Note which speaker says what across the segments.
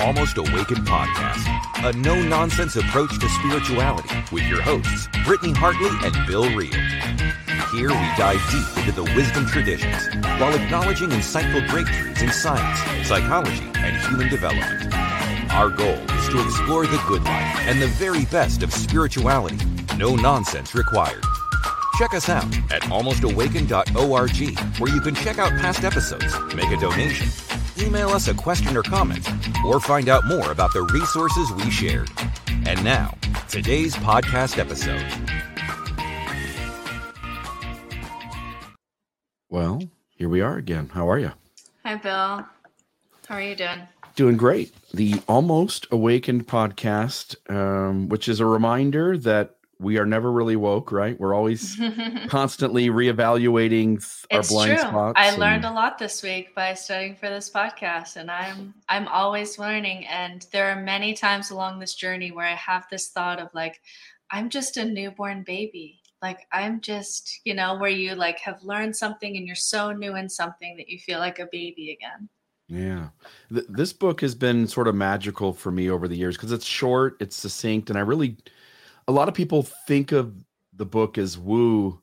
Speaker 1: Almost Awakened podcast, a no nonsense approach to spirituality with your hosts, Brittany Hartley and Bill Reel. Here we dive deep into the wisdom traditions while acknowledging insightful breakthroughs in science, psychology, and human development. Our goal is to explore the good life and the very best of spirituality. No nonsense required. Check us out at almostawaken.org, where you can check out past episodes, make a donation, email us a question or comment, or find out more about the resources we shared. And now, today's podcast episode.
Speaker 2: Well, here we are again. How are you?
Speaker 3: Hi, Bill. How are you doing?
Speaker 2: Doing great. The Almost Awakened podcast, um, which is a reminder that we are never really woke, right? We're always constantly reevaluating th- our blind
Speaker 3: true.
Speaker 2: spots.
Speaker 3: I
Speaker 2: and-
Speaker 3: learned a lot this week by studying for this podcast, and I'm I'm always learning. And there are many times along this journey where I have this thought of like, I'm just a newborn baby. Like I'm just, you know, where you like have learned something and you're so new in something that you feel like a baby again.
Speaker 2: Yeah. Th- this book has been sort of magical for me over the years because it's short, it's succinct, and I really, a lot of people think of the book as woo,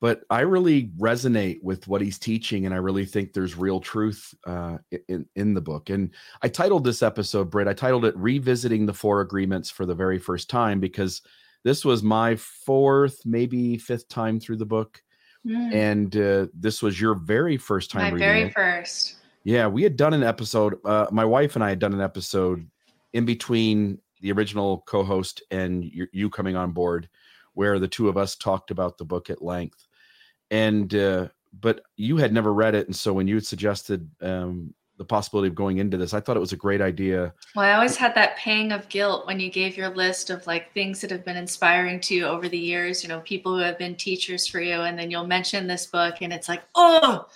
Speaker 2: but I really resonate with what he's teaching, and I really think there's real truth uh, in in the book. And I titled this episode, Britt. I titled it "Revisiting the Four Agreements for the Very First Time" because this was my fourth, maybe fifth time through the book,
Speaker 3: Mm.
Speaker 2: and uh, this was your very first time
Speaker 3: My
Speaker 2: reading
Speaker 3: very
Speaker 2: it.
Speaker 3: first.
Speaker 2: Yeah, we had done an episode. Uh, my wife and I had done an episode in between the original co-host and you, you coming on board, where the two of us talked about the book at length. And uh, but you had never read it, and so when you had suggested um, the possibility of going into this, I thought it was a great idea.
Speaker 3: Well, I always had that pang of guilt when you gave your list of like things that have been inspiring to you over the years, you know, people who have been teachers for you. And then you'll mention this book and it's like, oh,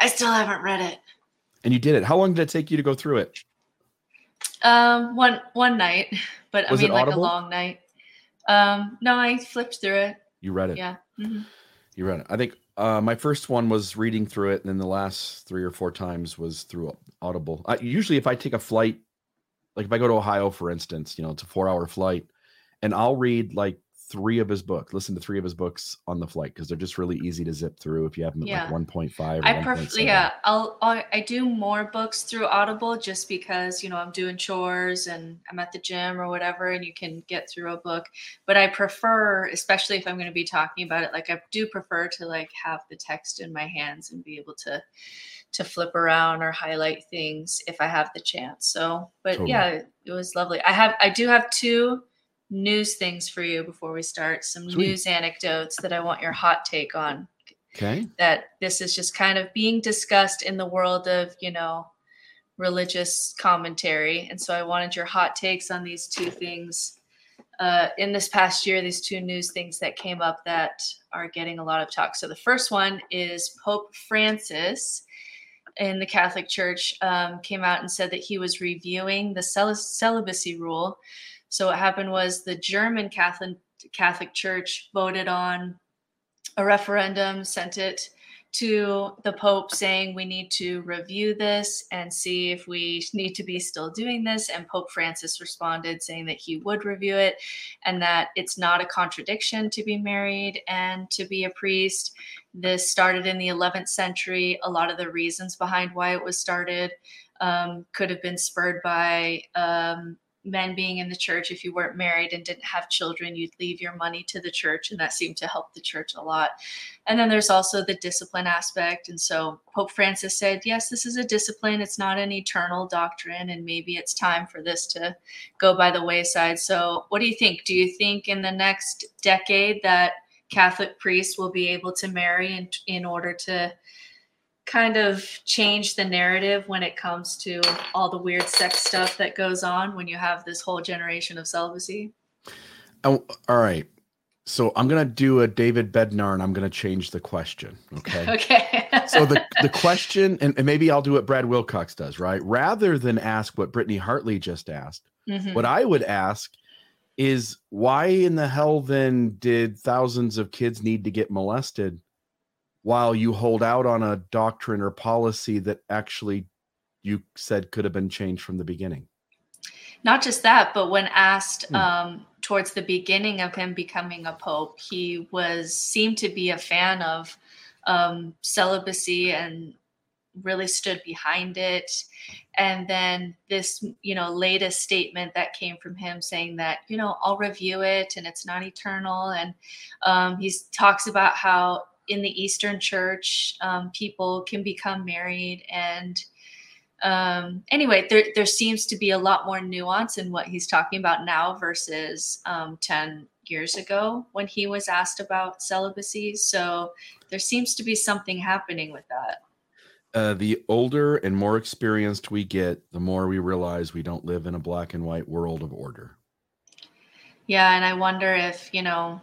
Speaker 3: I still haven't read it.
Speaker 2: And you did it. How long did it take you to go through it?
Speaker 3: Um, one one night, but
Speaker 2: Was
Speaker 3: I mean like
Speaker 2: Audible?
Speaker 3: a long night. Um, no, I flipped through it.
Speaker 2: You read it.
Speaker 3: Yeah. Mhm.
Speaker 2: You read it. I think uh, my first one was reading through it, and then the last three or four times was through Audible. I, usually, if I take a flight, like if I go to Ohio, for instance, you know, it's a four-hour flight, and I'll read like three of his books, listen to three of his books on the flight because they're just really easy to zip through if you have them at like 1.5 or
Speaker 3: I
Speaker 2: 1.7.
Speaker 3: prefer, yeah, I'll, I'll, I do more books through Audible just because, you know, I'm doing chores and I'm at the gym or whatever, and you can get through a book. But I prefer, especially if I'm going to be talking about it, like I do prefer to like have the text in my hands and be able to to flip around or highlight things if I have the chance. So, but
Speaker 2: Totally.
Speaker 3: yeah, it was lovely. I have, I do have two news things for you before we start. Some
Speaker 2: Sweet.
Speaker 3: news anecdotes that I want your hot take on
Speaker 2: Okay.
Speaker 3: that this is just kind of being discussed in the world of you know religious commentary and so i wanted your hot takes on these two things uh, in this past year these two news things that came up that are getting a lot of talk so the first one is pope francis in the catholic church um, came out and said that he was reviewing the cel- celibacy rule so what happened was the german catholic catholic church voted on a referendum, sent it to the Pope saying we need to review this and see if we need to be still doing this. And Pope Francis responded saying that he would review it and that it's not a contradiction to be married and to be a priest. This started in the 11th century. A lot of the reasons behind why it was started um, could have been spurred by um, men being in the church. If you weren't married and didn't have children you'd leave your money to the church and that seemed to help the church a lot. And then there's also the discipline aspect. And so pope francis said yes this is a discipline. It's not an eternal doctrine and maybe it's time for this to go by the wayside. So what do you think? Do you think in the next decade that catholic priests will be able to marry in, in order to kind of change the narrative when it comes to all the weird sex stuff that goes on when you have this whole generation of celibacy.
Speaker 2: Oh, all right. So I'm gonna do a David Bednar, and I'm gonna change the question. Okay.
Speaker 3: Okay.
Speaker 2: so the the question, and, and maybe I'll do what Brad Wilcox does, right? Rather than ask what Brittany Hartley just asked,
Speaker 3: Mhm.
Speaker 2: what I would ask is why in the hell then did thousands of kids need to get molested while you hold out on a doctrine or policy that actually you said could have been changed from the beginning?
Speaker 3: Not just that, but when asked hmm. um, towards the beginning of him becoming a pope, he was seemed to be a fan of um, celibacy and really stood behind it. And then this, you know, latest statement that came from him saying that, you know, I'll review it and it's not eternal. And um, he talks about how in the Eastern Church, um, people can become married. And um, anyway, there, there seems to be a lot more nuance in what he's talking about now versus um, 10 years ago when he was asked about celibacy. So there seems to be something happening with that.
Speaker 2: Uh, the older and more experienced we get, the more we realize we don't live in a black and white world of order.
Speaker 3: Yeah, and I wonder if, you know,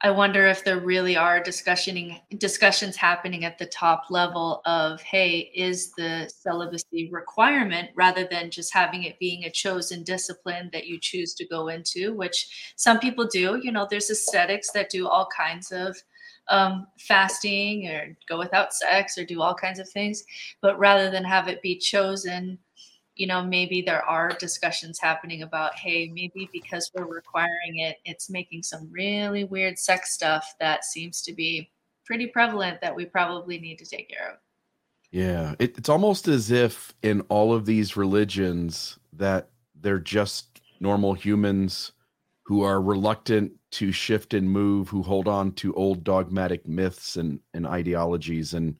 Speaker 3: I wonder if there really are discussioning discussions happening at the top level of, hey, is the celibacy requirement rather than just having it being a chosen discipline that you choose to go into, which some people do. You know, there's ascetics that do all kinds of um, fasting or go without sex or do all kinds of things, but rather than have it be chosen you know, maybe there are discussions happening about, hey, maybe because we're requiring it, it's making some really weird sex stuff that seems to be pretty prevalent that we probably need to take care of.
Speaker 2: Yeah, it, it's almost as if in all of these religions that they're just normal humans who are reluctant to shift and move, who hold on to old dogmatic myths and, and ideologies, and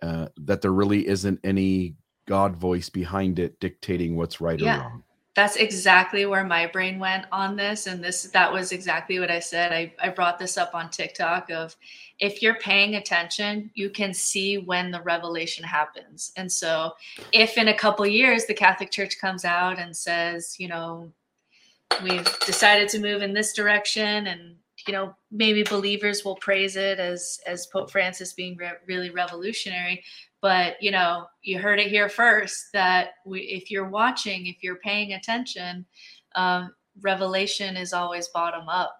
Speaker 2: uh, that there really isn't any God voice behind it dictating what's right yeah. or wrong.
Speaker 3: That's exactly where my brain went on this. And this that was exactly what I said. I, I brought this up on TikTok of if you're paying attention, you can see when the revelation happens. And so if in a couple years the Catholic Church comes out and says, you know, we've decided to move in this direction and you know maybe believers will praise it as as pope francis being re- really revolutionary but you know you heard it here first that we, if you're watching if you're paying attention um, revelation is always bottom up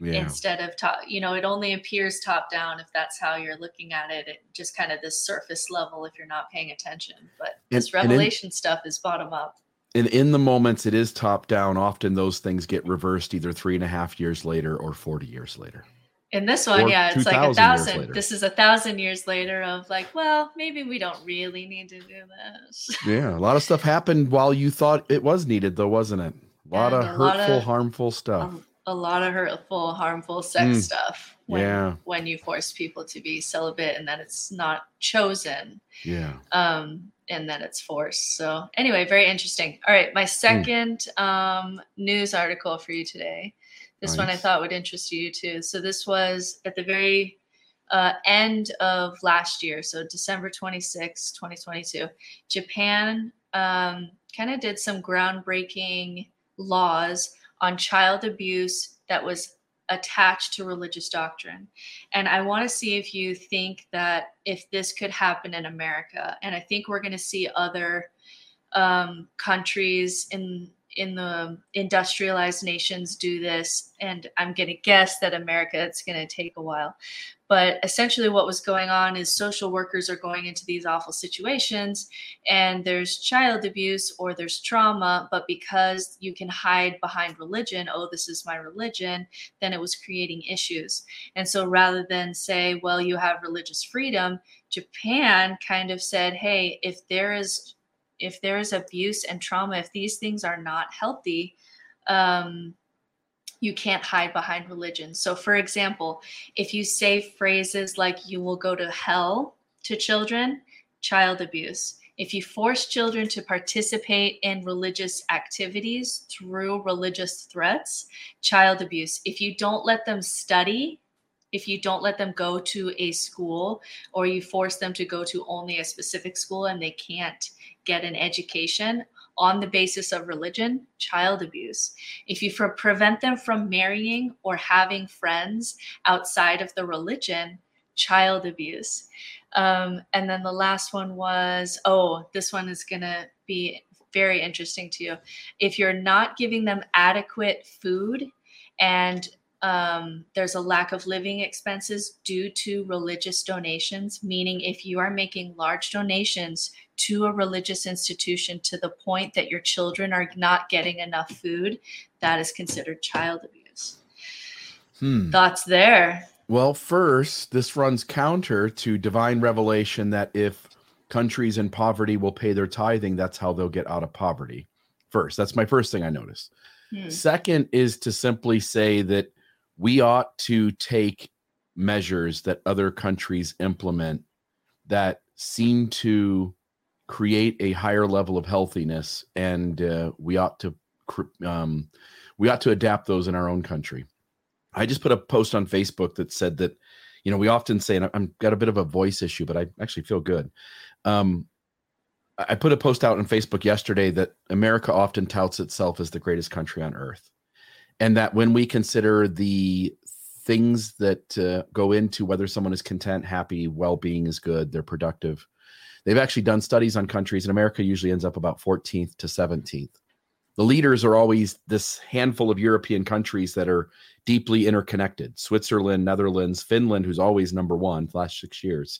Speaker 3: yeah. instead of top you know it only appears top down if that's how you're looking at it it just kind of this surface level if you're not paying attention but and, this revelation in, stuff is bottom up
Speaker 2: and in the moments it is top down often those things get reversed either three and a half years later or 40 years later
Speaker 3: in this one, yeah, it's like a thousand. This is a thousand years later of like, well, maybe we don't really need to do this.
Speaker 2: Yeah, a lot of stuff happened while you thought it was needed, though, wasn't it? A lot and of a hurtful, lot of, harmful stuff.
Speaker 3: A, a, lot of hurtful, harmful sex mm. stuff. When, yeah. When you force people to be celibate and that it's not chosen.
Speaker 2: Yeah.
Speaker 3: Um, and that it's forced. So anyway, very interesting. All right, my hmm. second mm. um, news article for you today this nice. one I thought would interest you too. So this was at the very uh, end of last year, so December 26, 2022. Japan um, kind of did some groundbreaking laws on child abuse that was attached to religious doctrine. And I want to see if you think that if this could happen in America, and I think we're going to see other um, countries in in the industrialized nations do this and i'm going to guess that america it's going to take a while. But essentially what was going on is social workers are going into these awful situations and there's child abuse or there's trauma but because you can hide behind religion oh this is my religion then it was creating issues. And so rather than say well you have religious freedom japan kind of said hey if there is if there is abuse and trauma, if these things are not healthy, um, you can't hide behind religion. So, for example, if you say phrases like, you will go to hell to children, child abuse. If you force children to participate in religious activities through religious threats, child abuse. If you don't let them study, if you don't let them go to a school or you force them to go to only a specific school and they can't get an education on the basis of religion, child abuse. If you for prevent them from marrying or having friends outside of the religion, child abuse. Um, and then the last one was oh, this one is going to be very interesting to you. If you're not giving them adequate food and um, there's a lack of living expenses due to religious donations, meaning if you are making large donations to a religious institution to the point that your children are not getting enough food, that is considered child abuse. Hmm. Thoughts there?
Speaker 2: Well, first, this runs counter to divine revelation that if countries in poverty will pay their tithing, that's how they'll get out of poverty. First, that's my first thing I noticed. Hmm. Second is to simply say that we ought to take measures that other countries implement that seem to create a higher level of healthiness and uh, we ought to um, we ought to adapt those in our own country. I just put a post on facebook that said that you know we often say and i'm got a bit of a voice issue but i actually feel good. Um, i put a post out on facebook yesterday that america often touts itself as the greatest country on earth and that when we consider the things that uh, go into whether someone is content, happy, well-being is good, they're productive. They've actually done studies on countries, and America usually ends up about 14th to 17th. The leaders are always this handful of European countries that are deeply interconnected: Switzerland, Netherlands, Finland, who's always number one last six years,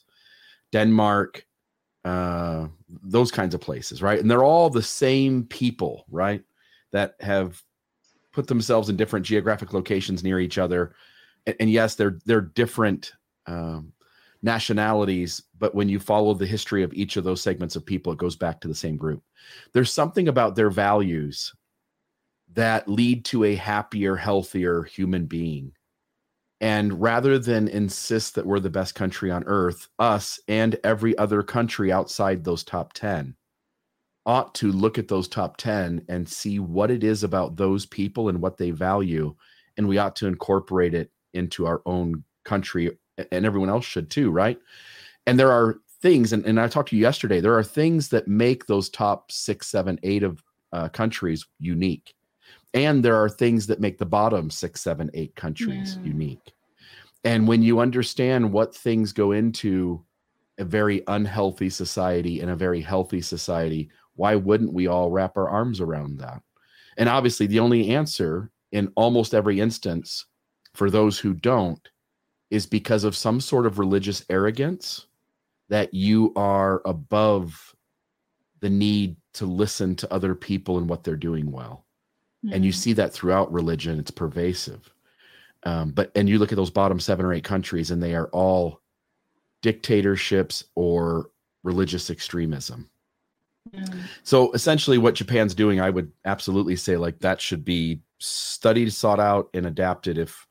Speaker 2: Denmark, uh, those kinds of places, right? And they're all the same people, right? That have put themselves in different geographic locations near each other. And, and yes, they're they're different um, nationalities, but when you follow the history of each of those segments of people, it goes back to the same group. There's something about their values that lead to a happier, healthier human being. And rather than insist that we're the best country on earth, us and every other country outside those top 10 ought to look at those top 10 and see what it is about those people and what they value and we ought to incorporate it into our own country and everyone else should too right? And there are things and, and i talked to you yesterday there are things that make those top six seven eight of uh, countries unique. And there are things that make the bottom six seven eight countries yeah. unique. And when you understand what things go into a very unhealthy society and a very healthy society why wouldn't we all wrap our arms around that? And obviously, the only answer in almost every instance for those who don't is because of some sort of religious arrogance that you are above the need to listen to other people and what they're doing well. Mm-hmm. And you mm-hmm. see that throughout religion, it's pervasive. Um, but and you look at those bottom seven or eight countries, and they are all dictatorships or religious extremism. So essentially, what Japan's doing, I would absolutely say like that should be studied, sought out, and adapted if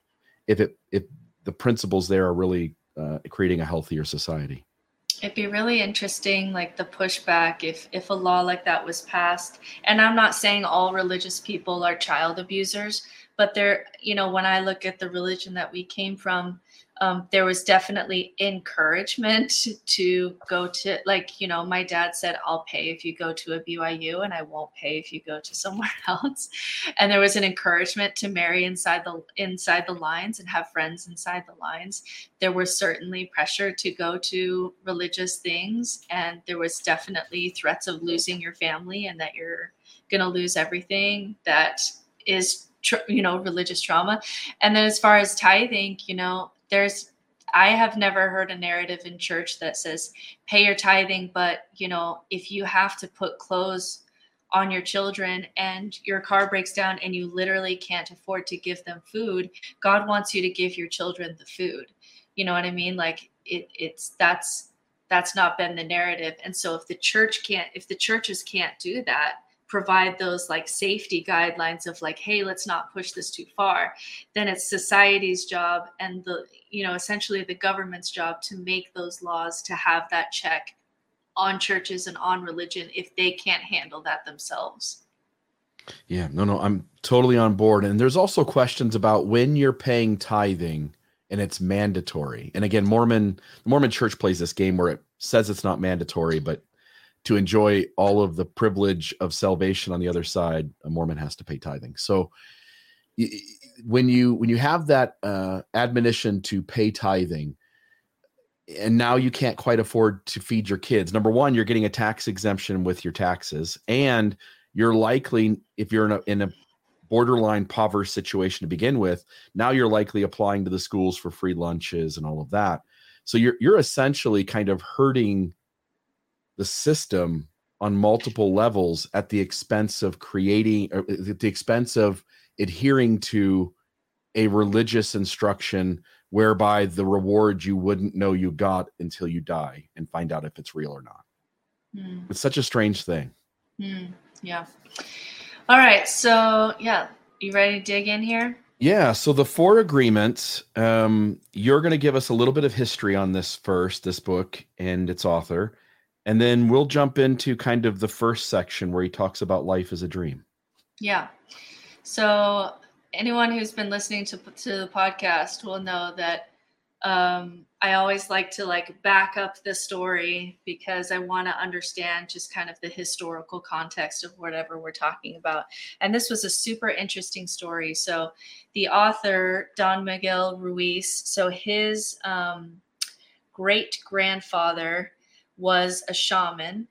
Speaker 2: if it if the principles there are really uh, creating a healthier society.
Speaker 3: It'd be really interesting, like the pushback if if a law like that was passed. And I'm not saying all religious people are child abusers, but they're you know, when I look at the religion that we came from, um, there was definitely encouragement to go to like you know my dad said i'll pay if you go to a byu and i won't pay if you go to somewhere else. And there was an encouragement to marry inside the inside the lines and have friends inside the lines. There was certainly pressure to go to religious things and there was definitely threats of losing your family and that you're going to lose everything that is you know religious trauma. And then as far as tithing you know there's I have never heard a narrative in church that says pay your tithing, but you know, if you have to put clothes on your children and your car breaks down and you literally can't afford to give them food, God wants you to give your children the food. You know what I mean? Like it it's that's that's not been the narrative. And so if the church can't if the churches can't do that, provide those like safety guidelines of like hey let's not push this too far then it's society's job and the you know essentially the government's job to make those laws to have that check on churches and on religion if they can't handle that themselves.
Speaker 2: Yeah no no i'm totally on board. And there's also questions about when you're paying tithing and it's mandatory. And again mormon the mormon church plays this game where it says it's not mandatory but to enjoy all of the privilege of salvation on the other side, a Mormon has to pay tithing. So when you when you have that uh, admonition to pay tithing, and now you can't quite afford to feed your kids. Number one, you're getting a tax exemption with your taxes, and you're likely, if you're in a, in a borderline impoverished situation to begin with. Now you're likely applying to the schools for free lunches and all of that. So you're you're essentially kind of hurting the system on multiple levels at the expense of creating uh, at the expense of adhering to a religious instruction whereby the reward you wouldn't know you got until you die and find out if it's real or not. Mm. It's such a strange thing.
Speaker 3: Mm. Yeah. All right. So, yeah, you ready to dig in here?
Speaker 2: Yeah. So, the four agreements, um, you're going to give us a little bit of history on this first, this book and its author. And then we'll jump into kind of the first section where he talks about life as a dream.
Speaker 3: Yeah. So, anyone who's been listening to, to the podcast will know that um, I always like to like back up the story because I want to understand just kind of the historical context of whatever we're talking about. And this was a super interesting story. So the author Don Miguel Ruiz, so his um, great grandfather was a shaman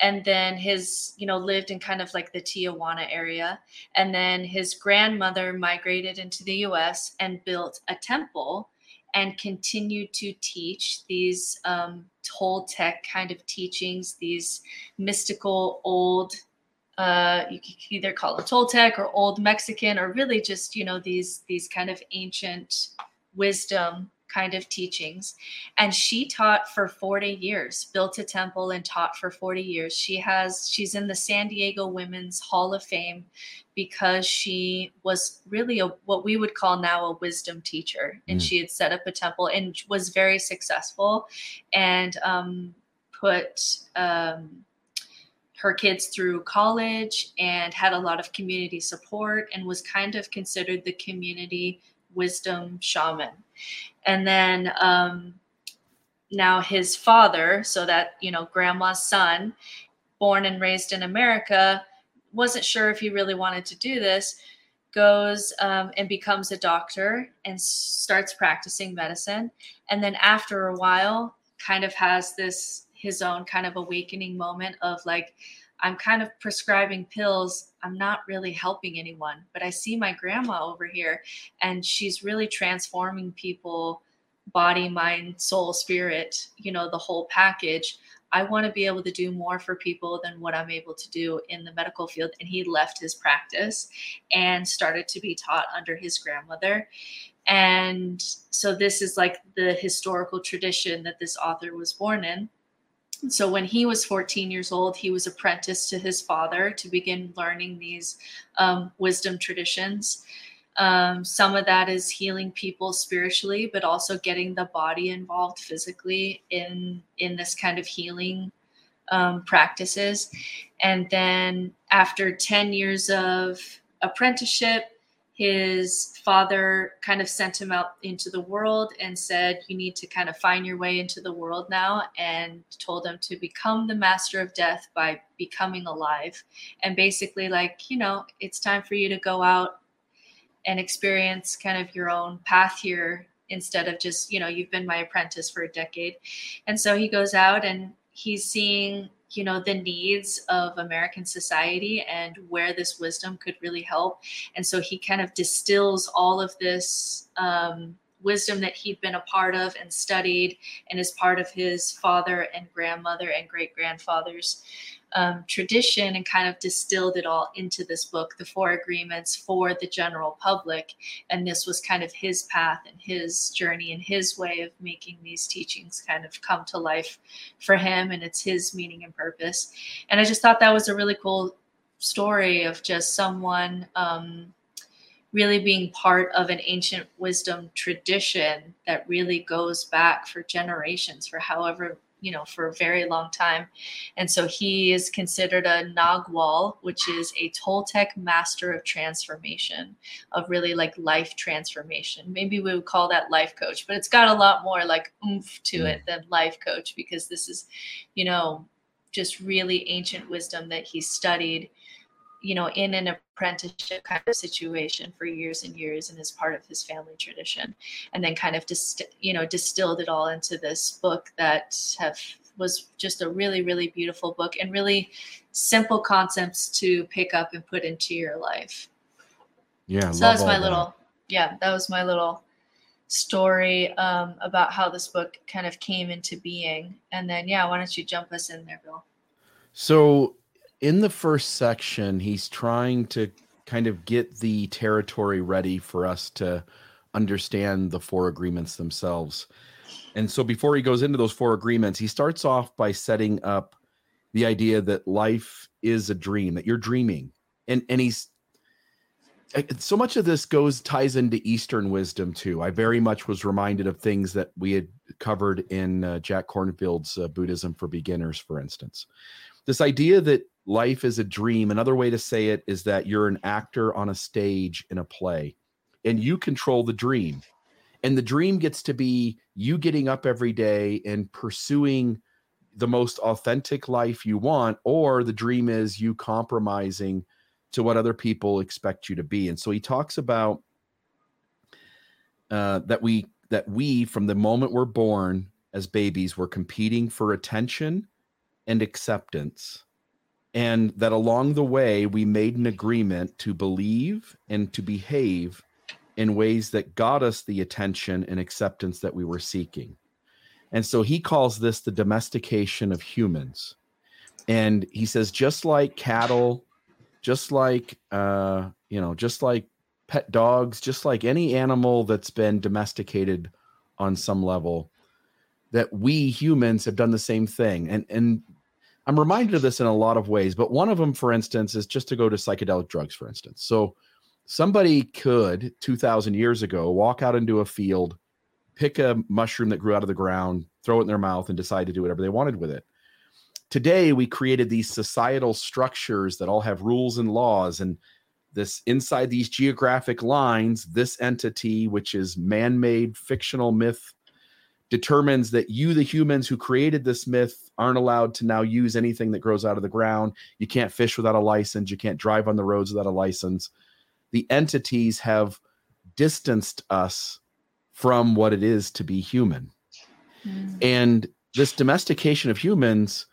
Speaker 3: and then his you know lived in kind of like the tijuana area and then his grandmother migrated into the us and built a temple and continued to teach these um, toltec kind of teachings these mystical old uh, you could either call them toltec or old mexican or really just you know these these kind of ancient wisdom kind of teachings. And she taught for 40 years, built a temple and taught for 40 years. She has, she's in the San Diego Women's Hall of Fame because she was really a, what we would call now a wisdom teacher. And mm. she had set up a temple and was very successful and um, put, um, her kids through college and had a lot of community support and was kind of considered the community wisdom shaman. And then um, now his father, so that, you know, grandma's son, born and raised in America, wasn't sure if he really wanted to do this, goes um, and becomes a doctor and starts practicing medicine. And then after a while, kind of has this his own kind of awakening moment of like, I'm kind of prescribing pills. I'm not really helping anyone, but I see my grandma over here and she's really transforming people body, mind, soul, spirit, you know, the whole package. I want to be able to do more for people than what I'm able to do in the medical field. And he left his practice and started to be taught under his grandmother. And so, this is like the historical tradition that this author was born in so when he was 14 years old, he was apprenticed to his father to begin learning these um, wisdom traditions. Um, some of that is healing people spiritually, but also getting the body involved physically in in this kind of healing um, practices. And then after 10 years of apprenticeship, his father kind of sent him out into the world and said, You need to kind of find your way into the world now, and told him to become the master of death by becoming alive. And basically, like, you know, it's time for you to go out and experience kind of your own path here instead of just, you know, you've been my apprentice for a decade. And so he goes out and he's seeing you know the needs of american society and where this wisdom could really help. And so he kind of distills all of this um, wisdom that he'd been a part of and studied and is part of his father and grandmother and great grandfather's um, tradition and kind of distilled it all into this book, The Four Agreements for the General Public. And this was kind of his path and his journey and his way of making these teachings kind of come to life for him. And it's his meaning and purpose. And I just thought that was a really cool story of just someone. Um, really being part of an ancient wisdom tradition that really goes back for generations for however you know for a very long time. And so he is considered a nagual which is a toltec master of transformation of really like life transformation. Maybe we would call that life coach but it's got a lot more like oomph to mm. it than life coach because this is you know just really ancient wisdom that he studied you know, in an apprenticeship kind of situation for years and years and as part of his family tradition. And then kind of just, you know, distilled it all into this book that have was just a really, really beautiful book and really simple concepts to pick up and put into your life.
Speaker 2: Yeah.
Speaker 3: So that was my that. little, yeah, that was my little story um, about how this book kind of came into being. And then, yeah, why don't you jump us in there, Bill?
Speaker 2: So, in the first section, he's trying to kind of get the territory ready for us to understand the four agreements themselves. And so, before he goes into those four agreements, he starts off by setting up the idea that life is a dream, that you're dreaming. And, and he's so much of this goes ties into Eastern wisdom too. I very much was reminded of things that we had covered in uh, Jack Kornfield's uh, Buddhism for Beginners, for instance. This idea that life is a dream. Another way to say it is that you're an actor on a stage in a play, and you control the dream. And the dream gets to be you getting up every day and pursuing the most authentic life you want, or the dream is you compromising to what other people expect you to be. And so he talks about uh, that we that we from the moment we're born as babies we're competing for attention and acceptance and that along the way we made an agreement to believe and to behave in ways that got us the attention and acceptance that we were seeking and so he calls this the domestication of humans and he says just like cattle just like uh, you know, just like pet dogs, just like any animal that's been domesticated on some level, that we humans have done the same thing. And and I'm reminded of this in a lot of ways, but one of them, for instance, is just to go to psychedelic drugs, for instance. So somebody could 2000 years ago walk out into a field pick a mushroom that grew out of the ground throw it in their mouth and decide to do whatever they wanted with it today we created these societal structures that all have rules and laws and this inside these geographic lines this entity which is man-made fictional myth determines that you the humans who created this myth aren't allowed to now use anything that grows out of the ground you can't fish without a license you can't drive on the roads without a license the entities have distanced us from what it is to be human mm. and this domestication of humans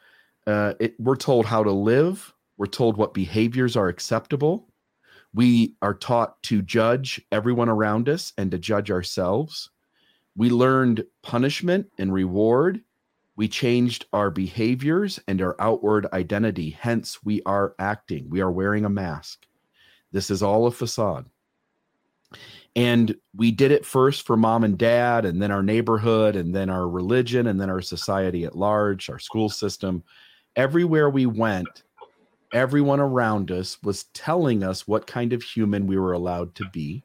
Speaker 2: uh, it, we're told how to live. We're told what behaviors are acceptable. We are taught to judge everyone around us and to judge ourselves. We learned punishment and reward. We changed our behaviors and our outward identity. Hence, we are acting. We are wearing a mask. This is all a facade. And we did it first for mom and dad, and then our neighborhood, and then our religion, and then our society at large, our school system everywhere we went, everyone around us was telling us what kind of human we were allowed to be.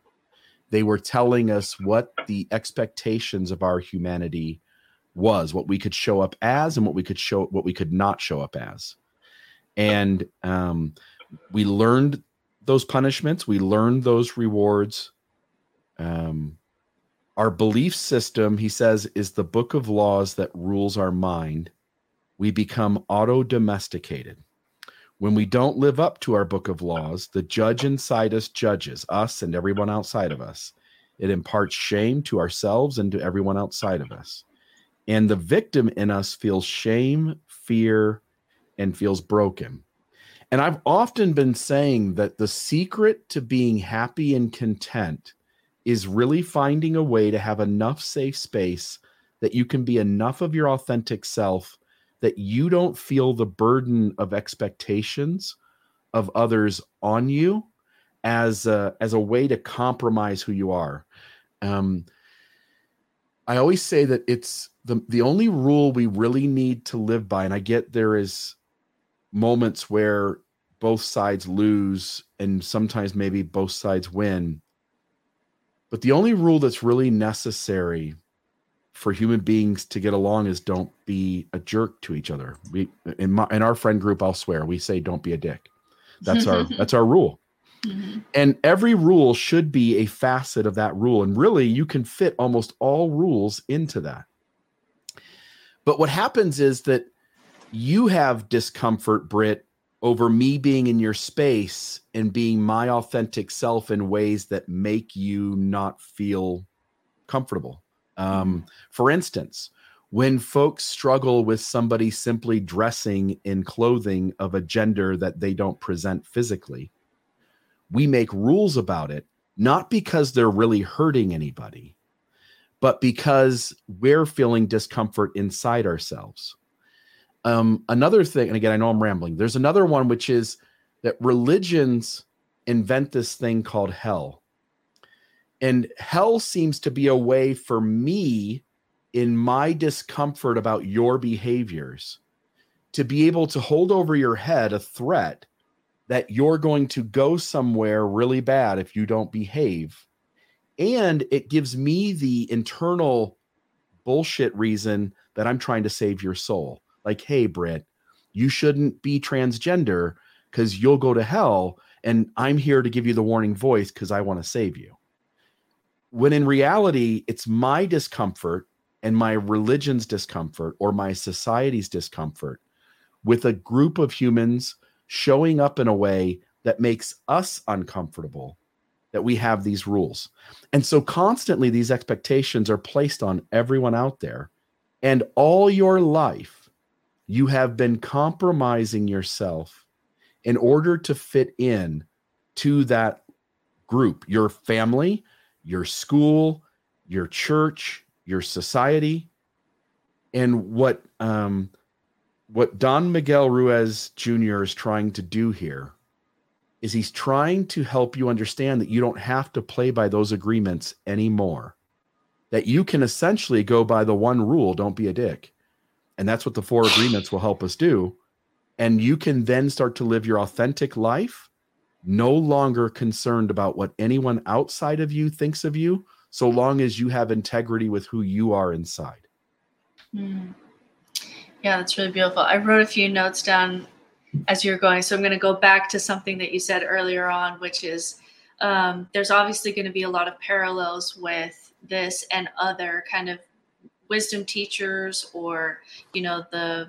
Speaker 2: They were telling us what the expectations of our humanity was, what we could show up as, and what we could show, what we could not show up as. And um, we learned those punishments. We learned those rewards. Um, our belief system, he says, is the book of laws that rules our mind we become auto domesticated. When we don't live up to our book of laws, the judge inside us judges us and everyone outside of us. It imparts shame to ourselves and to everyone outside of us. And the victim in us feels shame, fear, and feels broken. And I've often been saying that the secret to being happy and content is really finding a way to have enough safe space that you can be enough of your authentic self that you don't feel the burden of expectations of others on you as a, as a way to compromise who you are. Um, I always say that it's the the only rule we really need to live by, and I get there is moments where both sides lose and sometimes maybe both sides win. But the only rule that's really necessary for human beings to get along is don't be a jerk to each other. We in my in our friend group, I'll swear we say don't be a dick. That's our that's our rule. Mm-hmm. And every rule should be a facet of that rule. And really, you can fit almost all rules into that. But what happens is that you have discomfort, Brit, over me being in your space and being my authentic self in ways that make you not feel comfortable. Um, mm-hmm. for instance, when folks struggle with somebody simply dressing in clothing of a gender that they don't present physically, we make rules about it not because they're really hurting anybody, but because we're feeling discomfort inside ourselves. Um, another thing, and again, I know I'm rambling, there's another one which is that religions invent this thing called hell. And hell seems to be a way for me in my discomfort about your behaviors to be able to hold over your head a threat that you're going to go somewhere really bad if you don't behave. And it gives me the internal bullshit reason that I'm trying to save your soul. Like, hey, Britt, you shouldn't be transgender because you'll go to hell. And I'm here to give you the warning voice because I want to save you. When in reality, it's my discomfort and my religion's discomfort or my society's discomfort with a group of humans showing up in a way that makes us uncomfortable that we have these rules. And so constantly these expectations are placed on everyone out there. And all your life, you have been compromising yourself in order to fit in to that group, your family, your school, your church, your society. And what um, what Don Miguel Ruiz Jr. is trying to do here is he's trying to help you understand that you don't have to play by those agreements anymore. That you can essentially go by the one rule don't be a dick. And that's what the four agreements will help us do. And you can then start to live your authentic life, no longer concerned about what anyone outside of you thinks of you, so long as you have integrity with who you are inside.
Speaker 3: Mm. Yeah, that's really beautiful. I wrote a few notes down as you're going. So I'm going to go back to something that you said earlier on, which is um, there's obviously going to be a lot of parallels with this and other kind of wisdom teachers or, you know, the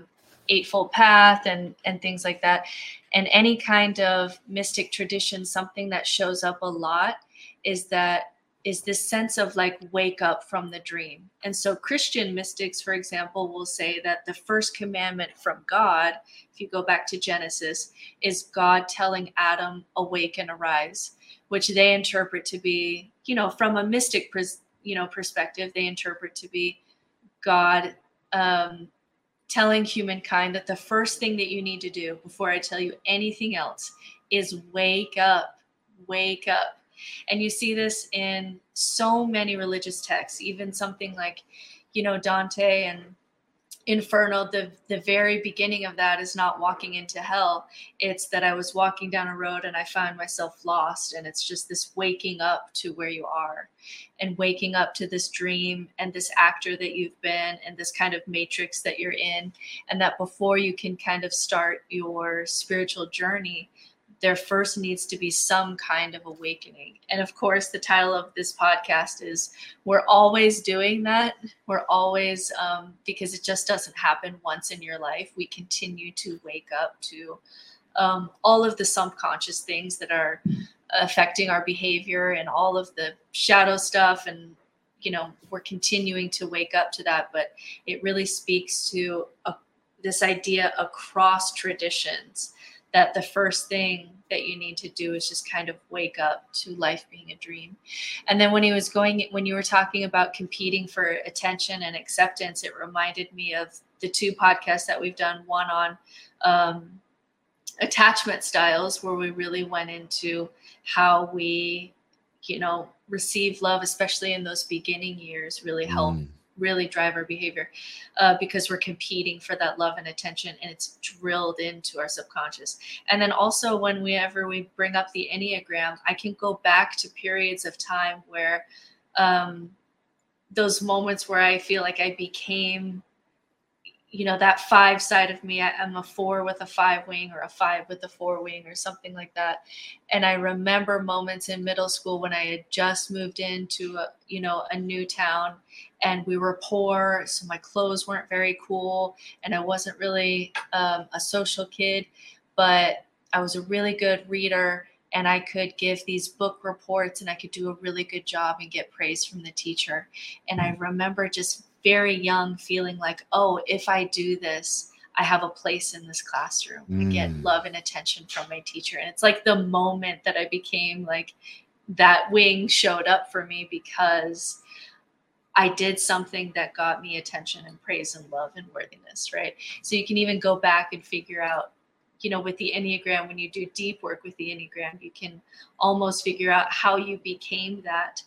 Speaker 3: Eightfold Path and, and things like that. And any kind of mystic tradition, something that shows up a lot is that is this sense of like wake up from the dream. And so Christian mystics, for example, will say that the first commandment from God, if you go back to Genesis, is God telling Adam, awake and arise, which they interpret to be, you know, from a mystic, pers- you know, perspective, they interpret to be God um, telling humankind that the first thing that you need to do before I tell you anything else is wake up, wake up. And you see this in so many religious texts, even something like, you know, Dante and Inferno, the the very beginning of that is not walking into hell. It's that I was walking down a road and I found myself lost. And it's just this waking up to where you are and waking up to this dream and this actor that you've been and this kind of matrix that you're in. And that before you can kind of start your spiritual journey, there first needs to be some kind of awakening. And of course, the title of this podcast is We're Always Doing That. We're always, um, because it just doesn't happen once in your life. We continue to wake up to um, all of the subconscious things that are affecting our behavior and all of the shadow stuff. And, you know, we're continuing to wake up to that. But it really speaks to a, this idea across traditions that the first thing that you need to do is just kind of wake up to life being a dream. And then when he was going, when you were talking about competing for attention and acceptance, it reminded me of the two podcasts that we've done one on um, attachment styles, where we really went into how we, you know, receive love, especially in those beginning years, really help. Mm really drive our behavior uh, because we're competing for that love and attention and it's drilled into our subconscious. And then also whenever we bring up the enneagram i can go back to periods of time where um, those moments where i feel like i became you know that five side of me I, am a four with a five wing or a five with a four wing or something like that and i remember moments in middle school when i had just moved into a you know a new town and we were poor so my clothes weren't very cool and i wasn't really um, a social kid but i was a really good reader and I could give these book reports and I could do a really good job and get praise from the teacher. And I remember just very young feeling like, oh, if I do this, I have a place in this classroom. Mm. I get love and attention from my teacher. And it's like the moment that I became like that wing showed up for me because I did something that got me attention and praise and love and worthiness, right? So you can even go back and figure out, you know, with the Enneagram, when you do deep work with the Enneagram, you can almost figure out how you became that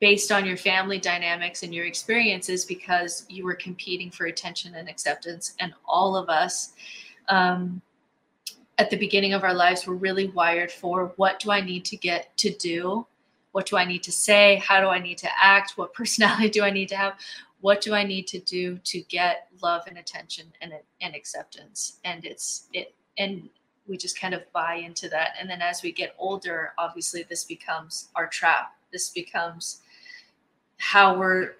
Speaker 3: based on your family dynamics and your experiences because you were competing for attention and acceptance. And all of us, um, at the beginning of our lives, were really wired for what do I need to get to do what do I need to say? How do I need to act? What personality do I need to have? What do I need to do to get love and attention and, and acceptance? And it's it and we just kind of buy into that. And then as we get older, obviously this becomes our trap. This becomes how we're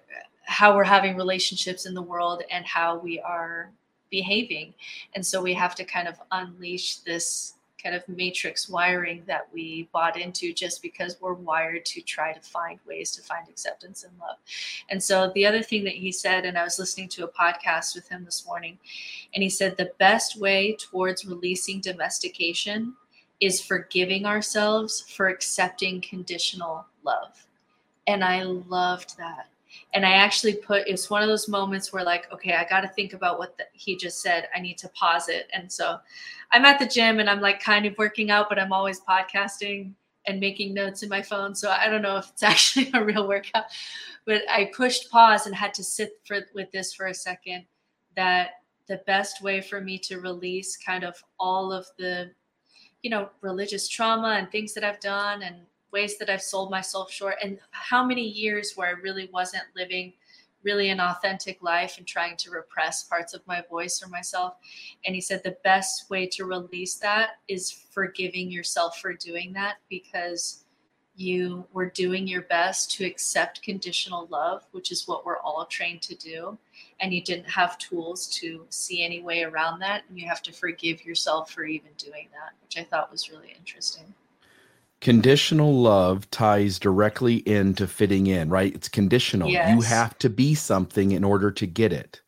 Speaker 3: how we're having relationships in the world and how we are behaving. And so we have to kind of unleash this kind of matrix wiring that we bought into just because we're wired to try to find ways to find acceptance and love. And so the other thing that he said, and I was listening to a podcast with him this morning, and he said the best way towards releasing domestication is forgiving ourselves for accepting conditional love. And I loved that. And i actually put it's one of those moments where like okay i got to think about what the, he just said. I need to pause it. And so i'm at the gym and i'm like kind of working out but i'm always podcasting and making notes in my phone. So i don't know if it's actually a real workout but i pushed pause and had to sit for with this for a second that the best way for me to release kind of all of the you know religious trauma and things that i've done and ways that I've sold myself short and how many years where I really wasn't living really an authentic life and trying to repress parts of my voice or myself. And he said the best way to release that is forgiving yourself for doing that because you were doing your best to accept conditional love, which is what we're all trained to do. And you didn't have tools to see any way around that. And you have to forgive yourself for even doing that, which I thought was really interesting
Speaker 2: conditional love ties directly into fitting in, right? It's conditional. Yes. You have to be something in order to get it.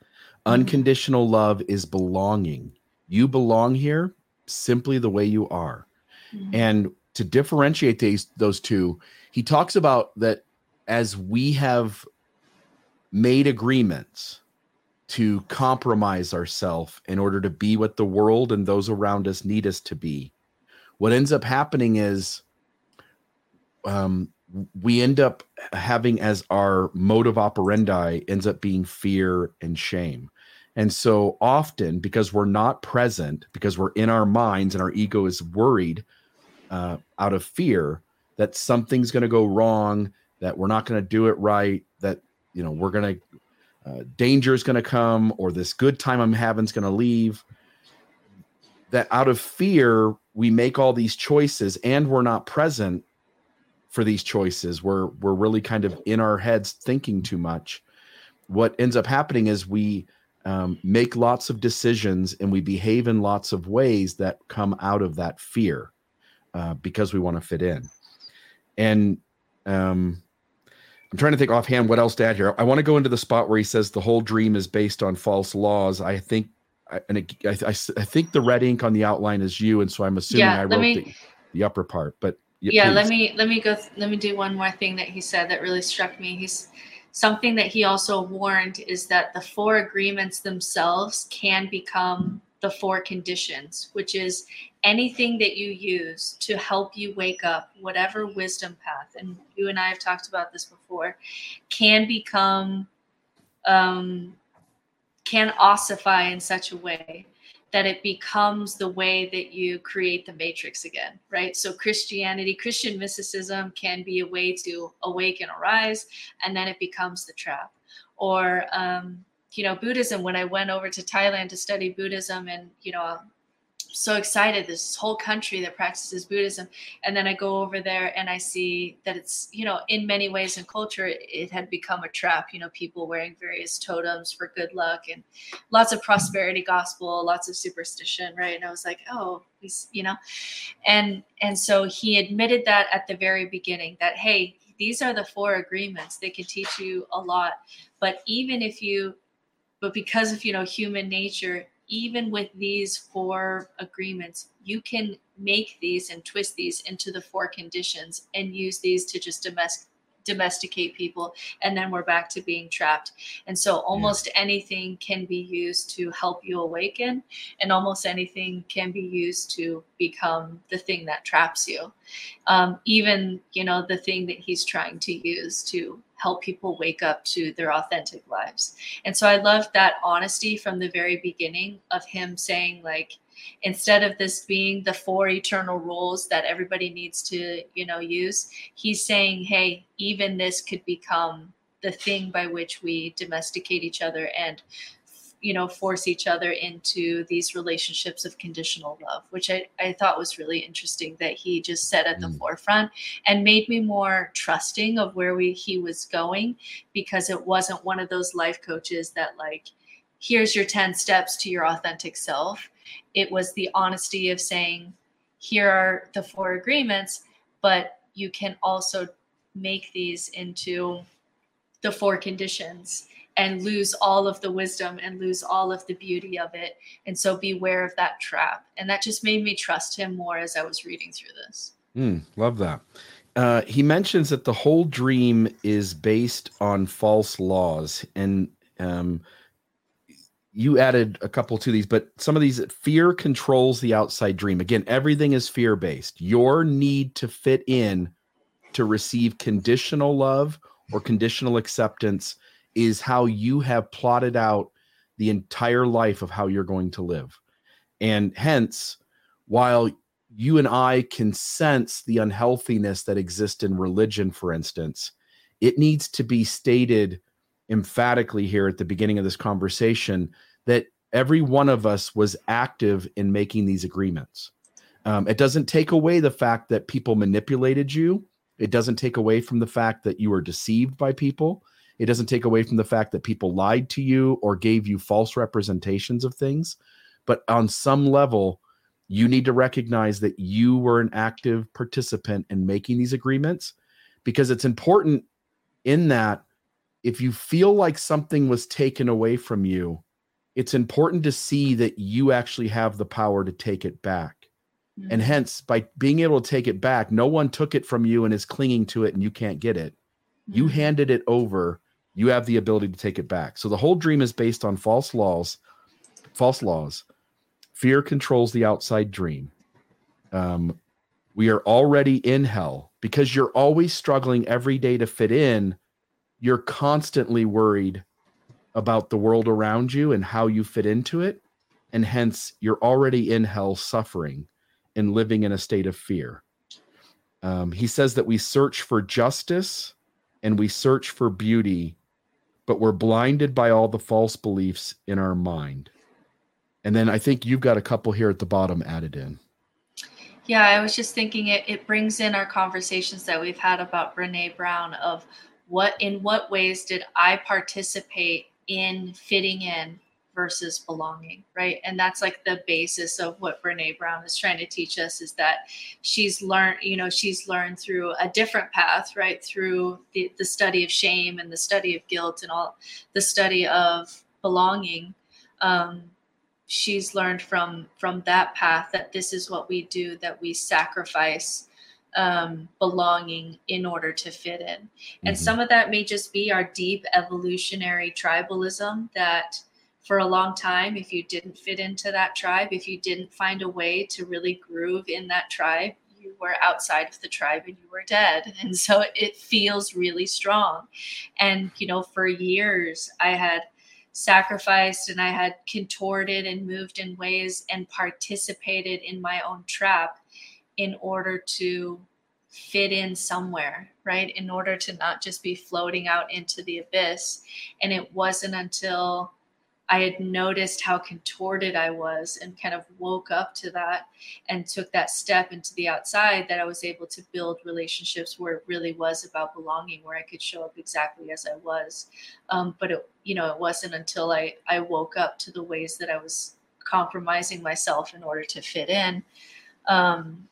Speaker 2: Mm-hmm. Unconditional love is belonging. You belong here simply the way you are. Mm-hmm. And to differentiate these those two, he talks about that as we have made agreements to compromise ourselves in order to be what the world and those around us need us to be. What ends up happening is um, we end up having as our motive operandi ends up being fear and shame. And so often, because we're not present, because we're in our minds and our ego is worried uh, out of fear that something's going to go wrong, that we're not going to do it right, that you know we're going to uh, danger is going to come, or this good time I'm having is going to leave. That out of fear, we make all these choices, and we're not present for these choices. We're we're really kind of in our heads thinking too much. What ends up happening is we um, make lots of decisions and we behave in lots of ways that come out of that fear uh, because we want to fit in. And um, I'm trying to think offhand what else to add here. I want to go into the spot where he says the whole dream is based on false laws. I think, and it, I, I, I, think the red ink on the outline is you, and so I'm assuming yeah, I wrote me, the, the upper part. But
Speaker 3: yeah, let me let me go let me do one more thing that he said that really struck me. He's something that he also warned is that the four agreements themselves can become the four conditions which is anything that you use to help you wake up whatever wisdom path and you and i have talked about this before can become um, can ossify in such a way that it becomes the way that you create the matrix again, right? So Christianity, Christian mysticism can be a way to awake and arise, and then it becomes the trap. Or um, you know, Buddhism. When I went over to Thailand to study Buddhism, and you know, so excited. This whole country that practices buddhism. And then i go over there and i see that it's you know in many ways in culture it, had become a trap you know people wearing various totems for good luck and lots of prosperity gospel lots of superstition right? And i was like oh he's you know? And and so he admitted that at the very beginning that hey these are the four agreements. They can teach you a lot. But even if you but because of you know human nature even with these four agreements, you can make these and twist these into the four conditions and use these to just domestic domesticate people and then we're back to being trapped and so almost yeah. anything can be used to help you awaken and almost anything can be used to become the thing that traps you um, even you know the thing that he's trying to use to help people wake up to their authentic lives. And so i love that honesty from the very beginning of him saying like instead of this being the four eternal rules that everybody needs to you know use he's saying hey even this could become the thing by which we domesticate each other and you know force each other into these relationships of conditional love which i, I thought was really interesting that he just set at the mm. forefront and made me more trusting of where we he was going because it wasn't one of those life coaches that like here's your 10 steps to your authentic self it was the honesty of saying, here are the four agreements, but you can also make these into the four conditions and lose all of the wisdom and lose all of the beauty of it. And so beware of that trap. And that just made me trust him more as I was reading through this.
Speaker 2: Mm, love that. Uh, he mentions that the whole dream is based on false laws. And um, you added a couple to these, but some of these fear controls the outside dream. Again, everything is fear based. Your need to fit in to receive conditional love or conditional acceptance is how you have plotted out the entire life of how you're going to live. And hence, while you and I can sense the unhealthiness that exists in religion, for instance, it needs to be stated emphatically here at the beginning of this conversation that every one of us was active in making these agreements. Um, it doesn't take away the fact that people manipulated you. It doesn't take away from the fact that you were deceived by people. It doesn't take away from the fact that people lied to you or gave you false representations of things. But on some level, you need to recognize that you were an active participant in making these agreements because it's important in that if you feel like something was taken away from you, it's important to see that you actually have the power to take it back. Mm-hmm. And hence, by being able to take it back, no one took it from you and is clinging to it and you can't get it. Mm-hmm. You handed it over, you have the ability to take it back. So the whole dream is based on false laws, false laws. Fear controls the outside dream. Um, we are already in hell because you're always struggling every day to fit in you're constantly worried about the world around you and how you fit into it. And hence, you're already in hell suffering and living in a state of fear. Um, he says that we search for justice and we search for beauty, but we're blinded by all the false beliefs in our mind. And then I think you've got a couple here at the bottom added in.
Speaker 3: Yeah, I was just thinking it, it brings in our conversations that we've had about Brene Brown of what in what ways did I participate in fitting in versus belonging, right? And that's like the basis of what Brene Brown is trying to teach us is that she's learned, you know, she's learned through a different path, right? Through the, the study of shame and the study of guilt and all the study of belonging. Um, she's learned from from that path that this is what we do, that we sacrifice um, belonging in order to fit in. And mm-hmm. some of that may just be our deep evolutionary tribalism that for a long time, if you didn't fit into that tribe, if you didn't find a way to really groove in that tribe, you were outside of the tribe and you were dead. And so it feels really strong. And, you know, for years, I had sacrificed and I had contorted and moved in ways and participated in my own trap in order to fit in somewhere, right? In order to not just be floating out into the abyss. And it wasn't until I had noticed how contorted I was and kind of woke up to that and took that step into the outside that I was able to build relationships where it really was about belonging, where I could show up exactly as I was. Um, but it, you know, it wasn't until I I woke up to the ways that I was compromising myself in order to fit in um,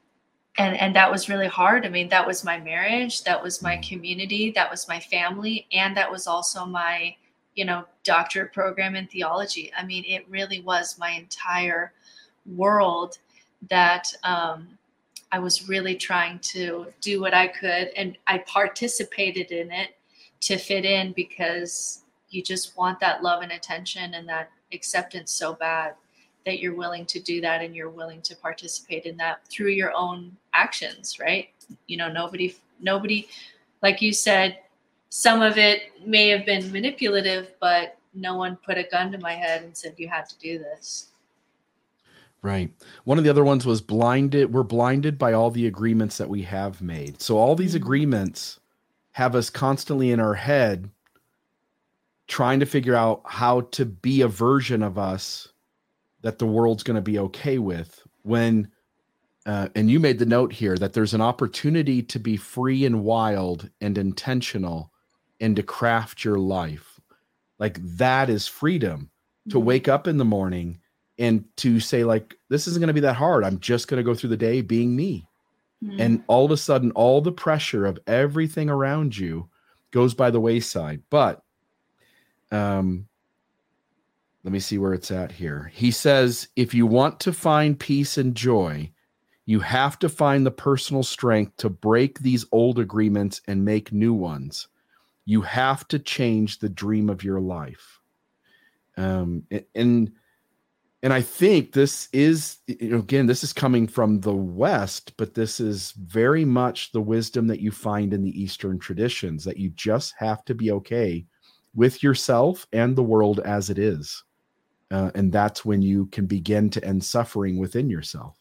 Speaker 3: and and that was really hard i mean that was my marriage that was my mm-hmm. community that was my family and that was also my you know, doctorate program in theology. I mean, it really was my entire world that um, I was really trying to do what I could, and I participated in it to fit in because you just want that love and attention and that acceptance so bad that you're willing to do that and you're willing to participate in that through your own actions right you know nobody nobody like you said some of it may have been manipulative but no one put a gun to my head and said you had to do this.
Speaker 2: Right. One of the other ones was blinded we're blinded by all the agreements that we have made. So all these mm-hmm. agreements have us constantly in our head trying to figure out how to be a version of us that the world's going to be okay with when uh, and you made the note here that there's an opportunity to be free and wild and intentional and to craft your life like that is freedom to mm-hmm. wake up in the morning and to say like this isn't going to be that hard i'm just going to go through the day being me mm-hmm. and all of a sudden all the pressure of everything around you goes by the wayside but um let me see where it's at here. He says, if you want to find peace and joy, you have to find the personal strength to break these old agreements and make new ones. You have to change the dream of your life. Um, and and I think this is again, this is coming from the West, but this is very much the wisdom that you find in the Eastern traditions that you just have to be okay with yourself and the world as it is. Uh, and that's when you can begin to end suffering within yourself.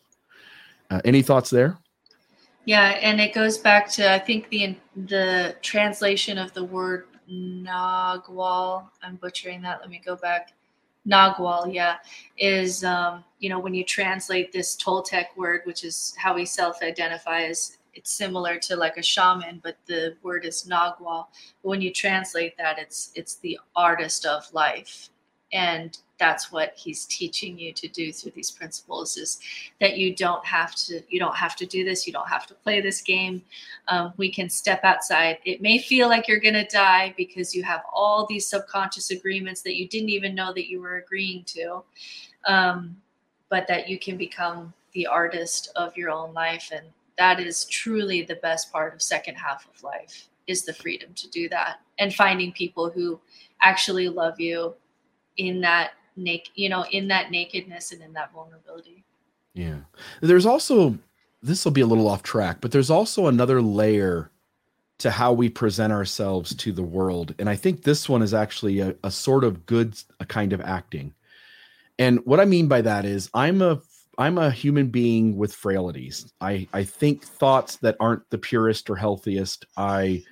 Speaker 2: Uh, any thoughts there?
Speaker 3: Yeah, and it goes back to I think the the translation of the word Nagual. I'm butchering that. Let me go back. Nagual, yeah, is um, you know when you translate this Toltec word, which is how we self-identify as it's similar to like a shaman, but the word is Nagual. But when you translate that, it's it's the artist of life, and that's what he's teaching you to do through these principles is that you don't have to you don't have to do this you don't have to play this game. Um, we can step outside. It may feel like you're going to die because you have all these subconscious agreements that you didn't even know that you were agreeing to um, but that you can become the artist of your own life. And that is truly the best part of second half of life is the freedom to do that and finding people who actually love you in that naked you know in that nakedness and in that vulnerability.
Speaker 2: Yeah. There's also this will be a little off track but there's also another layer to how we present ourselves to the world and i think this one is actually a, a sort of good a kind of acting. And what i mean by that is i'm a i'm a human being with frailties. I i think thoughts that aren't the purest or healthiest. I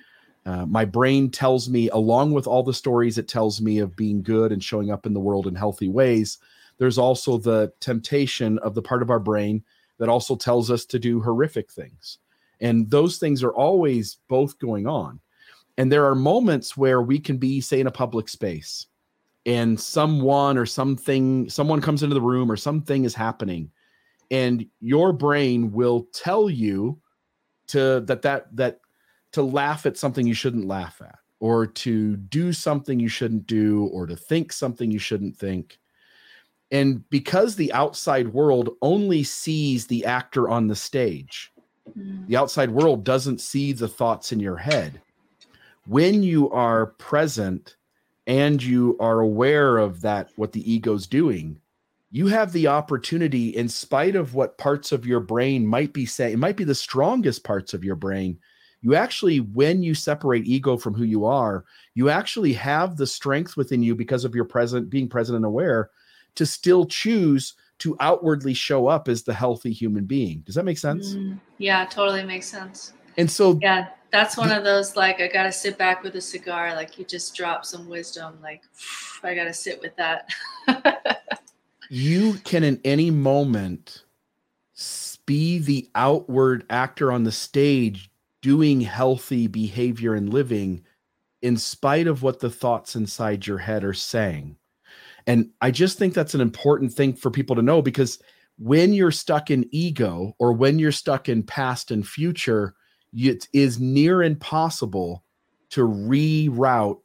Speaker 2: uh, my brain tells me, along with all the stories it tells me of being good and showing up in the world in healthy ways, there's also the temptation of the part of our brain that also tells us to do horrific things. And those things are always both going on. And there are moments where we can be, say, in a public space and someone or something, someone comes into the room or something is happening. And your brain will tell you to that that that to laugh at something you shouldn't laugh at or to do something you shouldn't do or to think something you shouldn't think and because the outside world only sees the actor on the stage mm. the outside world doesn't see the thoughts in your head when you are present and you are aware of that what the ego's doing you have the opportunity in spite of what parts of your brain might be saying it might be the strongest parts of your brain you actually when you separate ego from who you are you actually have the strength within you because of your present being present and aware to still choose to outwardly show up as the healthy human being. Does that make sense? Mm,
Speaker 3: yeah totally makes sense.
Speaker 2: And so
Speaker 3: yeah that's one of those like i gotta sit back with a cigar like you just drop some wisdom like i gotta sit with that.
Speaker 2: You can in any moment be the outward actor on the stage doing healthy behavior and living in spite of what the thoughts inside your head are saying. And I just think that's an important thing for people to know because when you're stuck in ego or when you're stuck in past and future, it is near impossible to reroute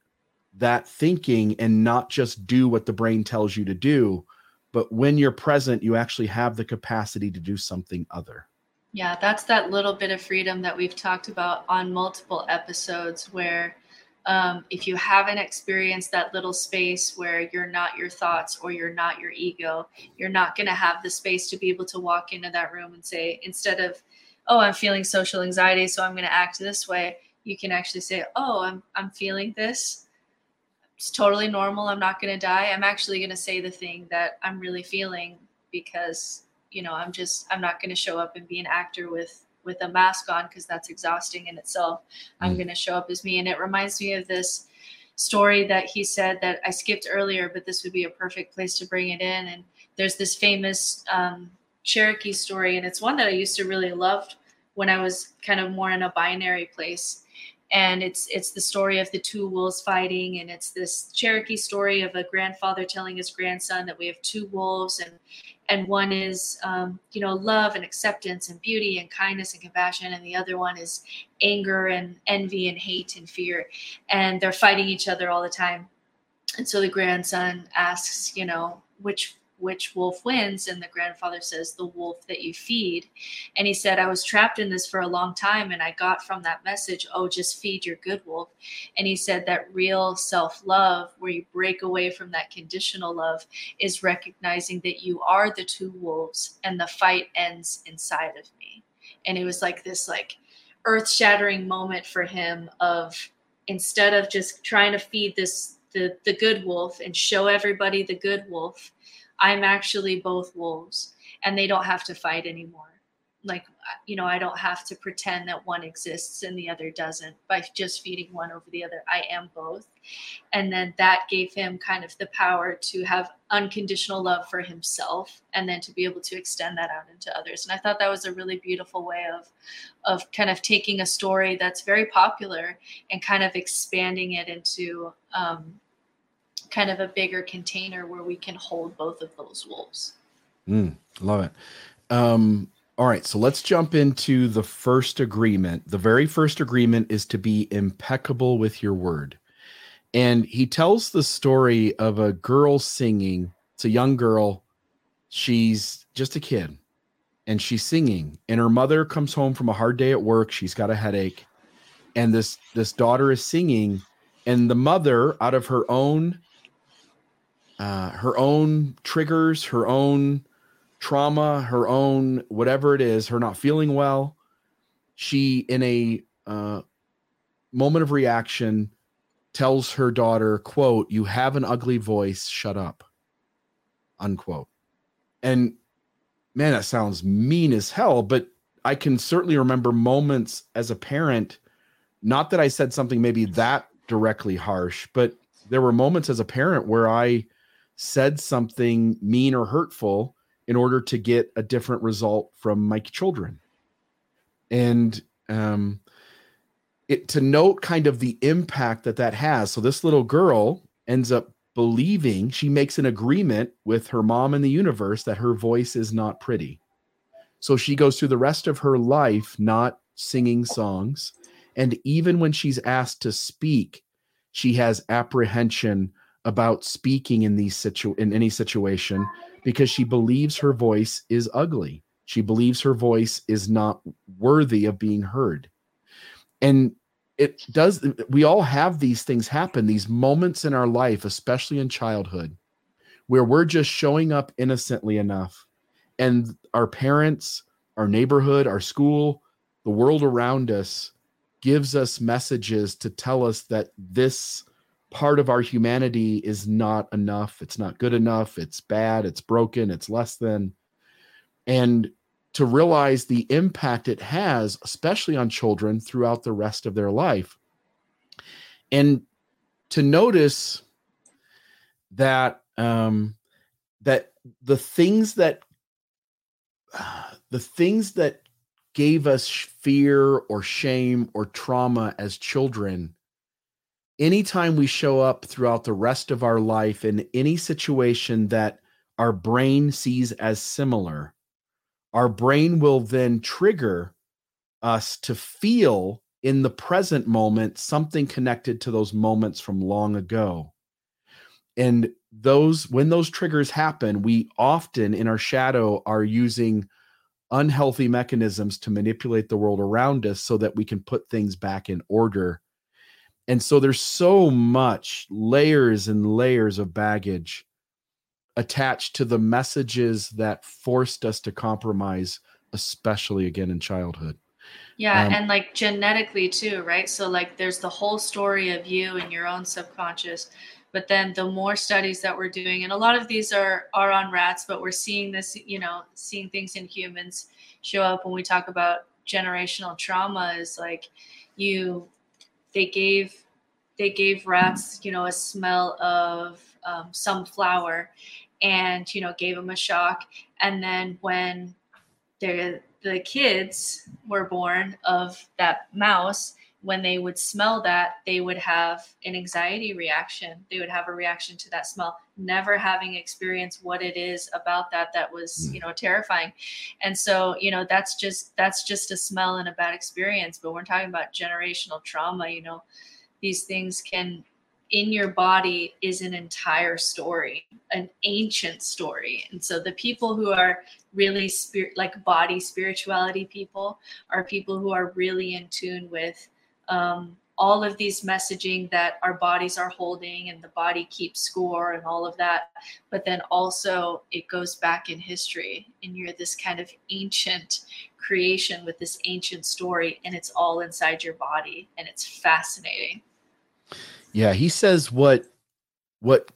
Speaker 2: that thinking and not just do what the brain tells you to do but when you're present you actually have the capacity to do something other
Speaker 3: yeah that's that little bit of freedom that we've talked about on multiple episodes where um, if you haven't experienced that little space where you're not your thoughts or you're not your ego you're not going to have the space to be able to walk into that room and say instead of oh i'm feeling social anxiety so i'm going to act this way you can actually say oh i'm i'm feeling this it's totally normal. I'm not going to die. I'm actually going to say the thing that I'm really feeling because, you know, I'm just, I'm not going to show up and be an actor with, with a mask on because that's exhausting in itself. Mm. I'm going to show up as me. And it reminds me of this story that he said that I skipped earlier, but this would be a perfect place to bring it in. And there's this famous um, Cherokee story, and it's one that I used to really love when I was kind of more in a binary place and it's it's the story of the two wolves fighting and it's this cherokee story of a grandfather telling his grandson that we have two wolves and and one is um, you know love and acceptance and beauty and kindness and compassion and the other one is anger and envy and hate and fear. And they're fighting each other all the time. And so the grandson asks you know which which wolf wins and the grandfather says the wolf that you feed. And he said i was trapped in this for a long time and i got from that message oh just feed your good wolf and he said that real self-love where you break away from that conditional love is recognizing that you are the two wolves and the fight ends inside of me. And it was like this like earth-shattering moment for him of instead of just trying to feed this the, the good wolf and show everybody the good wolf I'm actually both wolves and they don't have to fight anymore. Like, you know, I don't have to pretend that one exists and the other doesn't by just feeding one over the other. I am both. And then that gave him kind of the power to have unconditional love for himself and then to be able to extend that out into others. And I thought that was a really beautiful way of of kind of taking a story that's very popular and kind of expanding it into um, kind of a bigger container where we can hold both of those wolves.
Speaker 2: Mm, love it. Um, all right, so let's jump into the first agreement. The very first agreement is to be impeccable with your word. And he tells the story of a girl singing. It's a young girl. She's just a kid and she's singing and her mother comes home from a hard day at work. She's got a headache and this this daughter is singing and the mother out of her own uh, her own triggers, her own trauma, her own whatever it is, her not feeling well. She, in a uh, moment of reaction, tells her daughter, "quote You have an ugly voice. Shut up." Unquote. And man, that sounds mean as hell. But I can certainly remember moments as a parent. Not that I said something maybe that directly harsh, but there were moments as a parent where I said something mean or hurtful in order to get a different result from my children. And um, it to note kind of the impact that that has. So this little girl ends up believing she makes an agreement with her mom in the universe that her voice is not pretty. So she goes through the rest of her life not singing songs. And even when she's asked to speak, she has apprehension about speaking in these situ in any situation because she believes her voice is ugly. She believes her voice is not worthy of being heard. And it does we all have these things happen, these moments in our life, especially in childhood, where we're just showing up innocently enough and our parents, our neighborhood, our school, the world around us gives us messages to tell us that this part of our humanity is not enough. It's not good enough. It's bad. It's broken. It's less than. And to realize the impact it has, especially on children throughout the rest of their life. And to notice that um, that the things that uh, the things that gave us fear or shame or trauma as children anytime we show up throughout the rest of our life in any situation that our brain sees as similar, our brain will then trigger us to feel in the present moment something connected to those moments from long ago. And those when those triggers happen, we often in our shadow are using unhealthy mechanisms to manipulate the world around us so that we can put things back in order. And so there's so much layers and layers of baggage attached to the messages that forced us to compromise, especially again in childhood.
Speaker 3: Yeah, um, and like genetically too, right? So like there's the whole story of you and your own subconscious. But then the more studies that we're doing, and a lot of these are are on rats, but we're seeing this, you know, seeing things in humans show up when we talk about generational trauma is like you they gave they gave rats, you know, a smell of um, some flower and, you know, gave them a shock. And then when the, the kids were born of that mouse, when they would smell that, they would have an anxiety reaction. They would have a reaction to that smell, never having experienced what it is about that that was, hmm. you know, terrifying. And so, you know, that's just that's just a smell and a bad experience. But we're talking about generational trauma, you know, these things can in your body is an entire story, an ancient story. And so the people who are really spirit like body spirituality people are people who are really in tune with um, all of these messaging that our bodies are holding and the body keeps score and all of that but then also it goes back in history and you're this kind of ancient creation with this ancient story and it's all inside your body and it's fascinating
Speaker 2: yeah, he says what what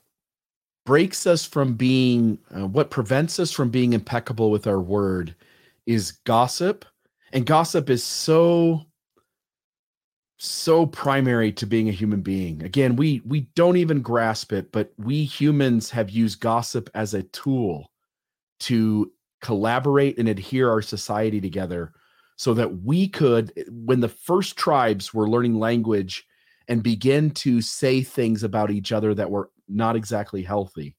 Speaker 2: breaks us from being uh, what prevents us from being impeccable with our word is gossip. And gossip is so so primary to being a human being. Again, we we don't even grasp it, but we humans have used gossip as a tool to collaborate and adhere our society together so that we could when the first tribes were learning language and begin to say things about each other that were not exactly healthy.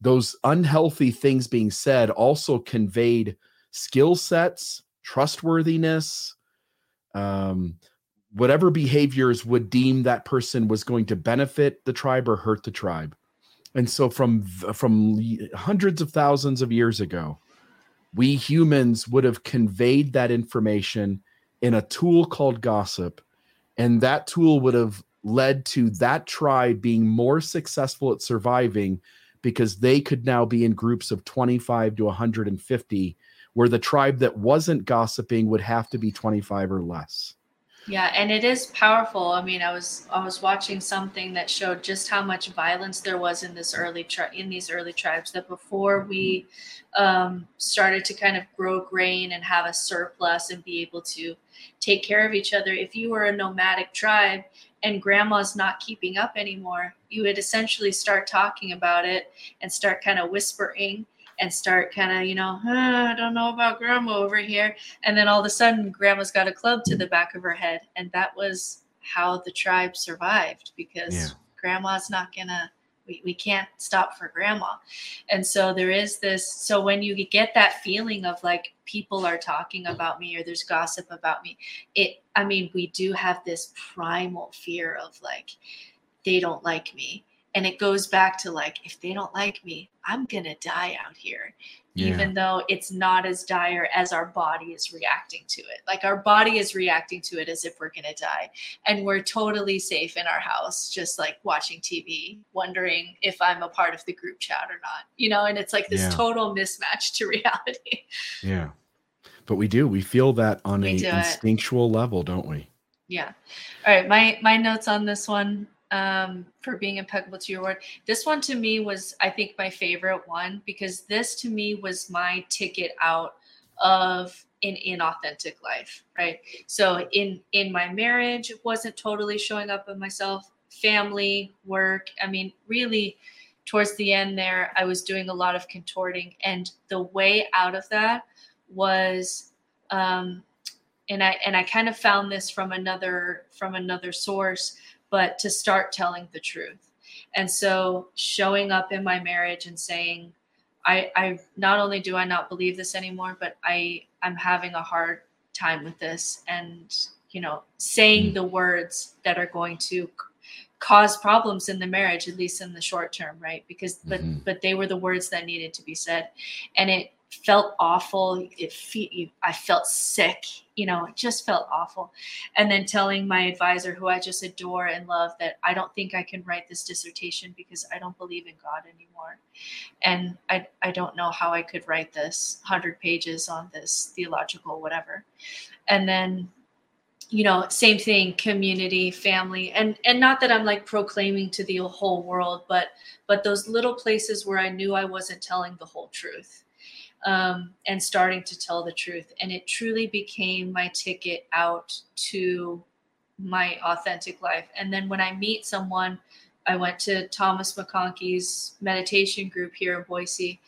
Speaker 2: Those unhealthy things being said also conveyed skill sets, trustworthiness, um, whatever behaviors would deem that person was going to benefit the tribe or hurt the tribe. And so from from hundreds of thousands of years ago, we humans would have conveyed that information in a tool called gossip and that tool would have led to that tribe being more successful at surviving because they could now be in groups of 25 to 150 where the tribe that wasn't gossiping would have to be 25 or less
Speaker 3: yeah and it is powerful i mean i was i was watching something that showed just how much violence there was in this early tri- in these early tribes that before we um, started to kind of grow grain and have a surplus and be able to take care of each other. If you were a nomadic tribe and grandma's not keeping up anymore, you would essentially start talking about it and start kind of whispering and start kind of, you know, oh, I don't know about grandma over here. And then all of a sudden, grandma's got a club to the back of her head. And that was how the tribe survived because yeah. grandma's not going to we, we can't stop for grandma and so there is this so when you get that feeling of like people are talking about me or there's gossip about me it i mean we do have this primal fear of like they don't like me and it goes back to like if they don't like me i'm gonna die out here yeah. even though it's not as dire as our body is reacting to it. Like our body is reacting to it as if we're going to die. And we're totally safe in our house, just like watching TV, wondering if I'm a part of the group chat or not, you know? And it's like this yeah. total mismatch to reality.
Speaker 2: Yeah. But we do, we feel that on we a instinctual it. level, don't we?
Speaker 3: Yeah. All right. My, my notes on this one um, for being impeccable to your word. This one to me was, I think, my favorite one because this to me was my ticket out of an inauthentic life, right? So in in my marriage, it wasn't totally showing up in myself. Family, work. I mean, really, towards the end there, I was doing a lot of contorting, and the way out of that was. Um, and I and I kind of found this from another from another source but to start telling the truth. And so showing up in my marriage and saying, I, I not only do I not believe this anymore, but I I'm having a hard time with this and you know saying the words that are going to cause problems in the marriage at least in the short term right because but
Speaker 2: Mhm.
Speaker 3: but they were the words that needed to be said and it felt awful. It fe- i felt sick you know it just felt awful. And then telling my advisor who i just adore and love that i don't think i can write this dissertation because i don't believe in god anymore. And i i don't know how i could write this 100 pages on this theological whatever. And then you know same thing community family and and not that i'm like proclaiming to the whole world but but those little places where i knew i wasn't telling the whole truth um, and starting to tell the truth. And it truly became my ticket out to my authentic life. And then when i meet someone i went to thomas mcconkie's meditation group here in boise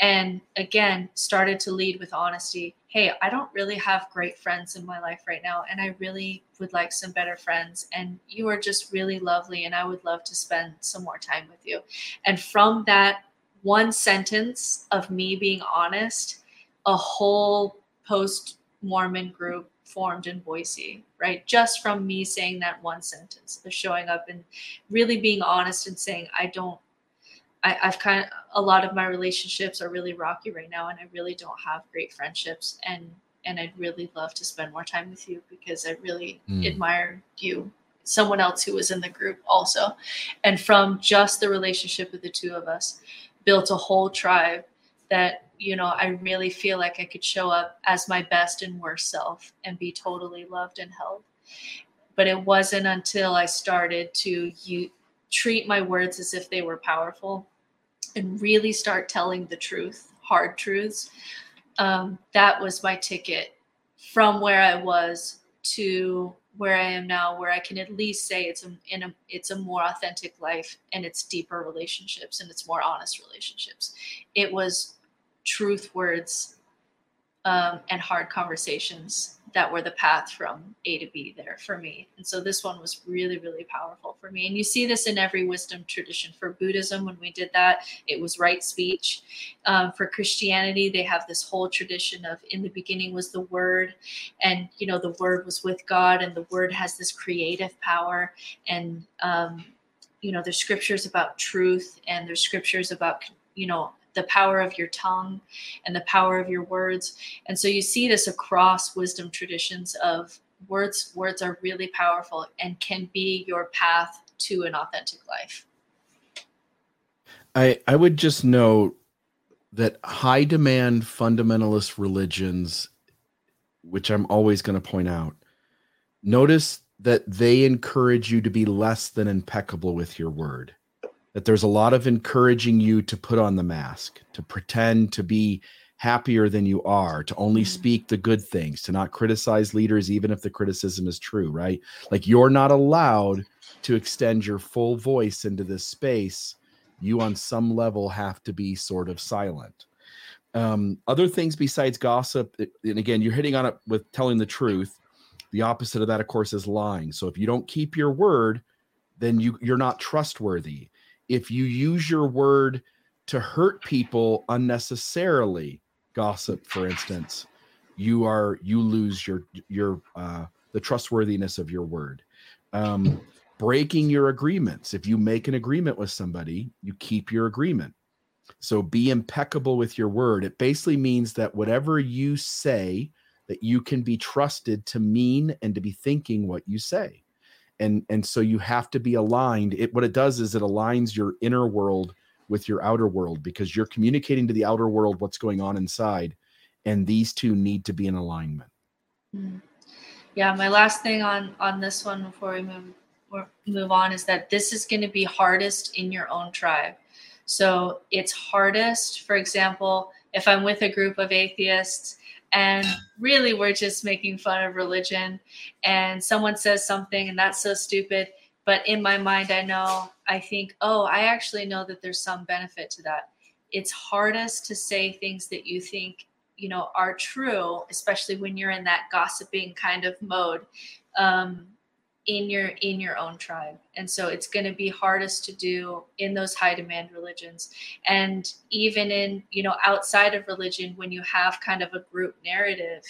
Speaker 3: and again started to lead with honesty. Hey i don't really have great friends in my life right now and i really would like some better friends and you are just really lovely and i would love to spend some more time with you. And from that one sentence of me being honest a whole post mormon group formed in boise right just from me saying that one sentence of showing up and really being honest and saying i don't I, I've kind of a lot of my relationships are really rocky right now, and I really don't have great friendships. And and I'd really love to spend more time with you because I really
Speaker 2: Mm.
Speaker 3: admire you, someone else who was in the group also. And from just the relationship of the two of us, built a whole tribe that you know I really feel like I could show up as my best and worst self and be totally loved and held. But it wasn't until I started to you treat my words as if they were powerful and really start telling the truth, hard truths. Um, that was my ticket from where I was to where I am now, where I can at least say it's a, in a it's a more authentic life and it's deeper relationships and it's more honest relationships. It was truth words um, and hard conversations that were the path from A to B there for me. And so this one was really, really powerful for me. And you see this in every wisdom tradition. For Buddhism, when we did that, it was right speech. Um, for Christianity, they have this whole tradition of in the beginning was the Word, and you know the Word was with God, and the Word has this creative power. And um, you know, there's scriptures about truth, and there's scriptures about you know the power of your tongue and the power of your words and so you see this across wisdom traditions of words words are really powerful and can be your path to an authentic life
Speaker 2: I I would just note that high demand fundamentalist religions, which I'm always going to point out, notice that they encourage you to be less than impeccable with your word. That there's a lot of encouraging you to put on the mask, to pretend to be happier than you are, to only
Speaker 3: Mhm.
Speaker 2: speak the good things, to not criticize leaders, even if the criticism is true, right? Like you're not allowed to extend your full voice into this space. You on some level have to be sort of silent. Um, other things besides gossip and again you're hitting on it with telling the truth. The opposite of that of course is lying. So if you don't keep your word then you you're not trustworthy if you use your word to hurt people unnecessarily gossip for instance you are you lose your your uh the trustworthiness of your word um breaking your agreements. If you make an agreement with somebody, you keep your agreement. So be impeccable with your word. It basically means that whatever you say, that you can be trusted to mean and to be thinking what you say. And and so you have to be aligned. It what it does is it aligns your inner world with your outer world because you're communicating to the outer world what's going on inside and these two need to be in alignment.
Speaker 3: Mm. yeah my last thing on on this one before we move move on is that this is going to be hardest in your own tribe so it's hardest for example if i'm with a group of atheists and really we're just making fun of religion. And someone says something and that's so stupid but in my mind i know i think oh i actually know that there's some benefit to that. It's hardest to say things that you think you know are true especially when you're in that gossiping kind of mode. Um, in your in your own tribe. And so it's going to be hardest to do in those high demand religions. And even in you know outside of religion when you have kind of a group narrative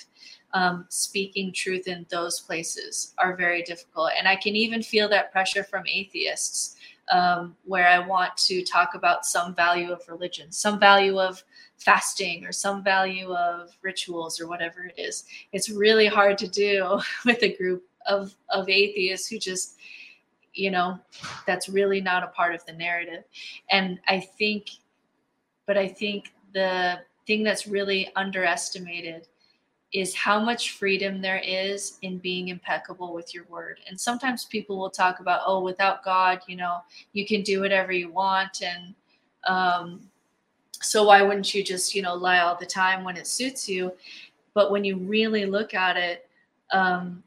Speaker 3: um, speaking truth in those places are very difficult. And i can even feel that pressure from atheists um, where i want to talk about some value of religion some value of fasting or some value of rituals or whatever it is. It's really hard to do with a group of of atheists who just you know that's really not a part of the narrative and i think but i think the thing that's really underestimated is how much freedom there is in being impeccable with your word. And sometimes people will talk about, oh, without God, you know, you can do whatever you want. And um, so why wouldn't you just, you know, lie all the time when it suits you? But when you really look at it, um,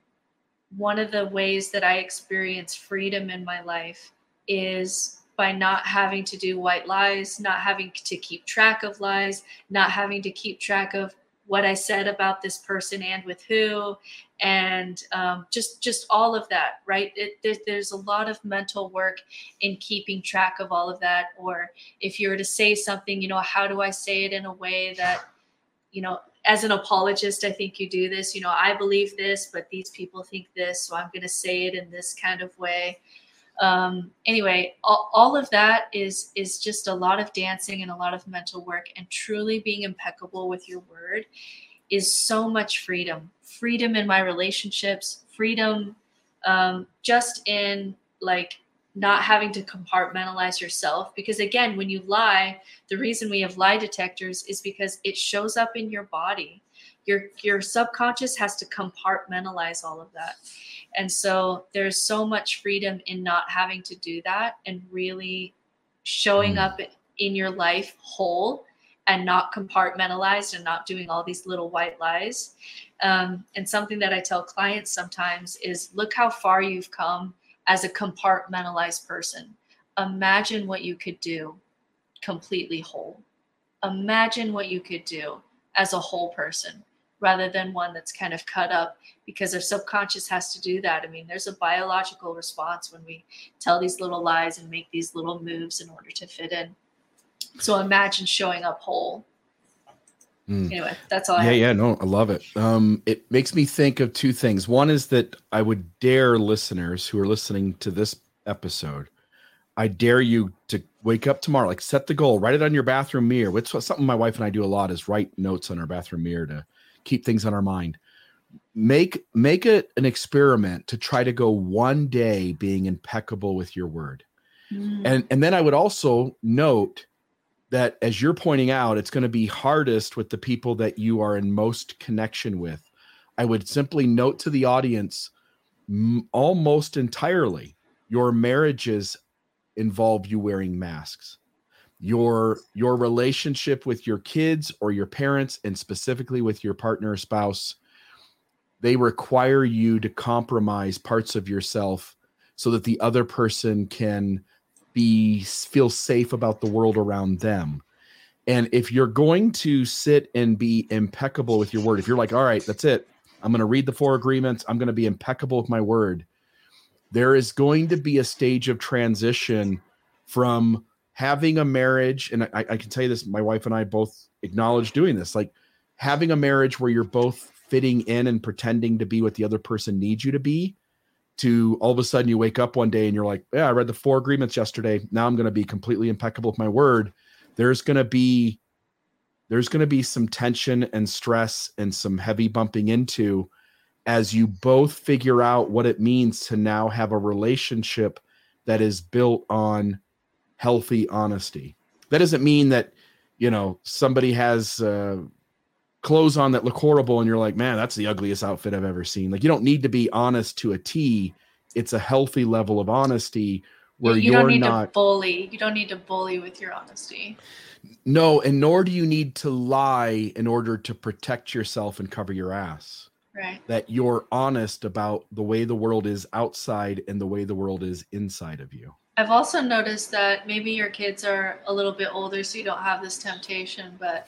Speaker 3: one of the ways that I experience freedom in my life is by not having to do white lies, not having to keep track of lies, not having to keep track of what I said about this person and with who, and um, just just all of that, right? It, there, there's a lot of mental work in keeping track of all of that. Or if you were to say something, you know, how do I say it in a way that, you know, as an apologist, I think you do this. You know, I believe this, but these people think this, so I'm going to say it in this kind of way. Um, anyway, all, all of that is is just a lot of dancing and a lot of mental work, and truly being impeccable with your word is so much freedom. Freedom in my relationships, freedom um, just in like not having to compartmentalize yourself because again when you lie the reason we have lie detectors is because it shows up in your body. Your your subconscious has to compartmentalize all of that. And so there's so much freedom in not having to do that and really showing mm. up in your life whole and not compartmentalized and not doing all these little white lies. Um, and something that i tell clients sometimes is look how far you've come as a compartmentalized person. Imagine what you could do completely whole. Imagine what you could do as a whole person rather than one that's kind of cut up because our subconscious has to do that. I mean, there's a biological response when we tell these little lies and make these little moves in order to fit in. So imagine showing up whole Mm. Anyway, that's all.
Speaker 2: yeah, yeah, no, I love it. Um, it makes me think of two things. One is that I would dare listeners who are listening to this episode, I dare you to wake up tomorrow, like set the goal, write it on your bathroom mirror. Which something my wife and I do a lot is write notes on our bathroom mirror to keep things on our mind. Make make it an experiment to try to go one day being impeccable with your word. Mm. And and then I would also note that as you're pointing out it's going to be hardest with the people that you are in most connection with. I would simply note to the audience m- almost entirely your marriages involve you wearing masks. Your your relationship with your kids or your parents and specifically with your partner or spouse they require you to compromise parts of yourself so that the other person can be feel safe about the world around them. And if you're going to sit and be impeccable with your word, if you're like, all right, that's it, I'm going to read the four agreements, I'm going to be impeccable with my word, there is going to be a stage of transition from having a marriage. And I, I can tell you this, my wife and I both acknowledge doing this like having a marriage where you're both fitting in and pretending to be what the other person needs you to be to all of a sudden you wake up one day and you're like, yeah, I read the four agreements yesterday. Now I'm going to be completely impeccable with my word. There's going to be there's going to be some tension and stress and some heavy bumping into as you both figure out what it means to now have a relationship that is built on healthy honesty. That doesn't mean that you know somebody has uh, clothes on that look horrible and you're like, man, that's the ugliest outfit I've ever seen. Like you don't need to be honest to a T. It's a healthy level of honesty where
Speaker 3: you
Speaker 2: are
Speaker 3: don't need
Speaker 2: not
Speaker 3: to bully. You don't need to bully with your honesty.
Speaker 2: No, and nor do you need to lie in order to protect yourself and cover your ass.
Speaker 3: Right.
Speaker 2: That you're honest about the way the world is outside and the way the world is inside of you.
Speaker 3: I've also noticed that maybe your kids are a little bit older, so you don't have this temptation, but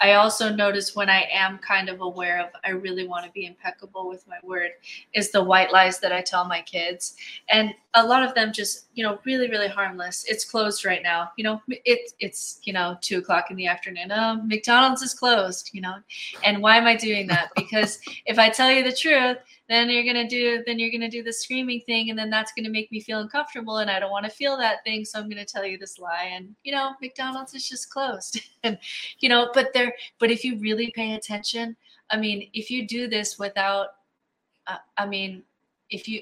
Speaker 3: I also notice when I am kind of aware of, I really want to be impeccable with my word, is the white lies that I tell my kids. And a lot of them just, you know, really, really harmless. It's closed right now. You know, it, it's, you know, two o'clock in the afternoon. Oh, McDonald's is closed, you know. And why am I doing that? Because if I tell you the truth, then you're gonna do then you're gonna do the screaming thing and then that's gonna make me feel uncomfortable and i don't want to feel that thing so i'm gonna tell you this lie and you know mcdonald's is just closed. And you know but there but if you really pay attention i mean if you do this without uh, i mean if you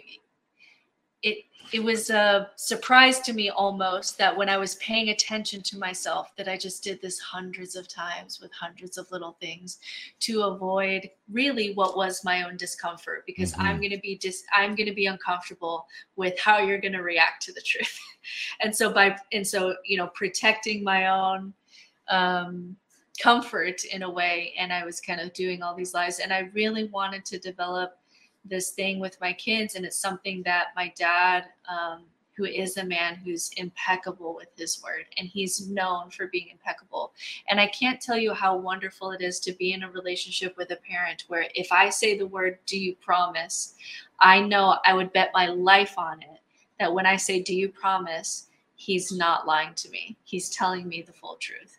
Speaker 3: it it was a surprise to me almost that when I was paying attention to myself, that I just did this hundreds of times with hundreds of little things to avoid really what was my own discomfort because mm-hmm. I'm going to be dis I'm going to be uncomfortable with how you're going to react to the truth. and so by and so you know protecting my own um comfort in a way and I was kind of doing all these lies and I really wanted to develop this thing with my kids and it's something that my dad um, who is a man who's impeccable with his word and he's known for being impeccable. And i can't tell you how wonderful it is to be in a relationship with a parent where if i say the word do you promise? I know i would bet my life on it that when i say do you promise? he's not lying to me. He's telling me the full truth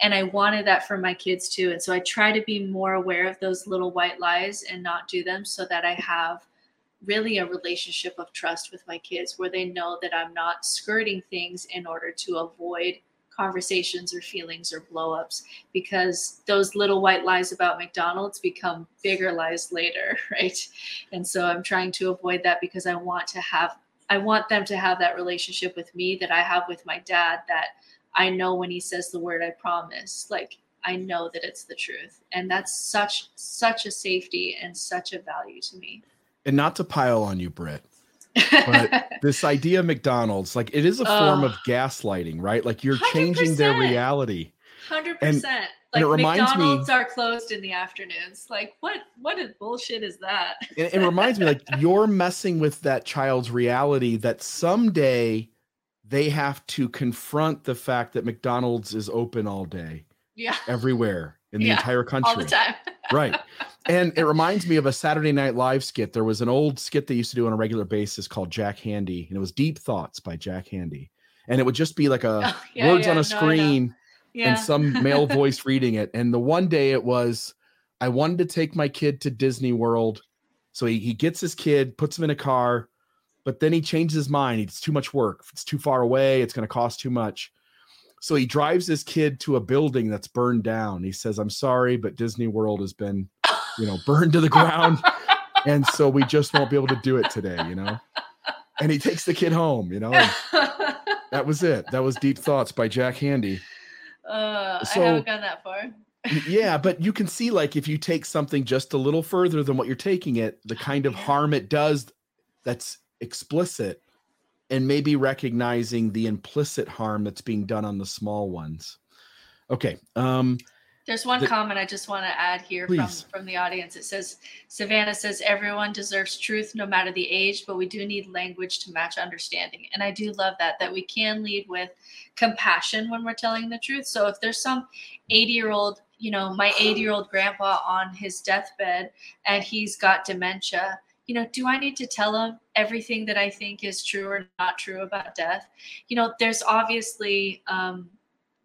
Speaker 3: and I wanted that for my kids too. And so I try to be more aware of those little white lies and not do them so that I have really a relationship of trust with my kids where they know that I'm not skirting things in order to avoid conversations or feelings or blowups because those little white lies about McDonald's become bigger lies later, right? And so I'm trying to avoid that because I want to have I want them to have that relationship with me that I have with my dad that I know when he says the word I promise, like I know that it's the truth. And that's such such a safety and such a value to me.
Speaker 2: And not to pile on you, Britt, but this idea of McDonald's, like it is a form of gaslighting, right? Like you're 100%. changing their reality.
Speaker 3: Hundred percent. Like it reminds McDonald's me, are closed in the afternoons. Like what? What is bullshit is that?
Speaker 2: it, it reminds me, like you're messing with that child's reality that someday they have to confront the fact that McDonald's is open all day.
Speaker 3: Yeah.
Speaker 2: Everywhere in the yeah, entire country.
Speaker 3: All the time.
Speaker 2: right. And it reminds me of a Saturday Night Live skit. There was an old skit they used to do on a regular basis called Jack Handey, and it was Deep Thoughts by Jack Handey. And it would just be like a oh, yeah, words yeah, on a screen no, and some male voice reading it. And the one day it was, I wanted to take my kid to Disney World. So he, he gets his kid, puts him in a car, but then he changes his mind. It's too much work. It's too far away. It's going to cost too much. So he drives his kid to a building that's burned down. He says, "I'm sorry, but Disney World has been, you know, burned to the ground, and so we just won't be able to do it today." You know, and he takes the kid home. You know, that was it. That was Deep Thoughts by Jack Handey.
Speaker 3: Uh, so, I haven't gone that far.
Speaker 2: yeah, but you can see like if you take something just a little further than what you're taking it, the kind of harm it does that's explicit and maybe recognizing the implicit harm that's being done on the small ones. Okay. Um,
Speaker 3: There's one the, comment I just want to add here from, from the audience. It says, Savannah says, everyone deserves truth no matter the age, but we do need language to match understanding. And I do love that, that we can lead with compassion when we're telling the truth. So if there's some 80 year old, you know, my 80 year old grandpa on his deathbed and he's got dementia, you know, do I need to tell them everything that I think is true or not true about death? You know, there's obviously um,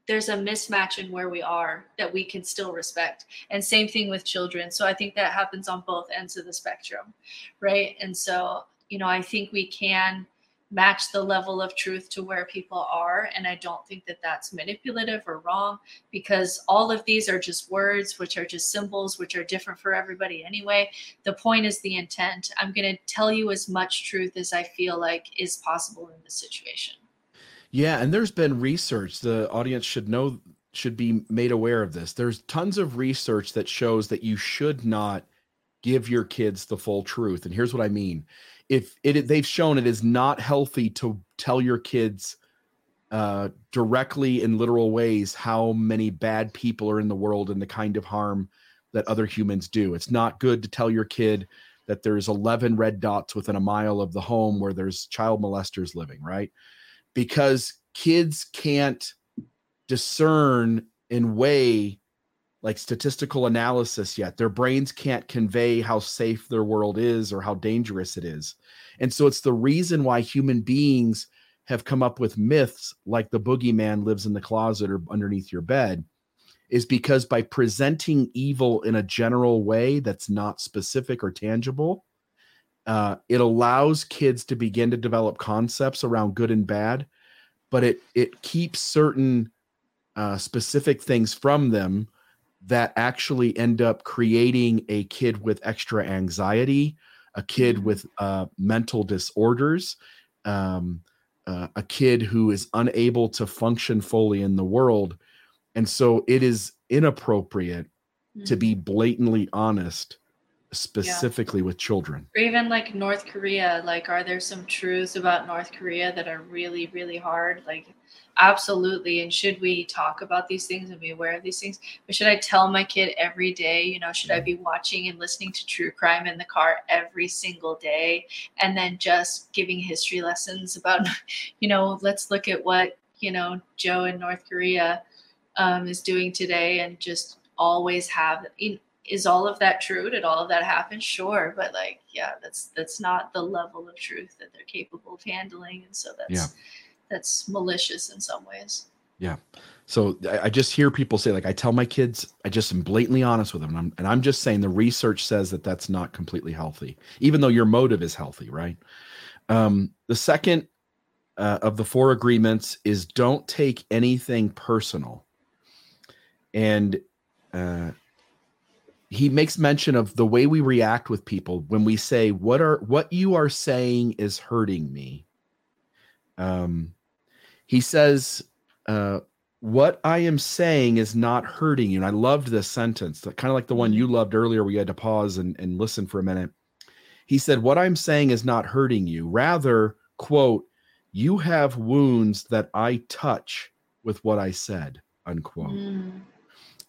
Speaker 3: there's a mismatch in where we are that we can still respect, and same thing with children. So I think that happens on both ends of the spectrum, right? And so you know, I think we can match the level of truth to where people are. And I don't think that that's manipulative or wrong because all of these are just words, which are just symbols, which are different for everybody anyway. The point is the intent. I'm going to tell you as much truth as I feel like is possible in this situation.
Speaker 2: Yeah. And there's been research, the audience should know, should be made aware of this. There's tons of research that shows that you should not give your kids the full truth. And here's what I mean if it they've shown it is not healthy to tell your kids uh, directly in literal ways how many bad people are in the world and the kind of harm that other humans do. It's not good to tell your kid that there's 11 red dots within a mile of the home where there's child molesters living, right? Because kids can't discern and weigh like statistical analysis yet. Their brains can't convey how safe their world is or how dangerous it is. And so it's the reason why human beings have come up with myths like the boogeyman lives in the closet or underneath your bed is because by presenting evil in a general way that's not specific or tangible, uh, it allows kids to begin to develop concepts around good and bad, but it it keeps certain uh, specific things from them that actually end up creating a kid with extra anxiety, a kid mm-hmm. with uh, mental disorders, um, uh, a kid who is unable to function fully in the world. And so it is inappropriate mm-hmm. to be mm-hmm. blatantly honest specifically yeah. with children.
Speaker 3: Or even like north korea like are there some truths about north korea that are really really hard? Like absolutely and should we talk about these things and be aware of these things? But should i tell my kid every day you know should i be watching and listening to true crime in the car every single day and then just giving history lessons about you know let's look at what you know joe in north korea um, is doing today and just always have is all of that true? Did all of that happen? Sure but like yeah that's that's not the level of truth that they're capable of handling and so that's yeah. that's malicious in some ways.
Speaker 2: Yeah. So I just hear people say like I tell my kids I just am blatantly honest with them and I'm, and I'm just saying the research says that that's not completely healthy even though your motive is healthy right? Um, the second uh, of the four agreements is don't take anything personal. And uh, he makes mention of the way we react with people when we say what are what you are saying is hurting me. Um he says uh what i am saying is not hurting you. And i loved this sentence kind of like the one you loved earlier where you had to pause and, and listen for a minute. He said what i'm saying is not hurting you. Rather quote you have wounds that i touch with what i said unquote. Mm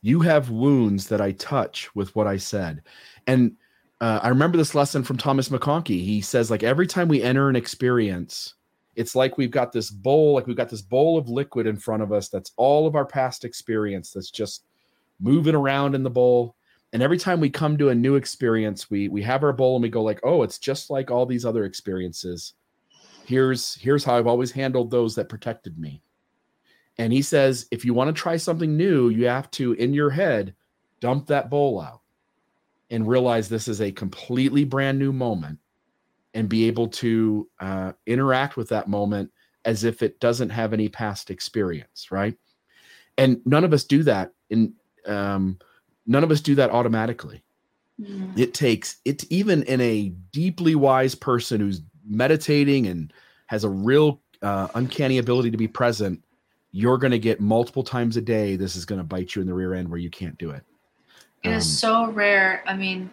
Speaker 2: you have wounds that I touch with what I said. And uh, I remember this lesson from Thomas McConkie. He says, like, every time we enter an experience, it's like we've got this bowl, like we've got this bowl of liquid in front of us that's all of our past experience that's just moving around in the bowl. And every time we come to a new experience, we we have our bowl and we go like, oh, it's just like all these other experiences. Here's here's how I've always handled those that protected me. And he says, if you want to try something new, you have to, in your head, dump that bowl out and realize this is a completely brand new moment and be able to uh, interact with that moment as if it doesn't have any past experience, right? And none of us do that. In um, none of us do that automatically. Mm. It takes it even in a deeply wise person who's meditating and has a real uh, uncanny ability to be present you're going to get multiple times a day. This is going to bite you in the rear end where you can't do it.
Speaker 3: It um, is so rare. I mean,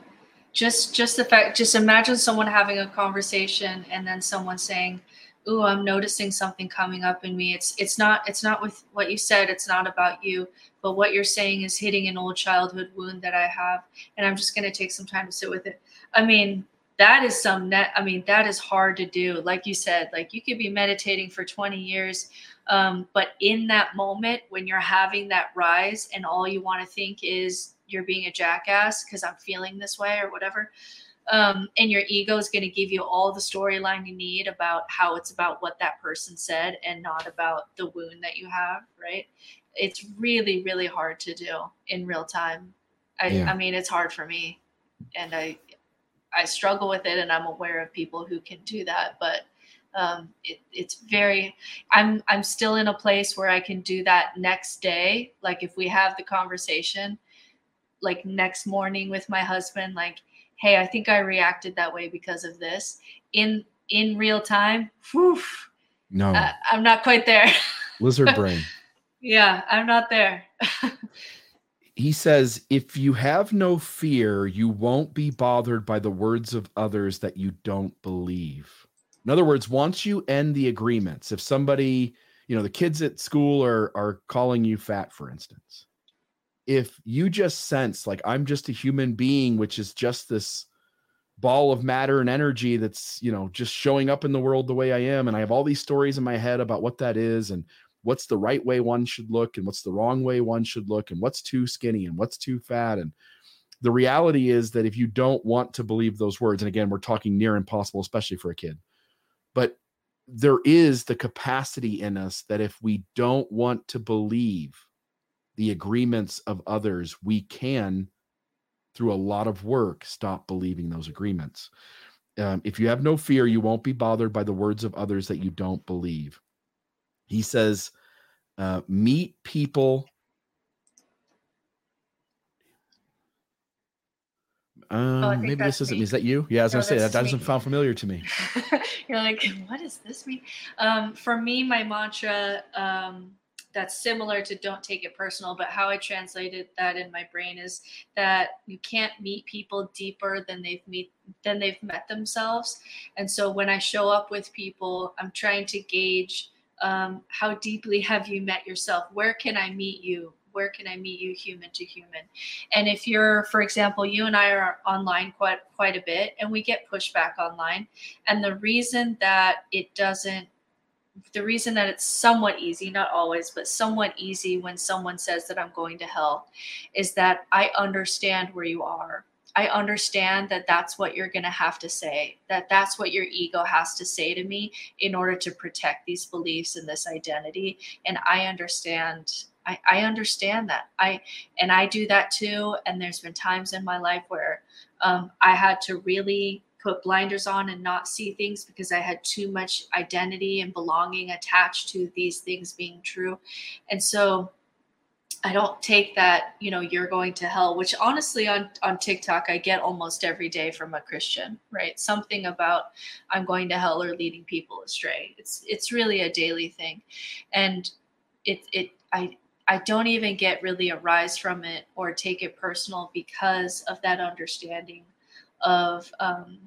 Speaker 3: just just the fact, just imagine someone having a conversation and then someone saying, "Ooh, I'm noticing something coming up in me." It's it's not it's not with what you said. It's not about you, but what you're saying is hitting an old childhood wound that I have, and I'm just going to take some time to sit with it. I mean, that is some net i mean that is hard to do like you said like you could be meditating for 20 years um, but in that moment, when you're having that rise and all you want to think is you're being a jackass because I'm feeling this way or whatever, um, and your ego is going to give you all the storyline you need about how it's about what that person said and not about the wound that you have, right? It's really, really hard to do in real time. I, yeah. I mean, it's hard for me, and I, I struggle with it, and I'm aware of people who can do that, but um, it, it's very i'm i'm still in a place where i can do that next day. Like if we have the conversation like next morning with my husband like hey i think i reacted that way because of this. In in real time whew,
Speaker 2: no. Uh,
Speaker 3: i'm not quite there.
Speaker 2: Lizard brain.
Speaker 3: Yeah i'm not there.
Speaker 2: He says if you have no fear you won't be bothered by the words of others that you don't believe in other words, once you end the agreements, if somebody, you know, the kids at school are are calling you fat, for instance, if you just sense like I'm just a human being, which is just this ball of matter and energy that's, you know, just showing up in the world the way I am, and I have all these stories in my head about what that is and what's the right way one should look and what's the wrong way one should look and what's too skinny and what's too fat and the reality is that if you don't want to believe those words and again we're talking near impossible especially for a kid but there is the capacity in us that if we don't want to believe the agreements of others we can through a lot of work stop believing those agreements. Um, if you have no fear you won't be bothered by the words of others that you don't believe. He says uh, meet people um,
Speaker 3: Oh,
Speaker 2: maybe this isn't
Speaker 3: me.
Speaker 2: is that you yeah as i was
Speaker 3: No,
Speaker 2: gonna say that, that doesn't
Speaker 3: me.
Speaker 2: sound familiar to me
Speaker 3: You're like, what does this mean? Um, for me, my mantra um, that's similar to don't take it personal, but how I translated that in my brain is that you can't meet people deeper than they've meet than they've met themselves. And so when I show up with people, I'm trying to gauge um, how deeply have you met yourself? Where can I meet you? Where can I meet you human to human? And if you're, for example, you and I are online quite quite a bit, and we get pushback online, and the reason that it doesn't the reason that it's somewhat easy not always but somewhat easy when someone says that i'm going to hell is that i understand where you are i understand that that's what you're going to have to say that that's what your ego has to say to me in order to protect these beliefs and this identity and i understand I, I understand that i and i do that too and there's been times in my life where um, i had to really put blinders on and not see things because I had too much identity and belonging attached to these things being true. And so I don't take that, you know, you're going to hell, which honestly on on TikTok I get almost every day from a Christian, right? Something about I'm going to hell or leading people astray. It's it's really a daily thing. And it it I I don't even get really a rise from it or take it personal because of that understanding of um,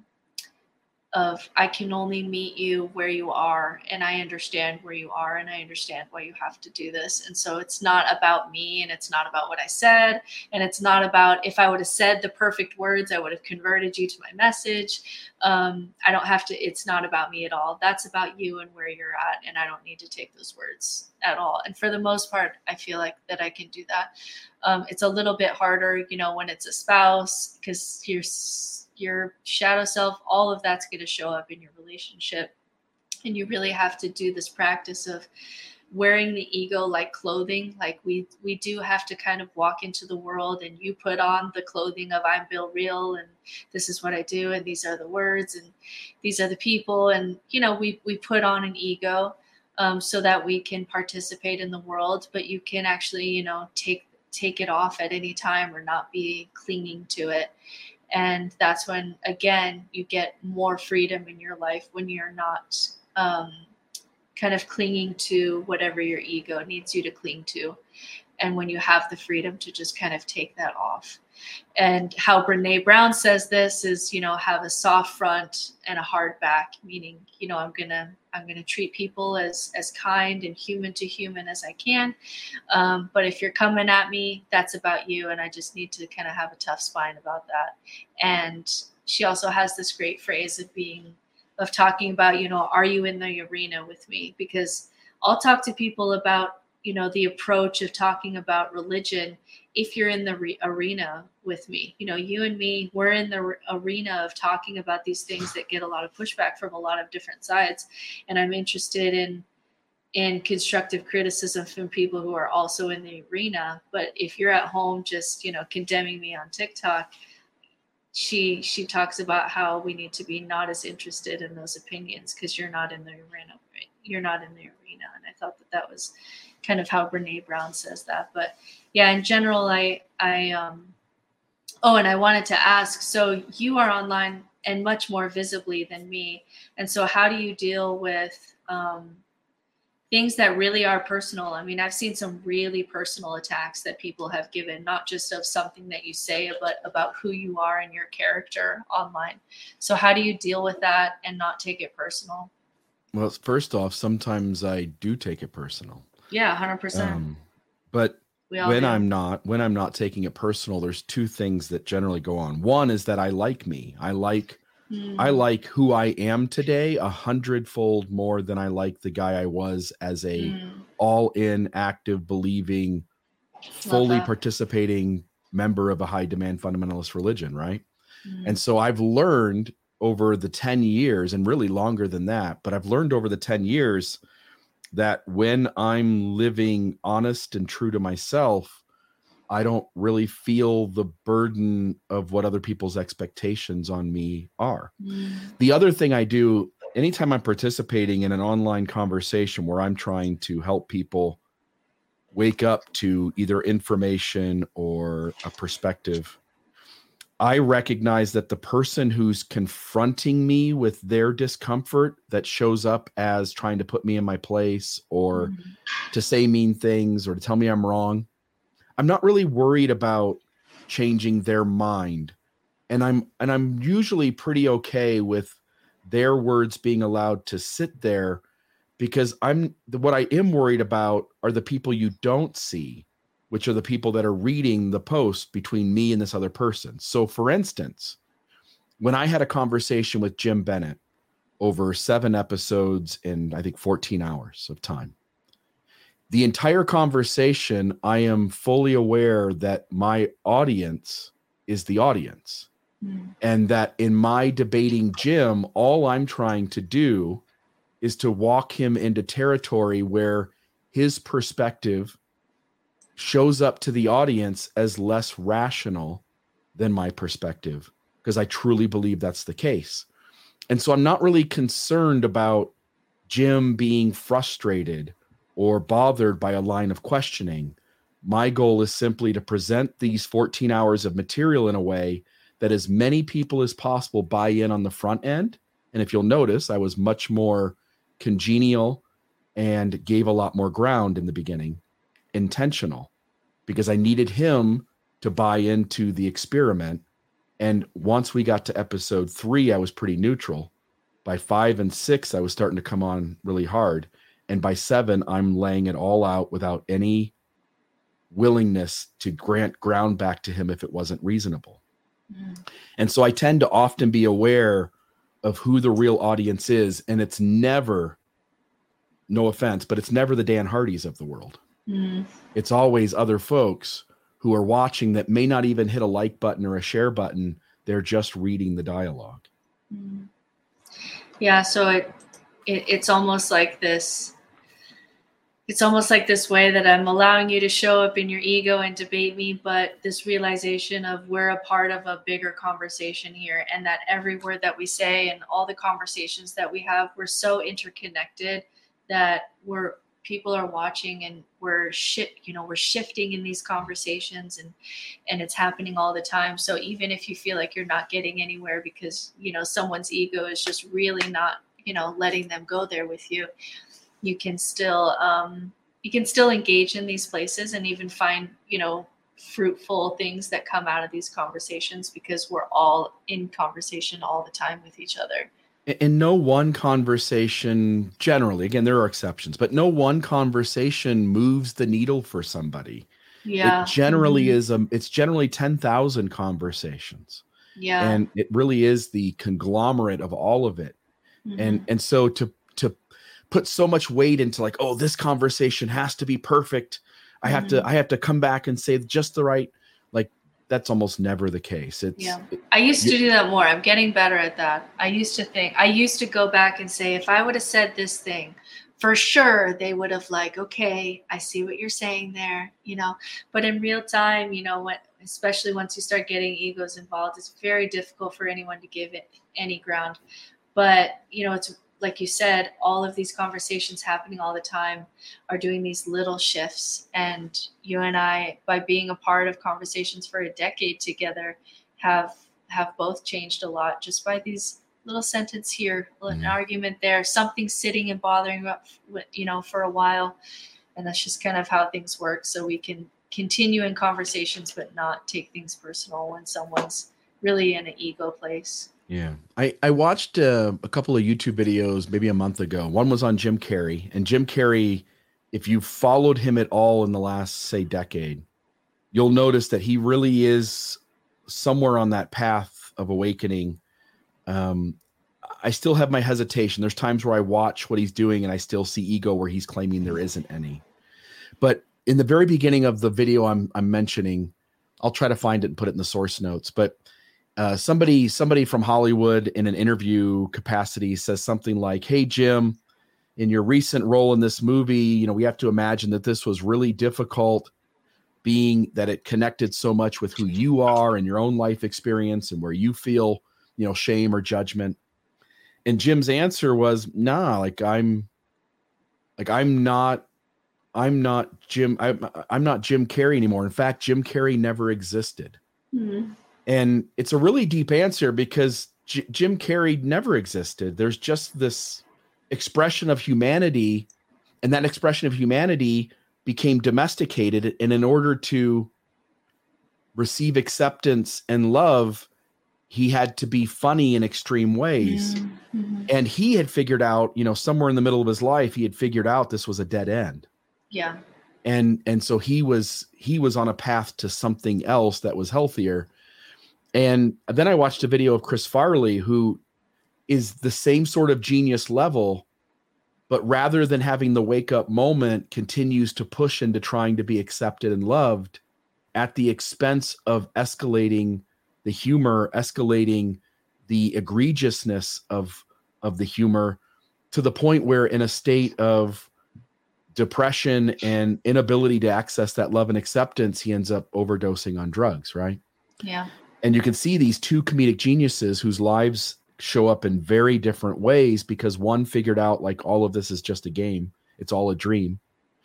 Speaker 3: of I can only meet you where you are, and I understand where you are, and I understand why you have to do this. And so it's not about me, and it's not about what I said, and it's not about if I would have said the perfect words, I would have converted you to my message. Um, I don't have to. It's not about me at all. That's about you and where you're at, and I don't need to take those words at all. And for the most part, I feel like that I can do that. Um, it's a little bit harder, you know, when it's a spouse because you're your shadow self, all of that's going to show up in your relationship. And you really have to do this practice of wearing the ego like clothing. Like we we do have to kind of walk into the world and you put on the clothing of I'm Bill Reel and this is what I do and these are the words and these are the people and you know we we put on an ego um, so that we can participate in the world, but you can actually you know take take it off at any time or not be clinging to it and that's when again you get more freedom in your life when you're not um, kind of clinging to whatever your ego needs you to cling to. And when you have the freedom to just kind of take that off. And how brene brown says this is you know have a soft front and a hard back meaning you know i'm gonna i'm gonna treat people as as kind and human to human as i can. Um, but if you're coming at me that's about you and i just need to kind of have a tough spine about that. And she also has this great phrase of being of talking about you know are you in the arena with me? Because i'll talk to people about you know the approach of talking about religion if you're in the re- arena with me. You know you and me we're in the re- arena of talking about these things that get a lot of pushback from a lot of different sides. And i'm interested in in constructive criticism from people who are also in the arena. But if you're at home just you know condemning me on tiktok she she talks about how we need to be not as interested in those opinions because you're not in the arena you're not in the arena. And i thought that that was kind of how brene brown says that but yeah in general i i um oh and i wanted to ask so you are online and much more visibly than me and so how do you deal with um things that really are personal? I mean i've seen some really personal attacks that people have given not just of something that you say but about who you are and your character online. So how do you deal with that and not take it personal?
Speaker 2: Well first off sometimes i do take it personal
Speaker 3: yeah 100%
Speaker 2: um, but when
Speaker 3: do.
Speaker 2: i'm not when i'm not taking it personal there's two things that generally go on. One is that i like me. I like I
Speaker 3: Mm,
Speaker 2: like who I am today a hundredfold more than I like the guy I was as a
Speaker 3: mm,
Speaker 2: all in, active, believing, fully participating member of a high demand fundamentalist religion, right?
Speaker 3: mm,
Speaker 2: And so I've learned over the 10 years and really longer than that, but I've learned over the 10 years that when I'm living honest and true to myself, I don't really feel the burden of what other people's expectations on me are.
Speaker 3: mm,
Speaker 2: The other thing I do anytime I'm participating in an online conversation where I'm trying to help people wake up to either information or a perspective, I recognize that the person who's confronting me with their discomfort that shows up as trying to put me in my place or
Speaker 3: mm,
Speaker 2: to say mean things or to tell me I'm wrong. I'm not really worried about changing their mind. And I'm and I'm usually pretty okay with their words being allowed to sit there because I'm what I am worried about are the people you don't see, which are the people that are reading the post between me and this other person. So for instance, when I had a conversation with Jim Bennett over 7 episodes in I think 14 hours of time the entire conversation, I am fully aware that my audience is the audience.
Speaker 3: mm,
Speaker 2: And that in my debating Jim, all I'm trying to do is to walk him into territory where his perspective shows up to the audience as less rational than my perspective, because I truly believe that's the case. And so I'm not really concerned about Jim being frustrated or bothered by a line of questioning. My goal is simply to present these 14 hours of material in a way that as many people as possible buy in on the front end. And if you'll notice, I was much more congenial and gave a lot more ground in the beginning, intentional, because I needed him to buy into the experiment. And once we got to episode three, I was pretty neutral. By five and six, I was starting to come on really hard. And by seven i'm laying it all out without any willingness to grant ground back to him if it wasn't reasonable.
Speaker 3: Mm,
Speaker 2: and so i tend to often be aware of who the real audience is. And it's never no offense but it's never the dan hardys of the world
Speaker 3: mm,
Speaker 2: it's always other folks who are watching that may not even hit a like button or a share button. They're just reading the dialogue.
Speaker 3: Mm. Yeah, so it, it it's almost like this it's almost like this way that I'm allowing you to show up in your ego and debate me, but this realization of we're a part of a bigger conversation here, and that every word that we say and all the conversations that we have, we're so interconnected that we're people are watching and we're shit, you know, we're shifting in these conversations and and it's happening all the time. So even if you feel like you're not getting anywhere because you know someone's ego is just really not, you know, letting them go there with you you can still um, you can still engage in these places and even find you know fruitful things that come out of these conversations because we're all in conversation all the time with each other
Speaker 2: in no one conversation generally again there are exceptions but no one conversation moves the needle for somebody
Speaker 3: yeah
Speaker 2: it generally
Speaker 3: Mhm.
Speaker 2: is a it's generally 10,000 conversations
Speaker 3: yeah
Speaker 2: and it really is the conglomerate of all of it and
Speaker 3: Mhm.
Speaker 2: and so to to put so much weight into like oh this conversation has to be perfect i have to
Speaker 3: Mhm.
Speaker 2: i have to come back and say just the right that's almost never the case it's
Speaker 3: Yeah. I used to do that more. I'm getting better at that. I used to think, I used to go back and say, if I would have said this thing, for sure they would have like, okay, I see what you're saying there, you know. But in real time, you know, when especially once you start getting egos involved, it's very difficult for anyone to give it any ground. But you know, it's like you said, all of these conversations happening all the time are doing these little shifts. And you and I, by being a part of conversations for a decade together, have have both changed a lot just by these little sentence here, an
Speaker 2: Mhm.
Speaker 3: argument there, something sitting and bothering up, you know, for a while, and that's just kind of how things work. So we can continue in conversations, but not take things personal when someone's really in an ego place.
Speaker 2: Yeah, I I watched uh, a couple of YouTube videos maybe a month ago. One was on Jim Carrey, and Jim Carrey, if you followed him at all in the last say decade, you'll notice that he really is somewhere on that path of awakening, um, I still have my hesitation. There's times where I watch what he's doing and I still see ego where he's claiming there isn't any. But in the very beginning of the video I'm I'm mentioning, I'll try to find it and put it in the source notes. But uh, somebody somebody from Hollywood in an interview capacity says something like, "Hey Jim, in your recent role in this movie, you know we have to imagine that this was really difficult." being that it connected so much with who you are and your own life experience and where you feel you know shame or judgment and jim's answer was nah like i'm like i'm not i'm not jim i'm, I'm not jim carrey anymore in fact jim carrey never existed mm-hmm. And it's a really deep answer because J- jim carrey never existed. There's just this expression of humanity and that expression of humanity became domesticated. And in order to receive acceptance and love he had to be funny in extreme ways. Mm-hmm. and he had figured out you know somewhere in the middle of his life he had figured out this was a dead end.
Speaker 3: Yeah.
Speaker 2: And and so he was he was on a path to something else that was healthier and then i watched a video of chris farley who is the same sort of genius level but rather than having the wake up moment continues to push into trying to be accepted and loved at the expense of escalating the humor escalating the egregiousness of of the humor to the point where in a state of depression and inability to access that love and acceptance he ends up overdosing on drugs right?
Speaker 3: Yeah
Speaker 2: and you can see these two comedic geniuses whose lives show up in very different ways because one figured out like all of this is just a game it's all a dream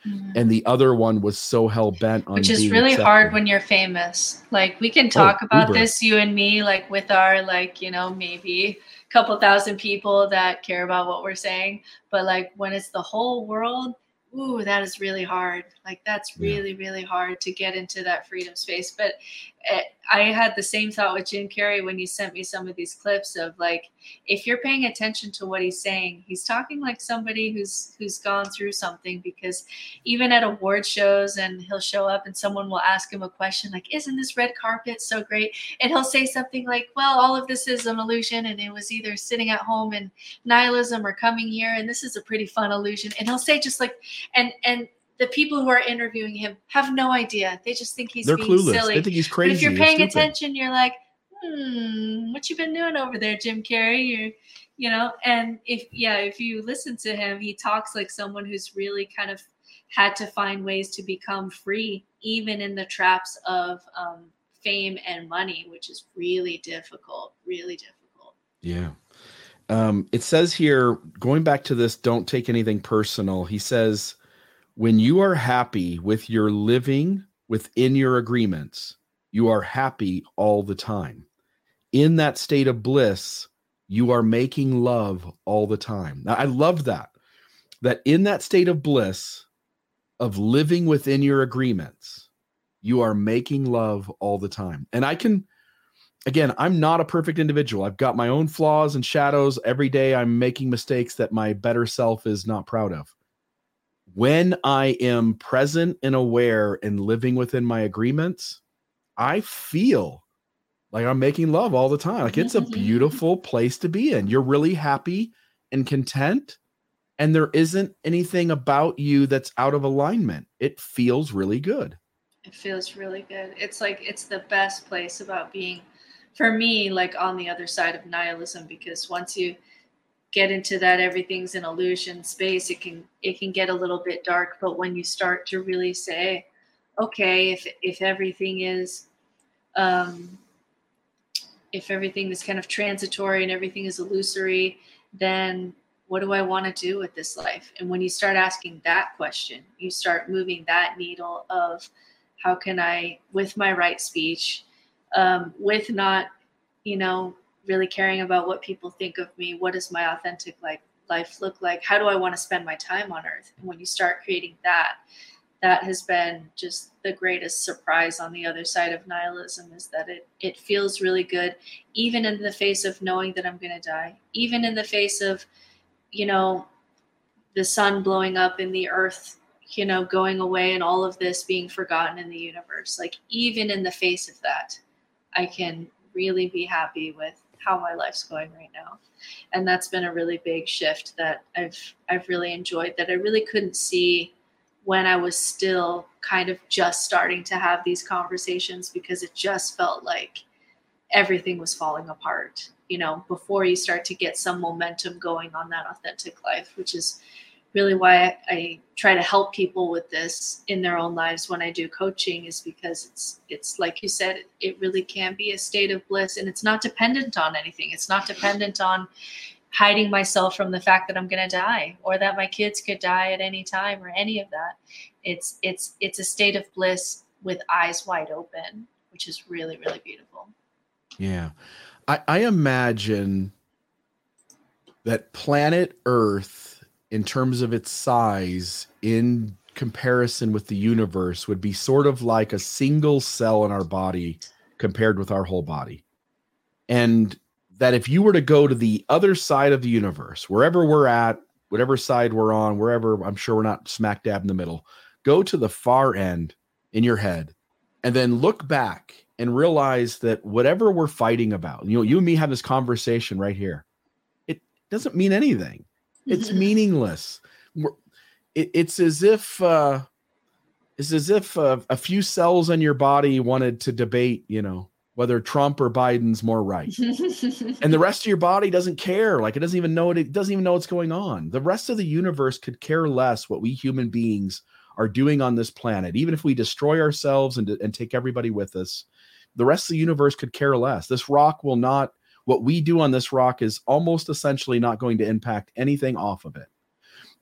Speaker 2: mm-hmm. and the other one was so hell-bent on
Speaker 3: which is really accepted. hard when you're famous like we can oh, talk oh, about Uber. this you and me like with our like you know maybe a couple thousand people that care about what we're saying but like when it's the whole world ooh that is really hard like that's really yeah. really hard to get into that freedom space but Eh, I had the same thought with Jim Carrey when you sent me some of these clips of like, if you're paying attention to what he's saying, he's talking like somebody who's who's gone through something. Because even at award shows, and he'll show up and someone will ask him a question like, "Isn't this red carpet so great?" And he'll say something like, "Well, all of this is an illusion, and it was either sitting at home in nihilism or coming here, and this is a pretty fun illusion." And he'll say just like, and and the people who are interviewing him have no idea. They just think he's
Speaker 2: They're
Speaker 3: being
Speaker 2: clueless.
Speaker 3: silly.
Speaker 2: They think he's crazy.
Speaker 3: But if you're paying attention, you're like, hmm, what you been doing over there, Jim Carrey? You're, you know, and if yeah, if you listen to him, he talks like someone who's really kind of had to find ways to become free, even in the traps of um, fame and money, which is really difficult. Really difficult.
Speaker 2: Yeah. Um, it says here, going back to this, don't take anything personal. He says when you are happy with your living within your agreements, you are happy all the time. In that state of bliss, you are making love all the time. Now, I love that. That in that state of bliss, of living within your agreements, you are making love all the time. And I can, again, I'm not a perfect individual. I've got my own flaws and shadows. Every day I'm making mistakes that my better self is not proud of when I am present and aware and living within my agreements, I feel like I'm making love all the time. Like it's a mm-hmm. beautiful place to be in. You're really happy and content, and there isn't anything about you that's out of alignment. It feels really good.
Speaker 3: It feels really good. It's like it's the best place about being, for me, like on the other side of nihilism, because once you get into that everything's an illusion space it can it can get a little bit dark but when you start to really say okay if if everything is um if everything is kind of transitory and everything is illusory then what do i want to do with this life? And when you start asking that question you start moving that needle of how can i with my right speech um, with not you know really caring about what people think of me what does my authentic like life look like? How do i want to spend my time on earth? And when you start creating that that has been just the greatest surprise on the other side of nihilism is that it it feels really good even in the face of knowing that i'm going to die even in the face of you know the sun blowing up and the earth you know going away and all of this being forgotten in the universe. Like even in the face of that i can really be happy with how my life's going right now. And that's been a really big shift that i've i've really enjoyed that i really couldn't see when i was still kind of just starting to have these conversations because it just felt like everything was falling apart you know before you start to get some momentum going on that authentic life which is really why I, try to help people with this in their own lives when I do coaching is because it's it's like you said it really can be a state of bliss and it's not dependent on anything. It's not dependent on hiding myself from the fact that I'm going to die or that my kids could die at any time or any of that. It's it's it's a state of bliss with eyes wide open which is really really beautiful.
Speaker 2: Yeah. I, I imagine that planet Earth in terms of its size in comparison with the universe would be sort of like a single cell in our body compared with our whole body. And that if you were to go to the other side of the universe, wherever we're at, whatever side we're on, wherever I'm sure we're not smack dab in the middle, go to the far end in your head and then look back and realize that whatever we're fighting about, you know, you and me have this conversation right here, it doesn't mean anything. It's meaningless. It, it's as if uh, it's as if uh, a few cells in your body wanted to debate, you know, whether Trump or Biden's more right, and the rest of your body doesn't care. Like it doesn't even know it. It doesn't even know what's going on. The rest of the universe could care less what we human beings are doing on this planet. Even if we destroy ourselves and, and take everybody with us, the rest of the universe could care less. This rock will not what we do on this rock is almost essentially not going to impact anything off of it.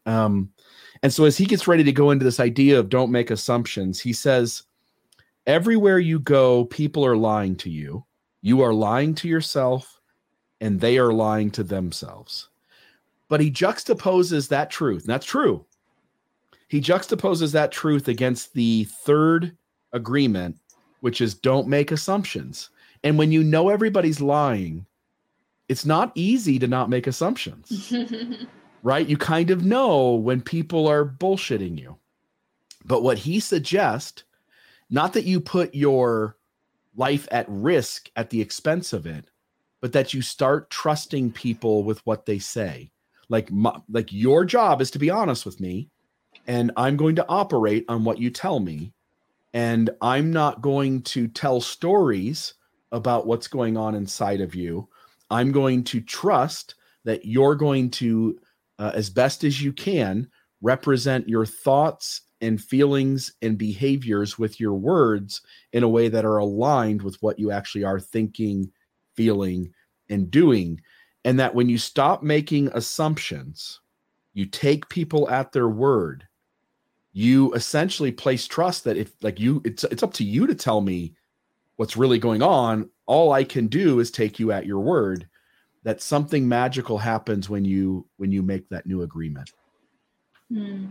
Speaker 2: Um, and so as he gets ready to go into this idea of don't make assumptions, he says, everywhere you go, people are lying to you. You are lying to yourself, and they are lying to themselves. But he juxtaposes that truth, and that's true. He juxtaposes that truth against the third agreement, which is don't make assumptions. And when you know everybody's lying, it's not easy to not make assumptions, right? You kind of know when people are bullshitting you. But what he suggests, not that you put your life at risk at the expense of it, but that you start trusting people with what they say. Like my, like your job is to be honest with me and I'm going to operate on what you tell me and I'm not going to tell stories about what's going on inside of you I'm going to trust that you're going to, uh, as best as you can, represent your thoughts and feelings and behaviors with your words in a way that are aligned with what you actually are thinking, feeling, and doing. And that when you stop making assumptions, you take people at their word, you essentially place trust that if like you it's it's up to you to tell me what's really going on all I can do is take you at your word that something magical happens when you when you make that new agreement.
Speaker 3: Hmm.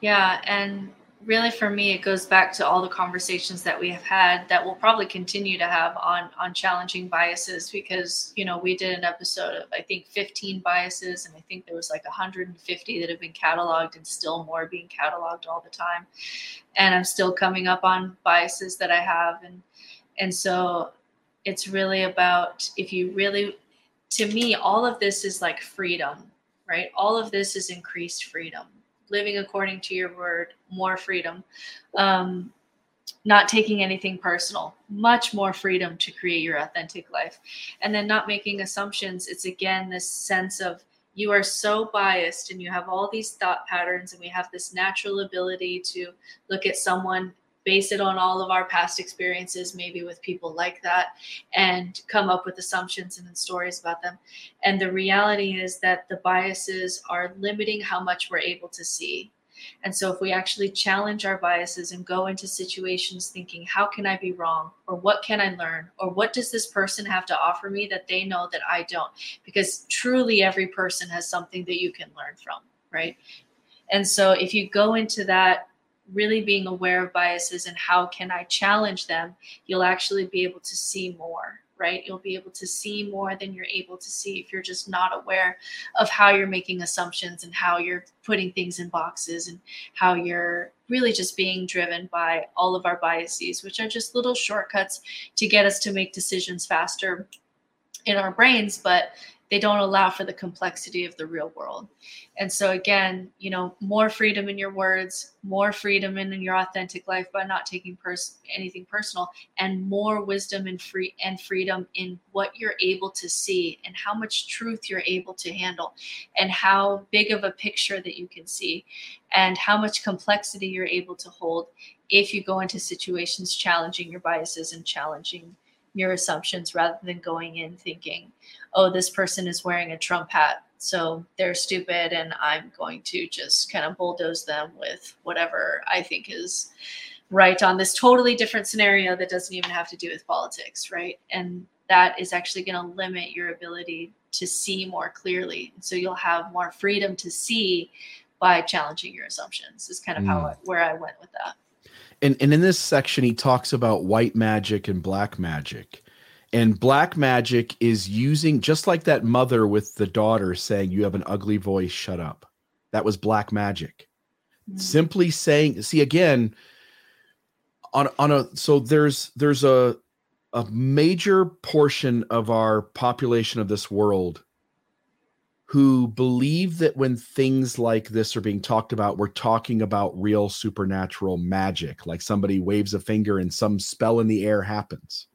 Speaker 3: Yeah, and really for me it goes back to all the conversations that we have had that we'll probably continue to have on on challenging biases because you know we did an episode of i think 15 biases and i think there was like 150 that have been cataloged and still more being cataloged all the time and i'm still coming up on biases that i have and and so it's really about if you really to me all of this is like freedom right? All of this is increased freedom. Living according to your word more freedom. Um, not taking anything personal much more freedom to create your authentic life. And then not making assumptions it's again this sense of you are so biased and you have all these thought patterns and we have this natural ability to look at someone base it on all of our past experiences, maybe with people like that, and come up with assumptions and stories about them. And the reality is that the biases are limiting how much we're able to see. And so, if we actually challenge our biases and go into situations thinking, how can I be wrong? Or what can I learn? Or what does this person have to offer me that they know that I don't? Because truly, every person has something that you can learn from, right? And so, if you go into that really being aware of biases and how can I challenge them, you'll actually be able to see more, right? You'll be able to see more than you're able to see if you're just not aware of how you're making assumptions and how you're putting things in boxes and how you're really just being driven by all of our biases, which are just little shortcuts to get us to make decisions faster in our brains, but they don't allow for the complexity of the real world. And so again, you know, more freedom in your words, more freedom in, in your authentic life by not taking pers- anything personal, and more wisdom and free and freedom in what you're able to see and how much truth you're able to handle, and how big of a picture that you can see, and how much complexity you're able to hold if you go into situations challenging your biases and challenging your assumptions rather than going in thinking, oh, this person is wearing a Trump hat, so they're stupid, and I'm going to just kind of bulldoze them with whatever I think is right on this totally different scenario that doesn't even have to do with politics, right? And that is actually going to limit your ability to see more clearly. So you'll have more freedom to see by challenging your assumptions. Is kind of mm. how I, where I went with that
Speaker 2: and, and in this section he talks about white magic and black magic. And black magic is using just like that mother with the daughter saying you have an ugly voice shut up. That was black magic. Mm-hmm. simply saying see again on on a so there's there's a a major portion of our population of this world who believe that when things like this are being talked about, we're talking about real supernatural magic, like somebody waves a finger and some spell in the air happens.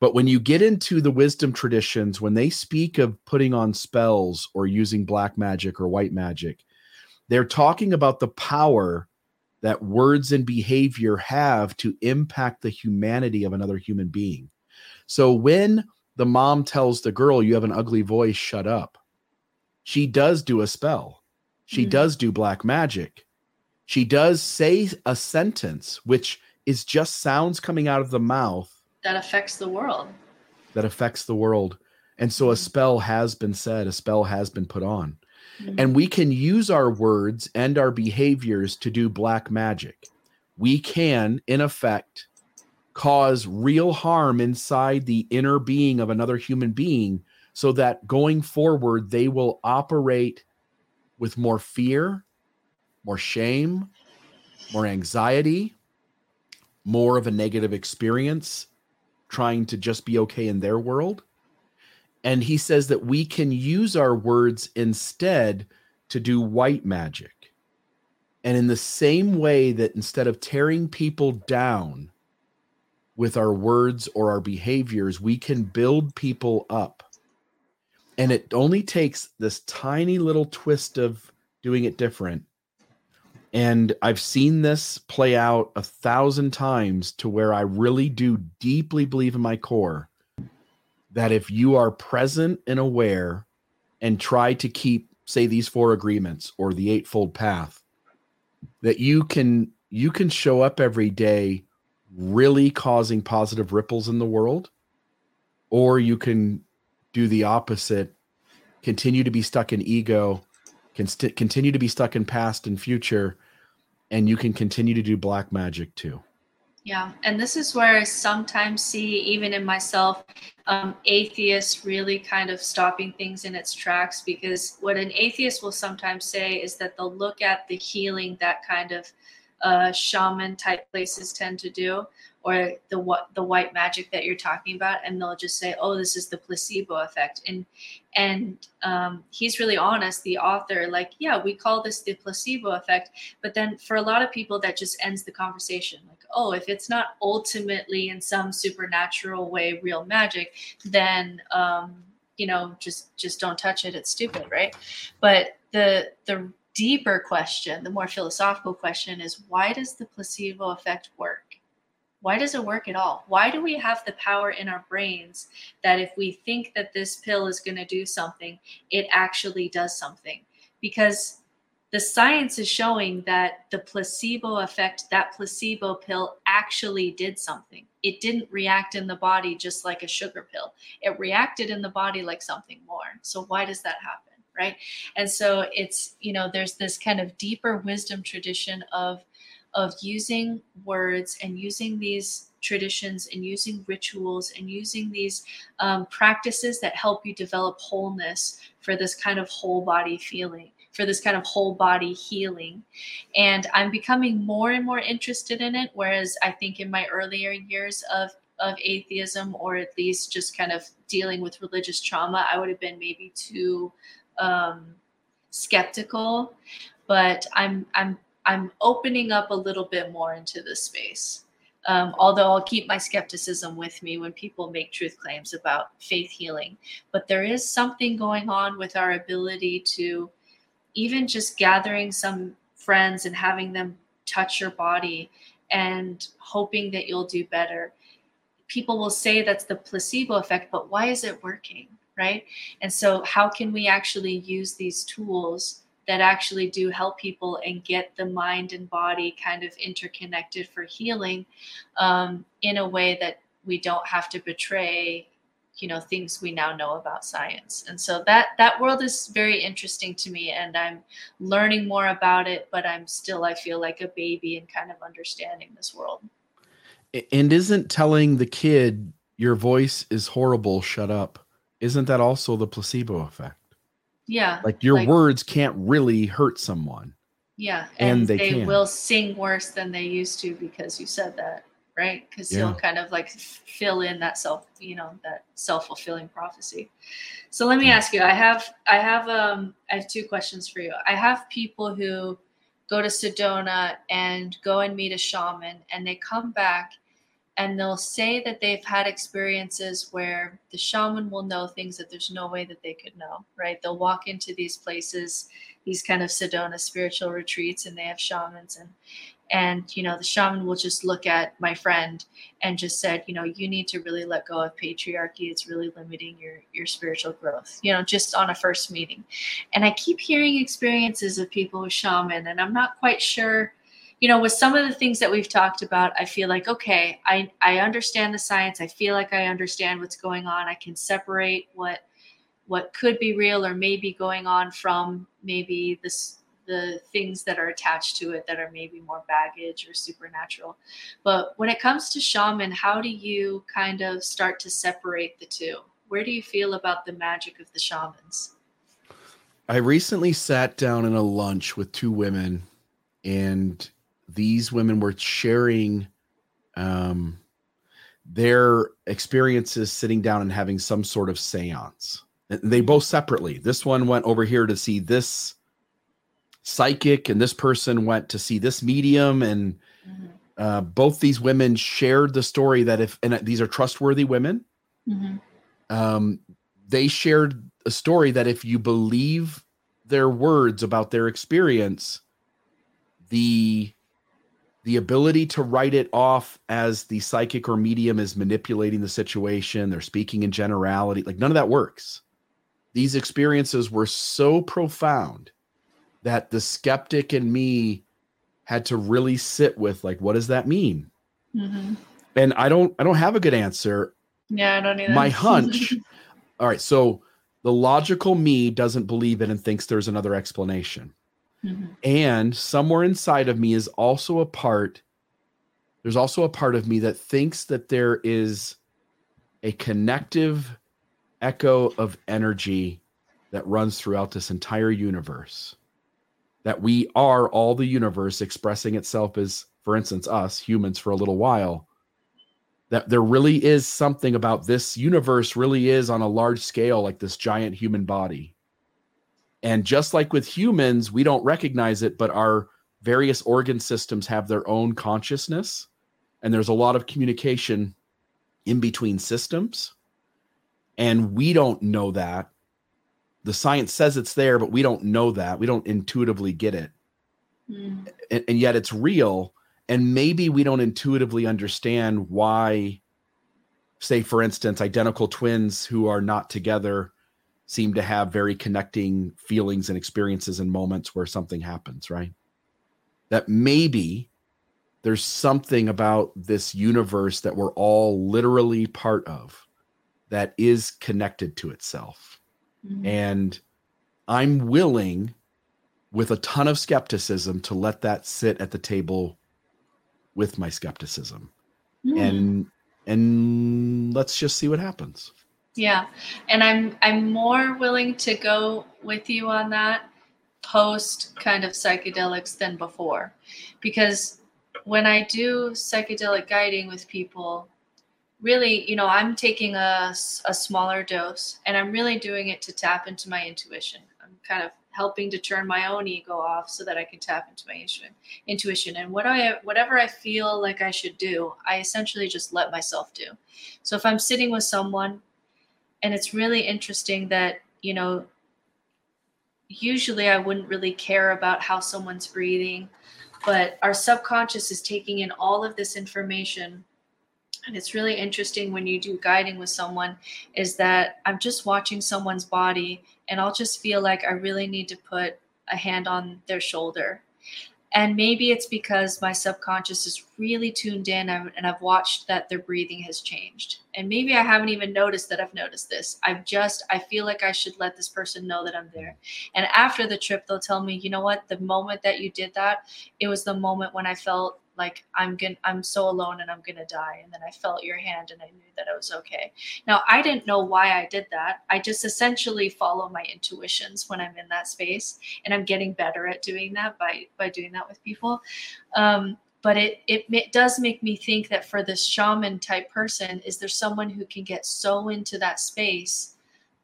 Speaker 2: But when you get into the wisdom traditions, when they speak of putting on spells or using black magic or white magic, they're talking about the power that words and behavior have to impact the humanity of another human being. So when the mom tells the girl, You have an ugly voice, shut up she does do a spell. She mm-hmm. does do black magic. She does say a sentence, which is just sounds coming out of the mouth
Speaker 3: that affects the world.
Speaker 2: That affects the world. And so a mm-hmm. spell has been said, a spell has been put on. Mm-hmm. And we can use our words and our behaviors to do black magic. We can, in effect, cause real harm inside the inner being of another human being so that going forward, they will operate with more fear, more shame, more anxiety, more of a negative experience, trying to just be okay in their world. And he says that we can use our words instead to do white magic. And in the same way that instead of tearing people down with our words or our behaviors, we can build people up and it only takes this tiny little twist of doing it different. And i've seen this play out a thousand times to where i really do deeply believe in my core that if you are present and aware and try to keep say these four agreements or the eightfold path that you can you can show up every day really causing positive ripples in the world or you can do the opposite, continue to be stuck in ego, can st- continue to be stuck in past and future, and you can continue to do black magic too.
Speaker 3: Yeah, and this is where I sometimes see, even in myself, um, atheists really kind of stopping things in its tracks because what an atheist will sometimes say is that they'll look at the healing that kind of uh, shaman type places tend to do, or the what the white magic that you're talking about and they'll just say oh this is the placebo effect. And and um, he's really honest the author like yeah we call this the placebo effect but then for a lot of people that just ends the conversation like oh if it's not ultimately in some supernatural way real magic then um, you know just just don't touch it it's stupid right? But the the deeper question the more philosophical question is why does the placebo effect work why does it work at all? Why do we have the power in our brains that if we think that this pill is going to do something, it actually does something? Because the science is showing that the placebo effect, that placebo pill actually did something. It didn't react in the body just like a sugar pill, it reacted in the body like something more. So, why does that happen? Right. And so, it's, you know, there's this kind of deeper wisdom tradition of of using words and using these traditions and using rituals and using these um, practices that help you develop wholeness for this kind of whole body feeling for this kind of whole body healing and i'm becoming more and more interested in it whereas i think in my earlier years of of atheism or at least just kind of dealing with religious trauma, I would have been maybe too um, skeptical. But I'm I'm I'm opening up a little bit more into this space. Um, although I'll keep my skepticism with me when people make truth claims about faith healing. But there is something going on with our ability to even just gathering some friends and having them touch your body and hoping that you'll do better. People will say that's the placebo effect, but why is it working? Right. And so, how can we actually use these tools that actually do help people and get the mind and body kind of interconnected for healing um, in a way that we don't have to betray you know things we now know about science? And so that that world is very interesting to me and i'm learning more about it but i'm still i feel like a baby in kind of understanding this world.
Speaker 2: And isn't telling the kid your voice is horrible shut up isn't that also the placebo effect?
Speaker 3: Yeah
Speaker 2: like your like, words can't really hurt someone.
Speaker 3: Yeah and, and they, they will sing worse than they used to because you said that right? Because yeah. he'll kind of like fill in that self you know that self-fulfilling prophecy. So let me ask you i have i have um i have two questions for you. I have people who go to sedona and go and meet a shaman and they come back and they'll say that they've had experiences where the shaman will know things that there's no way that they could know right? They'll walk into these places these kind of sedona spiritual retreats and they have shamans and and you know the shaman will just look at my friend and just said you know you need to really let go of patriarchy. It's really limiting your your spiritual growth you know just on a first meeting. And i keep hearing experiences of people with shaman and i'm not quite sure you know with some of the things that we've talked about i feel like okay i i understand the science i feel like i understand what's going on i can separate what what could be real or maybe going on from maybe this the things that are attached to it that are maybe more baggage or supernatural. But when it comes to shaman, how do you kind of start to separate the two? Where do you feel about the magic of the shamans?
Speaker 2: I recently sat down in a lunch with two women, and these women were sharing um, their experiences sitting down and having some sort of seance. They both separately. This one went over here to see this psychic and this person went to see this medium and mm-hmm. uh, both these women shared the story that if and these are trustworthy women mm-hmm. um, they shared a story that if you believe their words about their experience the the ability to write it off as the psychic or medium is manipulating the situation they're speaking in generality like none of that works. These experiences were so profound that the skeptic in me had to really sit with like what does that mean? Mm-hmm. and i don't i don't have a good answer.
Speaker 3: Yeah i don't either.
Speaker 2: My hunch. All right so the logical me doesn't believe it and thinks there's another explanation mm-hmm. and somewhere inside of me is also a part there's also a part of me that thinks that there is a connective echo of energy that runs throughout this entire universe that we are all the universe expressing itself as, for instance, us humans for a little while. That there really is something about this universe, really is on a large scale, like this giant human body. And just like with humans, we don't recognize it, but our various organ systems have their own consciousness. And there's a lot of communication in between systems. And we don't know that the science says it's there, but we don't know that. We don't intuitively get it. Mm. And, and, yet it's real. And maybe we don't intuitively understand why, say, for instance, identical twins who are not together seem to have very connecting feelings and experiences and moments where something happens, right? That maybe there's something about this universe that we're all literally part of that is connected to itself Mm-hmm. And I'm willing, with a ton of skepticism, to let that sit at the table with my skepticism. Mm. And and let's just see what happens.
Speaker 3: Yeah. And I'm I'm more willing to go with you on that post kind of psychedelics than before. Because when I do psychedelic guiding with people, really, you know, I'm taking a, a smaller dose and I'm really doing it to tap into my intuition. I'm kind of helping to turn my own ego off so that I can tap into my intuition. And what I whatever I feel like I should do, I essentially just let myself do. So if I'm sitting with someone and it's really interesting that, you know, usually I wouldn't really care about how someone's breathing, but our subconscious is taking in all of this information. And it's really interesting when you do guiding with someone is that i'm just watching someone's body and i'll just feel like i really need to put a hand on their shoulder and maybe it's because my subconscious is really tuned in and I've watched that their breathing has changed. And maybe I haven't even noticed that I've noticed this. I've just, I feel like I should let this person know that I'm there. And after the trip, they'll tell me, you know what, the moment that you did that, it was the moment when I felt like i'm gonna i'm so alone and i'm gonna die. And then i felt your hand and i knew that it was okay. Now i didn't know why i did that. I just essentially follow my intuitions when i'm in that space and i'm getting better at doing that by by doing that with people. Um, but it, it it does make me think that for this shaman type person is there someone who can get so into that space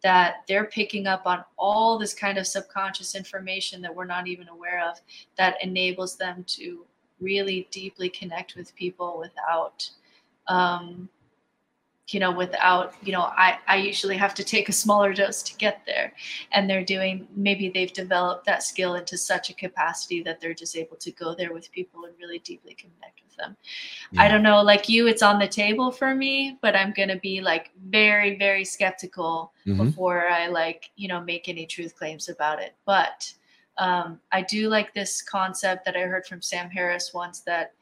Speaker 3: that they're picking up on all this kind of subconscious information that we're not even aware of that enables them to really deeply connect with people without um, you know without you know I, I usually have to take a smaller dose to get there and they're doing maybe they've developed that skill into such a capacity that they're just able to go there with people and really deeply connect with them yeah. i don't know like you it's on the table for me but i'm gonna be like very very skeptical mm-hmm. before i like you know make any truth claims about it but um, I do like this concept that I heard from Sam Harris once that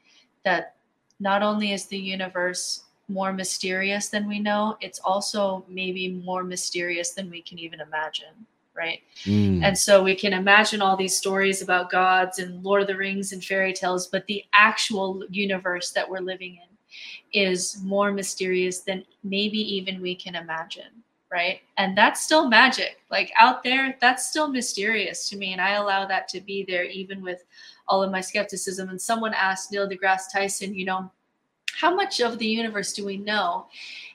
Speaker 3: that not only is the universe more mysterious than we know, it's also maybe more mysterious than we can even imagine, right? Mm. And so we can imagine all these stories about gods and Lord of the Rings and fairy tales, but the actual universe that we're living in is more mysterious than maybe even we can imagine right? And that's still magic. Like out there, that's still mysterious to me. And I allow that to be there even with all of my skepticism. And someone asked Neil deGrasse Tyson, you know, how much of the universe do we know?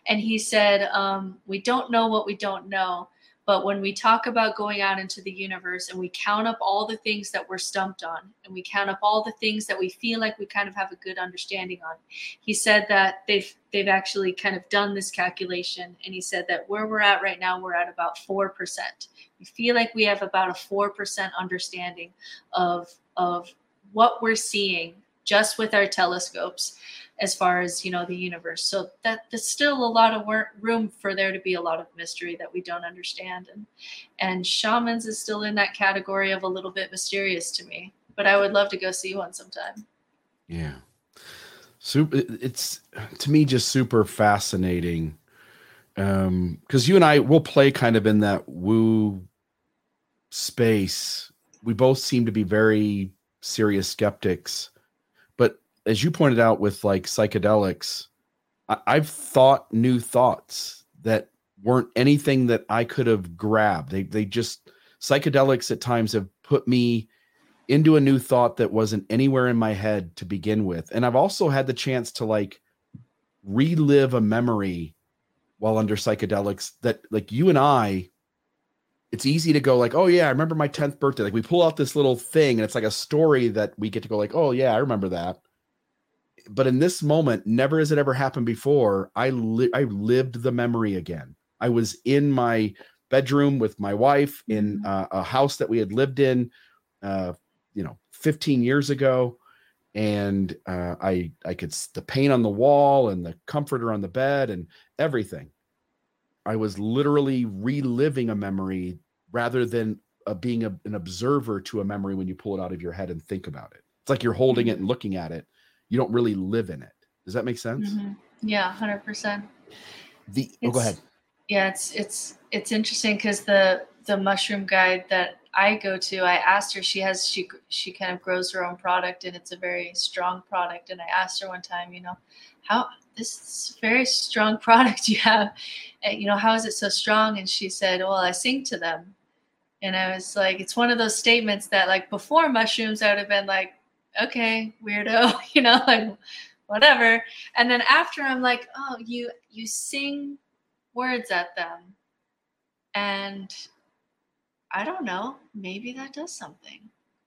Speaker 3: And he said, um, we don't know what we don't know. But when we talk about going out into the universe and we count up all the things that we're stumped on and we count up all the things that we feel like we kind of have a good understanding on, he said that they've they've actually kind of done this calculation and he said that where we're at right now, we're at about four percent. We feel like we have about a four percent understanding of of what we're seeing just with our telescopes as far as you know the universe. So that there's still a lot of work, room for there to be a lot of mystery that we don't understand. And and shamans is still in that category of a little bit mysterious to me but i would love to go see one sometime.
Speaker 2: Yeah. Super it's to me just super fascinating um because you and i will play kind of in that woo space. We both seem to be very serious skeptics as you pointed out with like psychedelics, I- I've thought new thoughts that weren't anything that I could have grabbed. They they just psychedelics at times have put me into a new thought that wasn't anywhere in my head to begin with. And I've also had the chance to like relive a memory while under psychedelics that like you and I it's easy to go like, "Oh yeah, I remember my 10th birthday." Like we pull out this little thing and it's like a story that we get to go like, "Oh yeah, I remember that." But in this moment, never has it ever happened before. I li- I lived the memory again. I was in my bedroom with my wife in mm-hmm. uh, a house that we had lived in, uh, you know, 15 years ago, and uh, I I could the paint on the wall and the comforter on the bed and everything. I was literally reliving a memory rather than uh, being a, an observer to a memory when you pull it out of your head and think about it. It's like you're holding it and mm-hmm. looking at it you don't really live in it. Does that make sense?
Speaker 3: Mm-hmm. Yeah, hundred percent.
Speaker 2: The oh, go ahead.
Speaker 3: Yeah, it's it's it's interesting because the the mushroom guide that I go to, I asked her. She has she she kind of grows her own product, and it's a very strong product. And I asked her one time, you know, how this very strong product you have, and, you know, how is it so strong? And she said, well, I sing to them. And I was like, it's one of those statements that like before mushrooms, I would have been like, okay, weirdo, you know, like whatever. And then after I'm like, oh, you you sing words at them. And I don't know, maybe that does something.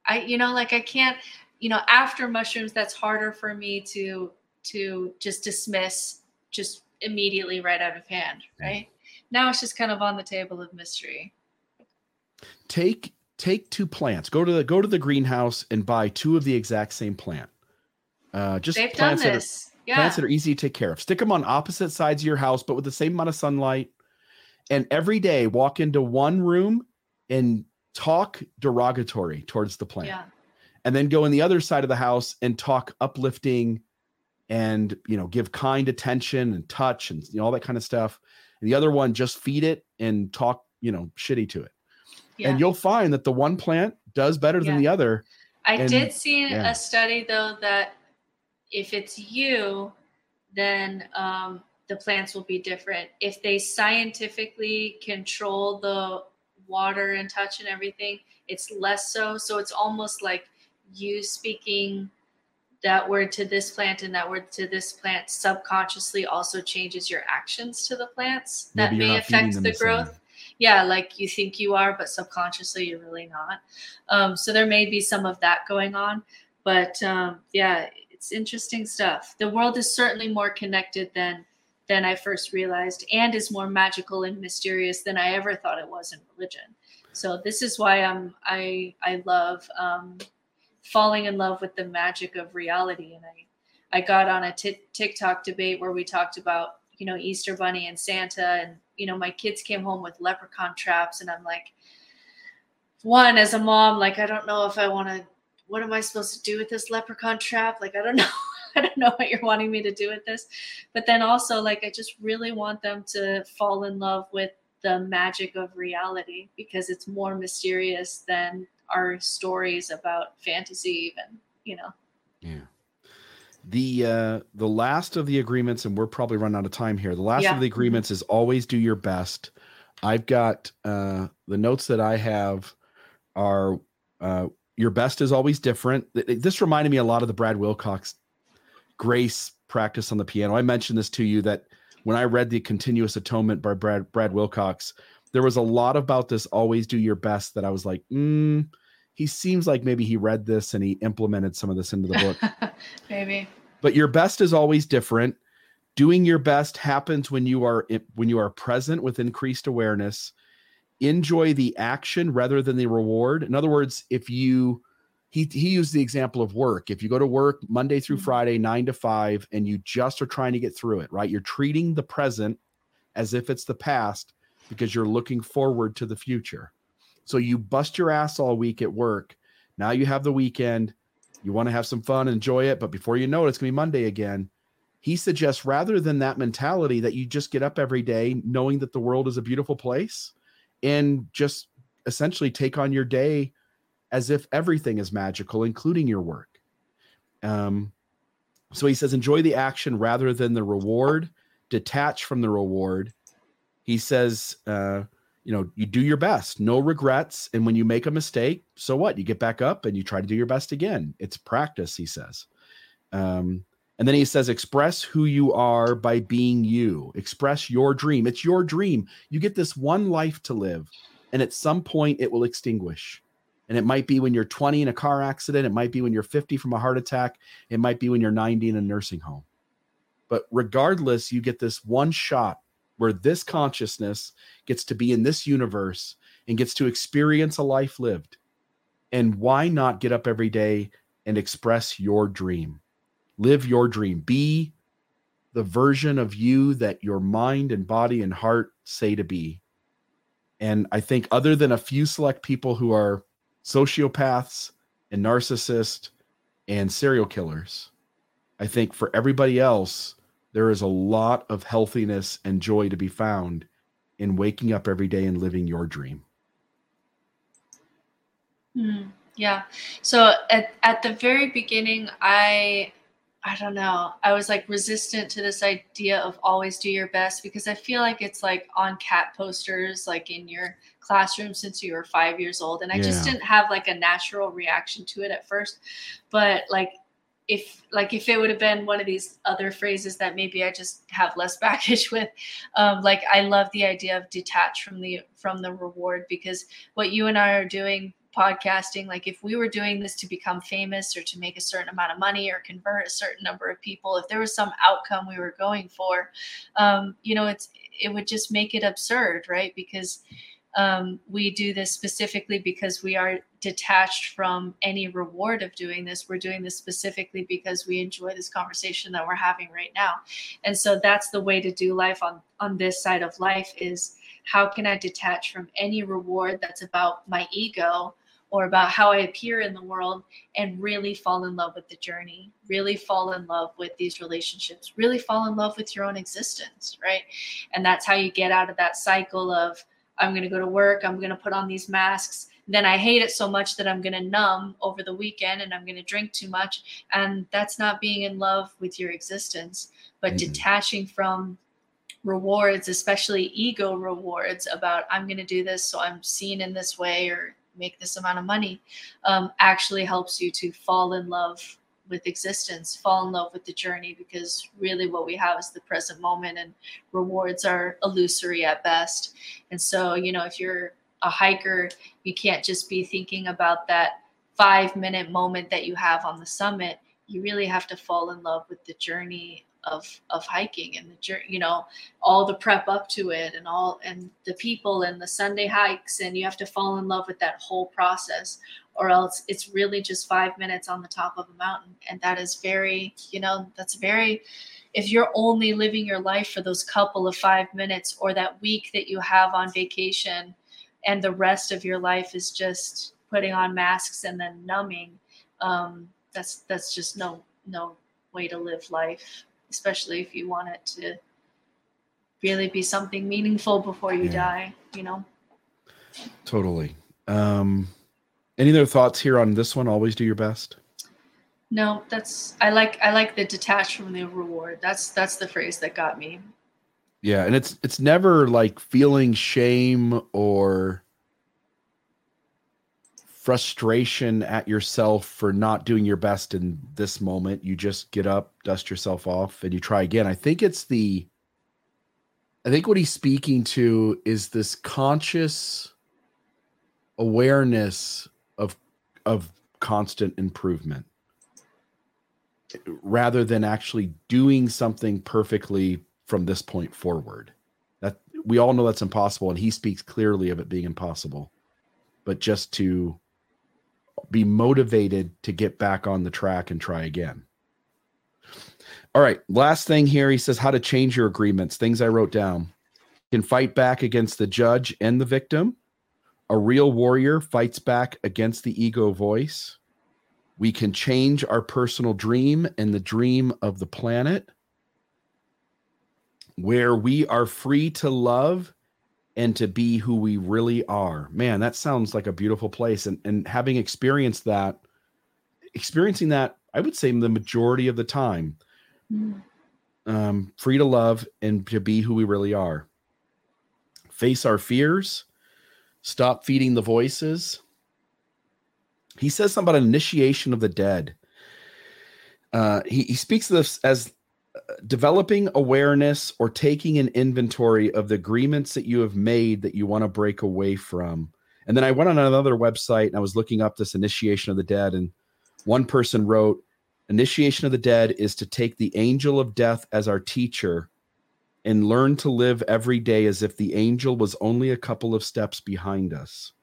Speaker 3: I you know, like I can't, you know, after mushrooms that's harder for me to to just dismiss just immediately right out of hand, right? Now it's just kind of on the table of mystery.
Speaker 2: Take take two plants. Go to the go to the greenhouse and buy two of the exact same plant. Uh, just
Speaker 3: They've
Speaker 2: plants that are.
Speaker 3: Yeah.
Speaker 2: plants that are easy to take care of. Stick them on opposite sides of your house, but with the same amount of sunlight. And every day, walk into one room and talk derogatory towards the plant,
Speaker 3: yeah.
Speaker 2: and then go in the other side of the house and talk uplifting, and you know, give kind attention and touch and you know, all that kind of stuff. And the other one, just feed it and talk, you know, shitty to it.
Speaker 3: Yeah.
Speaker 2: And you'll find that the one plant does better than the other.
Speaker 3: I
Speaker 2: and-
Speaker 3: did see
Speaker 2: yeah.
Speaker 3: a study though that if it's you, then um, the plants will be different. If they scientifically control the water and touch and everything, it's less so. So it's almost like you speaking that word to this plant and that word to this plant subconsciously also changes your actions to the plants that
Speaker 2: Maybe
Speaker 3: may affect the
Speaker 2: growth. same.
Speaker 3: Yeah like you think you are but subconsciously you're really not. Um, so there may be some of that going on but um, yeah it's interesting stuff. The world is certainly more connected than than i first realized and is more magical and mysterious than i ever thought it was in religion. So this is why i'm i i love um, falling in love with the magic of reality. And i i got on a tiktok debate where we talked about you know easter bunny and santa and you know my kids came home with leprechaun traps and i'm like one as a mom like i don't know if i want to what am i supposed to do with this leprechaun trap? Like i don't know i don't know what you're wanting me to do with this. But then also like i just really want them to fall in love with the magic of reality because it's more mysterious than our stories about fantasy even you know?
Speaker 2: Yeah. The uh the last of the agreements, and we're probably running out of time here. The last
Speaker 3: Yeah.
Speaker 2: of the agreements is always do your best. I've got uh the notes that I have are uh your best is always different. Th- th- This reminded me a lot of the Brad Wilcox grace practice on the piano. I mentioned this to you that when I read the continuous atonement by Brad Brad Wilcox, there was a lot about this always do your best that I was like, mm, he seems like maybe he read this and he implemented some of this into the book.
Speaker 3: Maybe.
Speaker 2: But your best is always different. Doing your best happens when you are when you are present with increased awareness. Enjoy the action rather than the reward. In other words if you he he used the example of work. If you go to work monday through
Speaker 3: Mhm.
Speaker 2: friday 9 to 5 and you just are trying to get through it right? You're treating the present as if it's the past because you're looking forward to the future so you bust your ass all week at work now you have the weekend you want to have some fun, enjoy it, but before you know it, it's gonna be Monday again. He suggests rather than that mentality that you just get up every day knowing that the world is a beautiful place and just essentially take on your day as if everything is magical, including your work. Um, so he says, enjoy the action rather than the reward, detach from the reward. He says, uh, you know, you do your best, no regrets. And when you make a mistake, so what? You get back up and you try to do your best again. It's practice, he says. Um, and then he says, express who you are by being you. Express your dream. It's your dream. You get this one life to live, and at some point it will extinguish. And it might be when you're 20 in a car accident. It might be when you're 50 from a heart attack. It might be when you're 90 in a nursing home. But regardless, you get this one shot where this consciousness gets to be in this universe and gets to experience a life lived. And why not get up every day and express your dream? Live your dream. Be the version of you that your mind and body and heart say to be. And I think, other than a few select people who are sociopaths and narcissists and serial killers, I think for everybody else, there is a lot of healthiness and joy to be found in waking up every day and living your dream.
Speaker 3: Hmm, yeah. So at, at the very beginning, I I don't know. I was like resistant to this idea of always do your best because I feel like it's like on cat posters, like in your classroom since you were five years old. And I just didn't have like a natural reaction to it at first. But like if like if it would have been one of these other phrases that maybe I just have less baggage with, um, like I love the idea of detach from the from the reward because what you and I are doing podcasting like if we were doing this to become famous or to make a certain amount of money or convert a certain number of people if there was some outcome we were going for um, you know it's it would just make it absurd right? Because um, we do this specifically because we are detached from any reward of doing this. We're doing this specifically because we enjoy this conversation that we're having right now. And so that's the way to do life on on this side of life is how can I detach from any reward that's about my ego or about how I appear in the world and really fall in love with the journey, really fall in love with these relationships, really fall in love with your own existence, right? And that's how you get out of that cycle of I'm going to go to work, I'm going to put on these masks. Then I hate it so much that I'm going to numb over the weekend and I'm going to drink too much. And that's not being in love with your existence, but mm-hmm. detaching from rewards, especially ego rewards about I'm going to do this so I'm seen in this way or make this amount of money, um, actually helps you to fall in love with existence, fall in love with the journey, because really what we have is the present moment and rewards are illusory at best. And so, you know, if you're a hiker, you can't just be thinking about that five minute moment that you have on the summit. You really have to fall in love with the journey of of hiking and the journey you know all the prep up to it and all and the people and the sunday hikes and you have to fall in love with that whole process or else it's really just five minutes on the top of a mountain. And that is very, you know, that's very, if you're only living your life for those couple of five minutes or that week that you have on vacation and the rest of your life is just putting on masks and then numbing, um, that's, that's just no, no way to live life, especially if you want it to really be something meaningful before you yeah. die, you know?
Speaker 2: Totally. Um, any other thoughts here on this one? Always do your best.
Speaker 3: No, that's I like I like the detach from the reward. That's that's the phrase that got me.
Speaker 2: Yeah, and it's it's never like feeling shame or frustration at yourself for not doing your best in this moment. You just get up, dust yourself off, and you try again. I think it's the I think what he's speaking to is this conscious awareness of constant improvement rather than actually doing something perfectly from this point forward. That we all know that's impossible and he speaks clearly of it being impossible. But just to be motivated to get back on the track and try again. All right last thing here he says how to change your agreements things i wrote down. Can fight back against the judge and the victim a real warrior fights back against the ego voice. We can change our personal dream and the dream of the planet, where we are free to love and to be who we really are. Man, that sounds like a beautiful place. And, and having experienced that, experiencing that, I would say the majority of the time, mm. um, free to love and to be who we really are. Face our fears Stop feeding the voices. He says something about initiation of the dead. Uh, he, he speaks of this as uh, developing awareness or taking an inventory of the agreements that you have made that you want to break away from. And then I went on another website and I was looking up this initiation of the dead. And one person wrote, Initiation of the dead is to take the angel of death as our teacher and learn to live every day as if the angel was only a couple of steps behind us.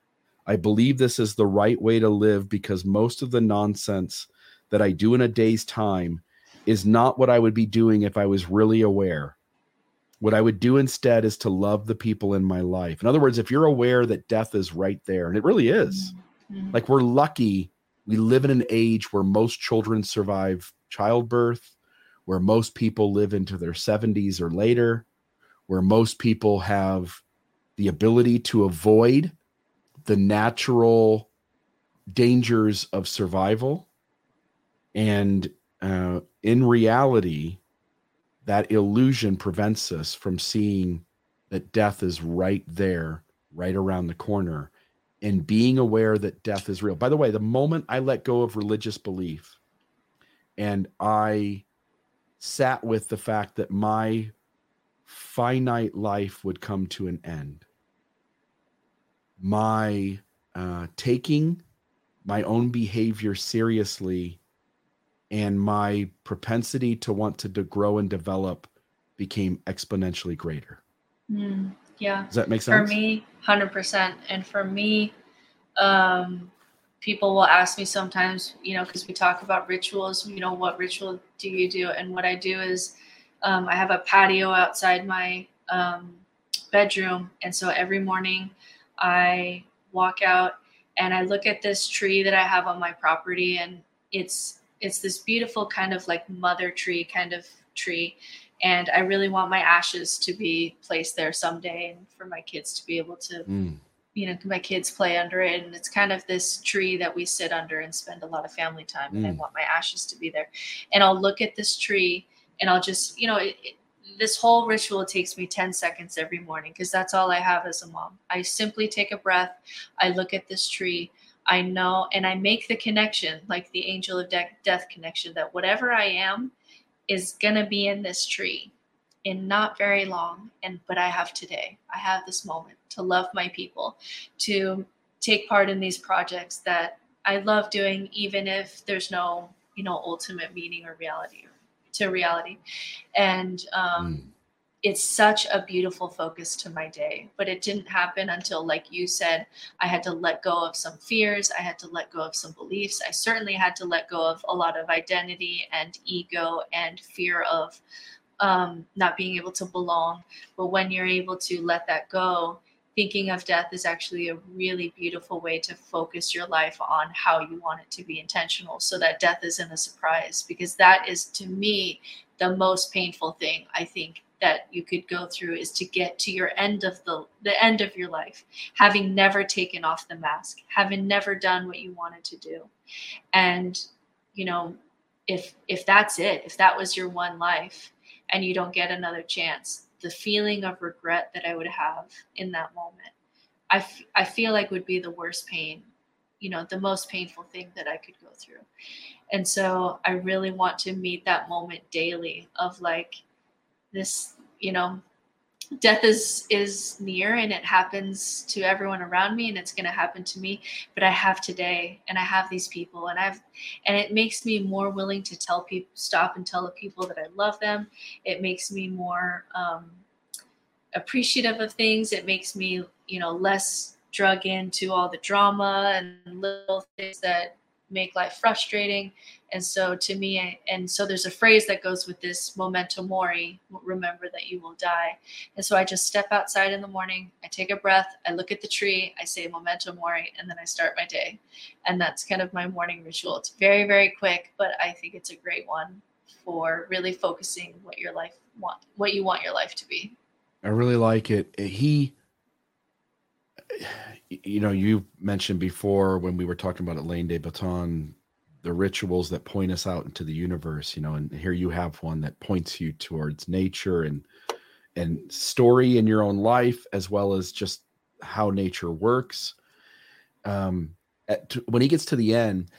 Speaker 2: I believe this is the right way to live because most of the nonsense that I do in a day's time is not what I would be doing if I was really aware. What I would do instead is to love the people in my life. In other words, if you're aware that death is right there, and it really is, mm-hmm. like we're lucky we live in an age where most children survive childbirth, where most people live into their 70s or later, where most people have the ability to avoid the natural dangers of survival. And uh, in reality, that illusion prevents us from seeing that death is right there, right around the corner, and being aware that death is real. By the way, the moment I let go of religious belief, and I sat with the fact that my finite life would come to an end. My uh, taking my own behavior seriously and my propensity to want to, to grow and develop became exponentially greater.
Speaker 3: Mm, yeah.
Speaker 2: Does that make sense?
Speaker 3: For me, 100%. And for me, um, people will ask me sometimes, you know, because we talk about rituals, you know, what ritual do you do? And what I do is um, I have a patio outside my um, bedroom. And so every morning I walk out and I look at this tree that I have on my property and it's it's this beautiful kind of like mother tree kind of tree and I really want my ashes to be placed there someday and for my kids to be able to mm. You know my kids play under it and it's kind of this tree that we sit under and spend a lot of family time mm. and I mm. want my ashes to be there and I'll look at this tree and I'll just you know it, it, this whole ritual takes me 10 seconds every morning because that's all I have as a mom. I simply take a breath, I look at this tree, I know, and I make the connection, like the angel of de- death connection, that whatever I am is going to be in this tree in not very long. And, but I have today, I have this moment to love my people, to take part in these projects that I love doing, even if there's no, you know, ultimate meaning or reality to reality. And, um, mm it's such a beautiful focus to my day but it didn't happen until like you said i had to let go of some fears i had to let go of some beliefs i certainly had to let go of a lot of identity and ego and fear of um, not being able to belong. But when you're able to let that go thinking of death is actually a really beautiful way to focus your life on how you want it to be intentional so that death isn't a surprise because that is to me the most painful thing i think that you could go through is to get to your end of the the end of your life having never taken off the mask having never done what you wanted to do. And you know if if that's it if that was your one life and you don't get another chance the feeling of regret that i would have in that moment I, f- I feel like would be the worst pain you know the most painful thing that i could go through. And so i really want to meet that moment daily of like this you know death is is near and it happens to everyone around me and it's going to happen to me but i have today and i have these people and i've and it makes me more willing to tell people stop and tell the people that i love them. It makes me more um, appreciative of things. It makes me you know less drug into all the drama and little things that make life frustrating. And so to me, and so there's a phrase that goes with this memento mori, remember that you will die. And so I just step outside in the morning, I take a breath, I look at the tree, I say memento mori, and then I start my day. And that's kind of my morning ritual. It's very, very quick, but I think it's a great one for really focusing what your life want, what you want your life to be.
Speaker 2: I really like it. He you know, you mentioned before when we were talking about Alain de Botton, the rituals that point us out into the universe, you know, and here you have one that points you towards nature and and story in your own life as well as just how nature works. Um, at, when he gets to the end,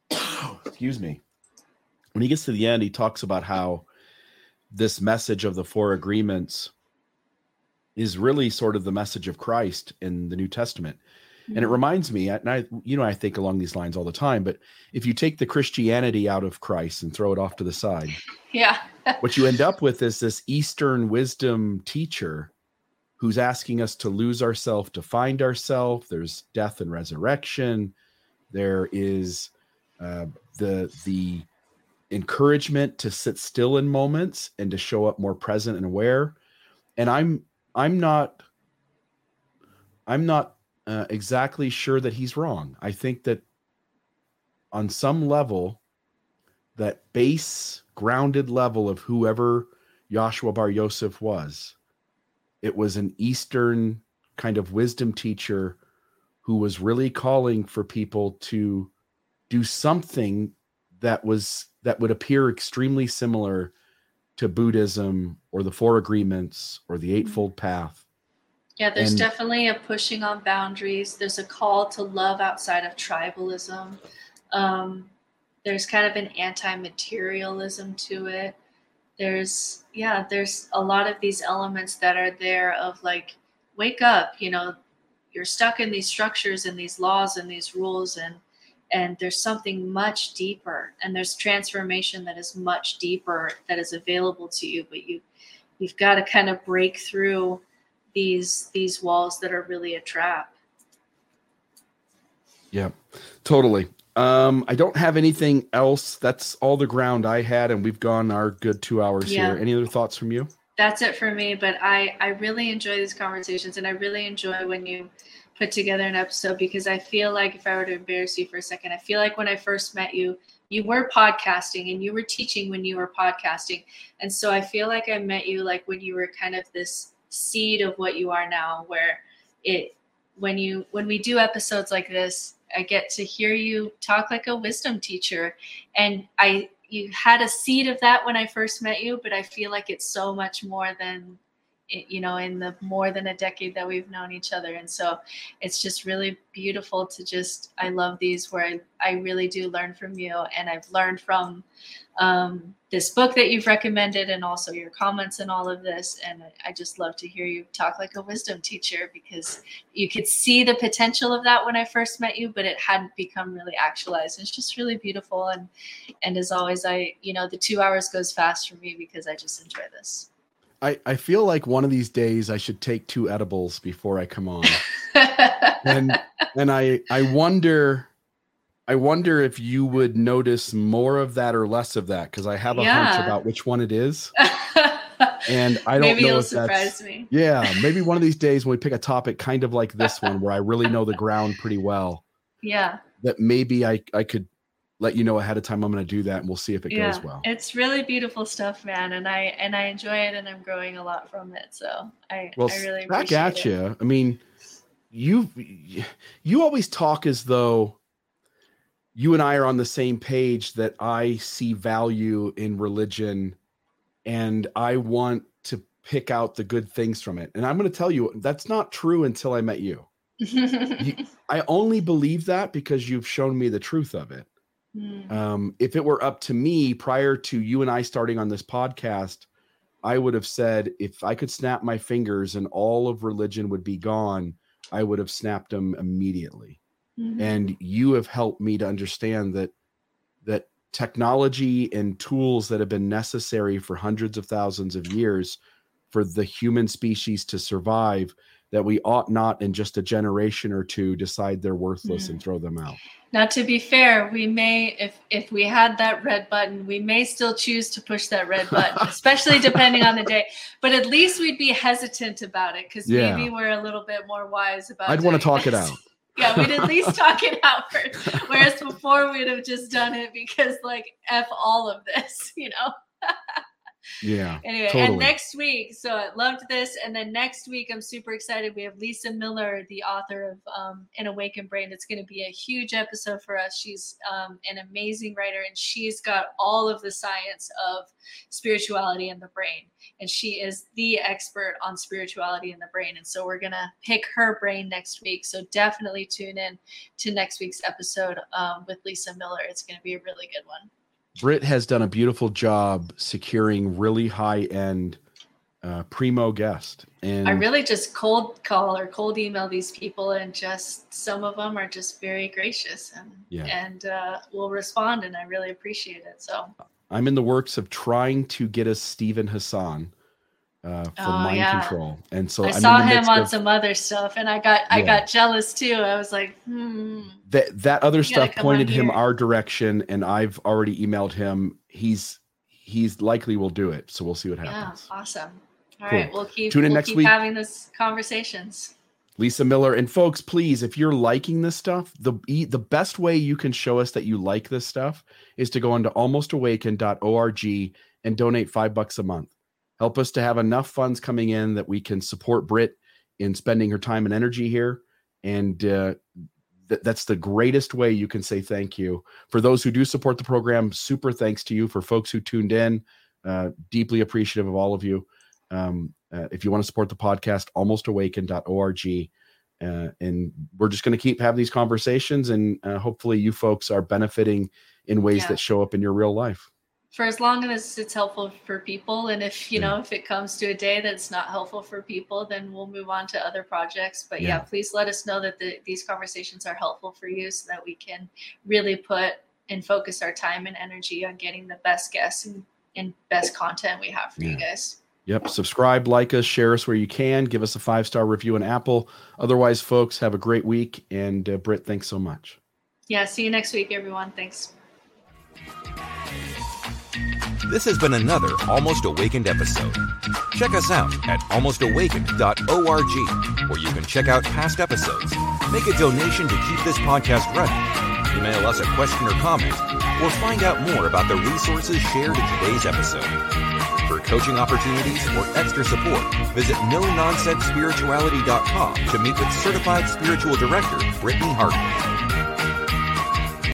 Speaker 2: excuse me, when he gets to the end, he talks about how this message of the four agreements is really sort of the message of Christ in the New Testament. And it mm-hmm. reminds me, and I, you know, I think along these lines all the time, but if you take the Christianity out of Christ and throw it off to the side,
Speaker 3: yeah,
Speaker 2: what you end up with is this Eastern wisdom teacher who's asking us to lose ourselves to find ourselves. There's death and resurrection. There is uh, the the encouragement to sit still in moments and to show up more present and aware. And I'm I'm not I'm not uh, exactly sure that he's wrong. I think that on some level, that base grounded level of whoever Joshua Bar Yosef was, it was an Eastern kind of wisdom teacher who was really calling for people to do something that was that would appear extremely similar to Buddhism or the Four Agreements or the Eightfold Path.
Speaker 3: Yeah, there's and, definitely a pushing on boundaries. There's a call to love outside of tribalism. Um, there's kind of an anti-materialism to it there's yeah there's a lot of these elements that are there of like wake up you know you're stuck in these structures and these laws and these rules and and there's something much deeper and there's transformation that is much deeper that is available to you but you you've got to kind of break through these these walls that are really a trap
Speaker 2: yeah totally um, I don't have anything else. That's all the ground I had, and we've gone our good two hours yeah. here. Any other thoughts from you?
Speaker 3: That's it for me. But I I really enjoy these conversations, and I really enjoy when you put together an episode because I feel like if I were to embarrass you for a second, I feel like when I first met you, you were podcasting and you were teaching when you were podcasting, and so I feel like I met you like when you were kind of this seed of what you are now, where it when you when we do episodes like this I get to hear you talk like a wisdom teacher. And I you had a seed of that when I first met you, but I feel like it's so much more than you know in the more than a decade that we've known each other. And so it's just really beautiful to just i love these where i, I really do learn from you. And i've learned from um, this book that you've recommended and also your comments and all of this. And i just love to hear you talk like a wisdom teacher because you could see the potential of that when i first met you but it hadn't become really actualized. It's just really beautiful. And and as always i you know the two hours goes fast for me because i just enjoy this
Speaker 2: I, I feel like one of these days I should take two edibles before I come on. and and I I wonder I wonder if you would notice more of that or less of that because I have a yeah. hunch about which one it is. and I don't maybe know if that's me. yeah, maybe one of these days when we pick a topic kind of like this one where I really know the ground pretty well.
Speaker 3: Yeah.
Speaker 2: That maybe I I could let you know ahead of time I'm going to do that and we'll see if it yeah, goes well.
Speaker 3: It's really beautiful stuff, man, and I and I enjoy it and I'm growing a lot from it. So I
Speaker 2: well,
Speaker 3: I really
Speaker 2: back at it. you. I mean, you you always talk as though you and I are on the same page that I see value in religion and I want to pick out the good things from it. And I'm going to tell you that's not true until I met you. you I only believe that because you've shown me the truth of it. Mm. Um, if it were up to me prior to you and I starting on this podcast, I would have said if I could snap my fingers and all of religion would be gone, I would have snapped them immediately. Mm-hmm. And you have helped me to understand that that technology and tools that have been necessary for hundreds of thousands of years for the human species to survive that we ought not in just a generation or two decide they're worthless mm. and throw them out.
Speaker 3: Now to be fair, we may if if we had that red button, we may still choose to push that red button, especially depending on the day. But at least we'd be hesitant about it because yeah. maybe we're a little bit more wise about
Speaker 2: I'd want to talk this. it out.
Speaker 3: yeah, we'd at least talk it out first. Whereas before we'd have just done it because like F all of this, you know.
Speaker 2: Yeah.
Speaker 3: Anyway, totally. and next week, so I loved this. And then next week, I'm super excited. We have Lisa Miller, the author of um, An Awakened Brain. It's going to be a huge episode for us. She's um, an amazing writer, and she's got all of the science of spirituality in the brain. And she is the expert on spirituality in the brain. And so we're going to pick her brain next week. So definitely tune in to next week's episode um, with Lisa Miller. It's going to be a really good one.
Speaker 2: Britt has done a beautiful job securing really high end uh, primo guest. And
Speaker 3: I really just cold call or cold email these people, and just some of them are just very gracious and yeah. and uh, will respond, and I really appreciate it. So
Speaker 2: I'm in the works of trying to get us Steven Hassan uh, for oh, mind yeah. control. And so
Speaker 3: I I'm saw him on of, some other stuff, and I got I got jealous too. I was like, hmm.
Speaker 2: That that other stuff pointed him our direction, and I've already emailed him. He's he's likely will do it. So we'll see what happens.
Speaker 3: Yeah, awesome. All cool. right, we'll keep tune in we'll next keep week having this conversations.
Speaker 2: Lisa Miller and folks, please, if you're liking this stuff, the the best way you can show us that you like this stuff is to go onto almostawaken.org and donate five bucks a month help us to have enough funds coming in that we can support Britt in spending her time and energy here. And uh, th- that's the greatest way you can say thank you. For those who do support the program, super thanks to you. For folks who tuned in, uh, deeply appreciative of all of you. Um, uh, if you want to support the podcast, almostawaken.org. Uh, and we're just going to keep having these conversations, and uh, hopefully, you folks are benefiting in ways
Speaker 3: Yeah.
Speaker 2: that show up in your real life.
Speaker 3: For as long as it's helpful for people and if you
Speaker 2: Yeah.
Speaker 3: know if it comes to a day that's not helpful for people then we'll move on to other projects but yeah,
Speaker 2: Yeah.
Speaker 3: please let us know that the, these conversations are helpful for you so that we can really put and focus our time and energy on getting the best guests and, and best content we have for you guys
Speaker 2: Yep. Subscribe, like us, share us where you can. Give us a five star review on Apple. Otherwise, folks, have a great week. And uh, Britt, thanks so much.
Speaker 3: yeah see you next week everyone thanks
Speaker 1: This has been another Almost Awakened episode. Check us out at almostawakened.org, where you can check out past episodes, make a donation to keep this podcast running, email us a question or comment, or find out more about the resources shared in today's episode. For coaching opportunities or extra support, visit no-nonsense spirituality.com to meet with certified spiritual director Brittany Hartley.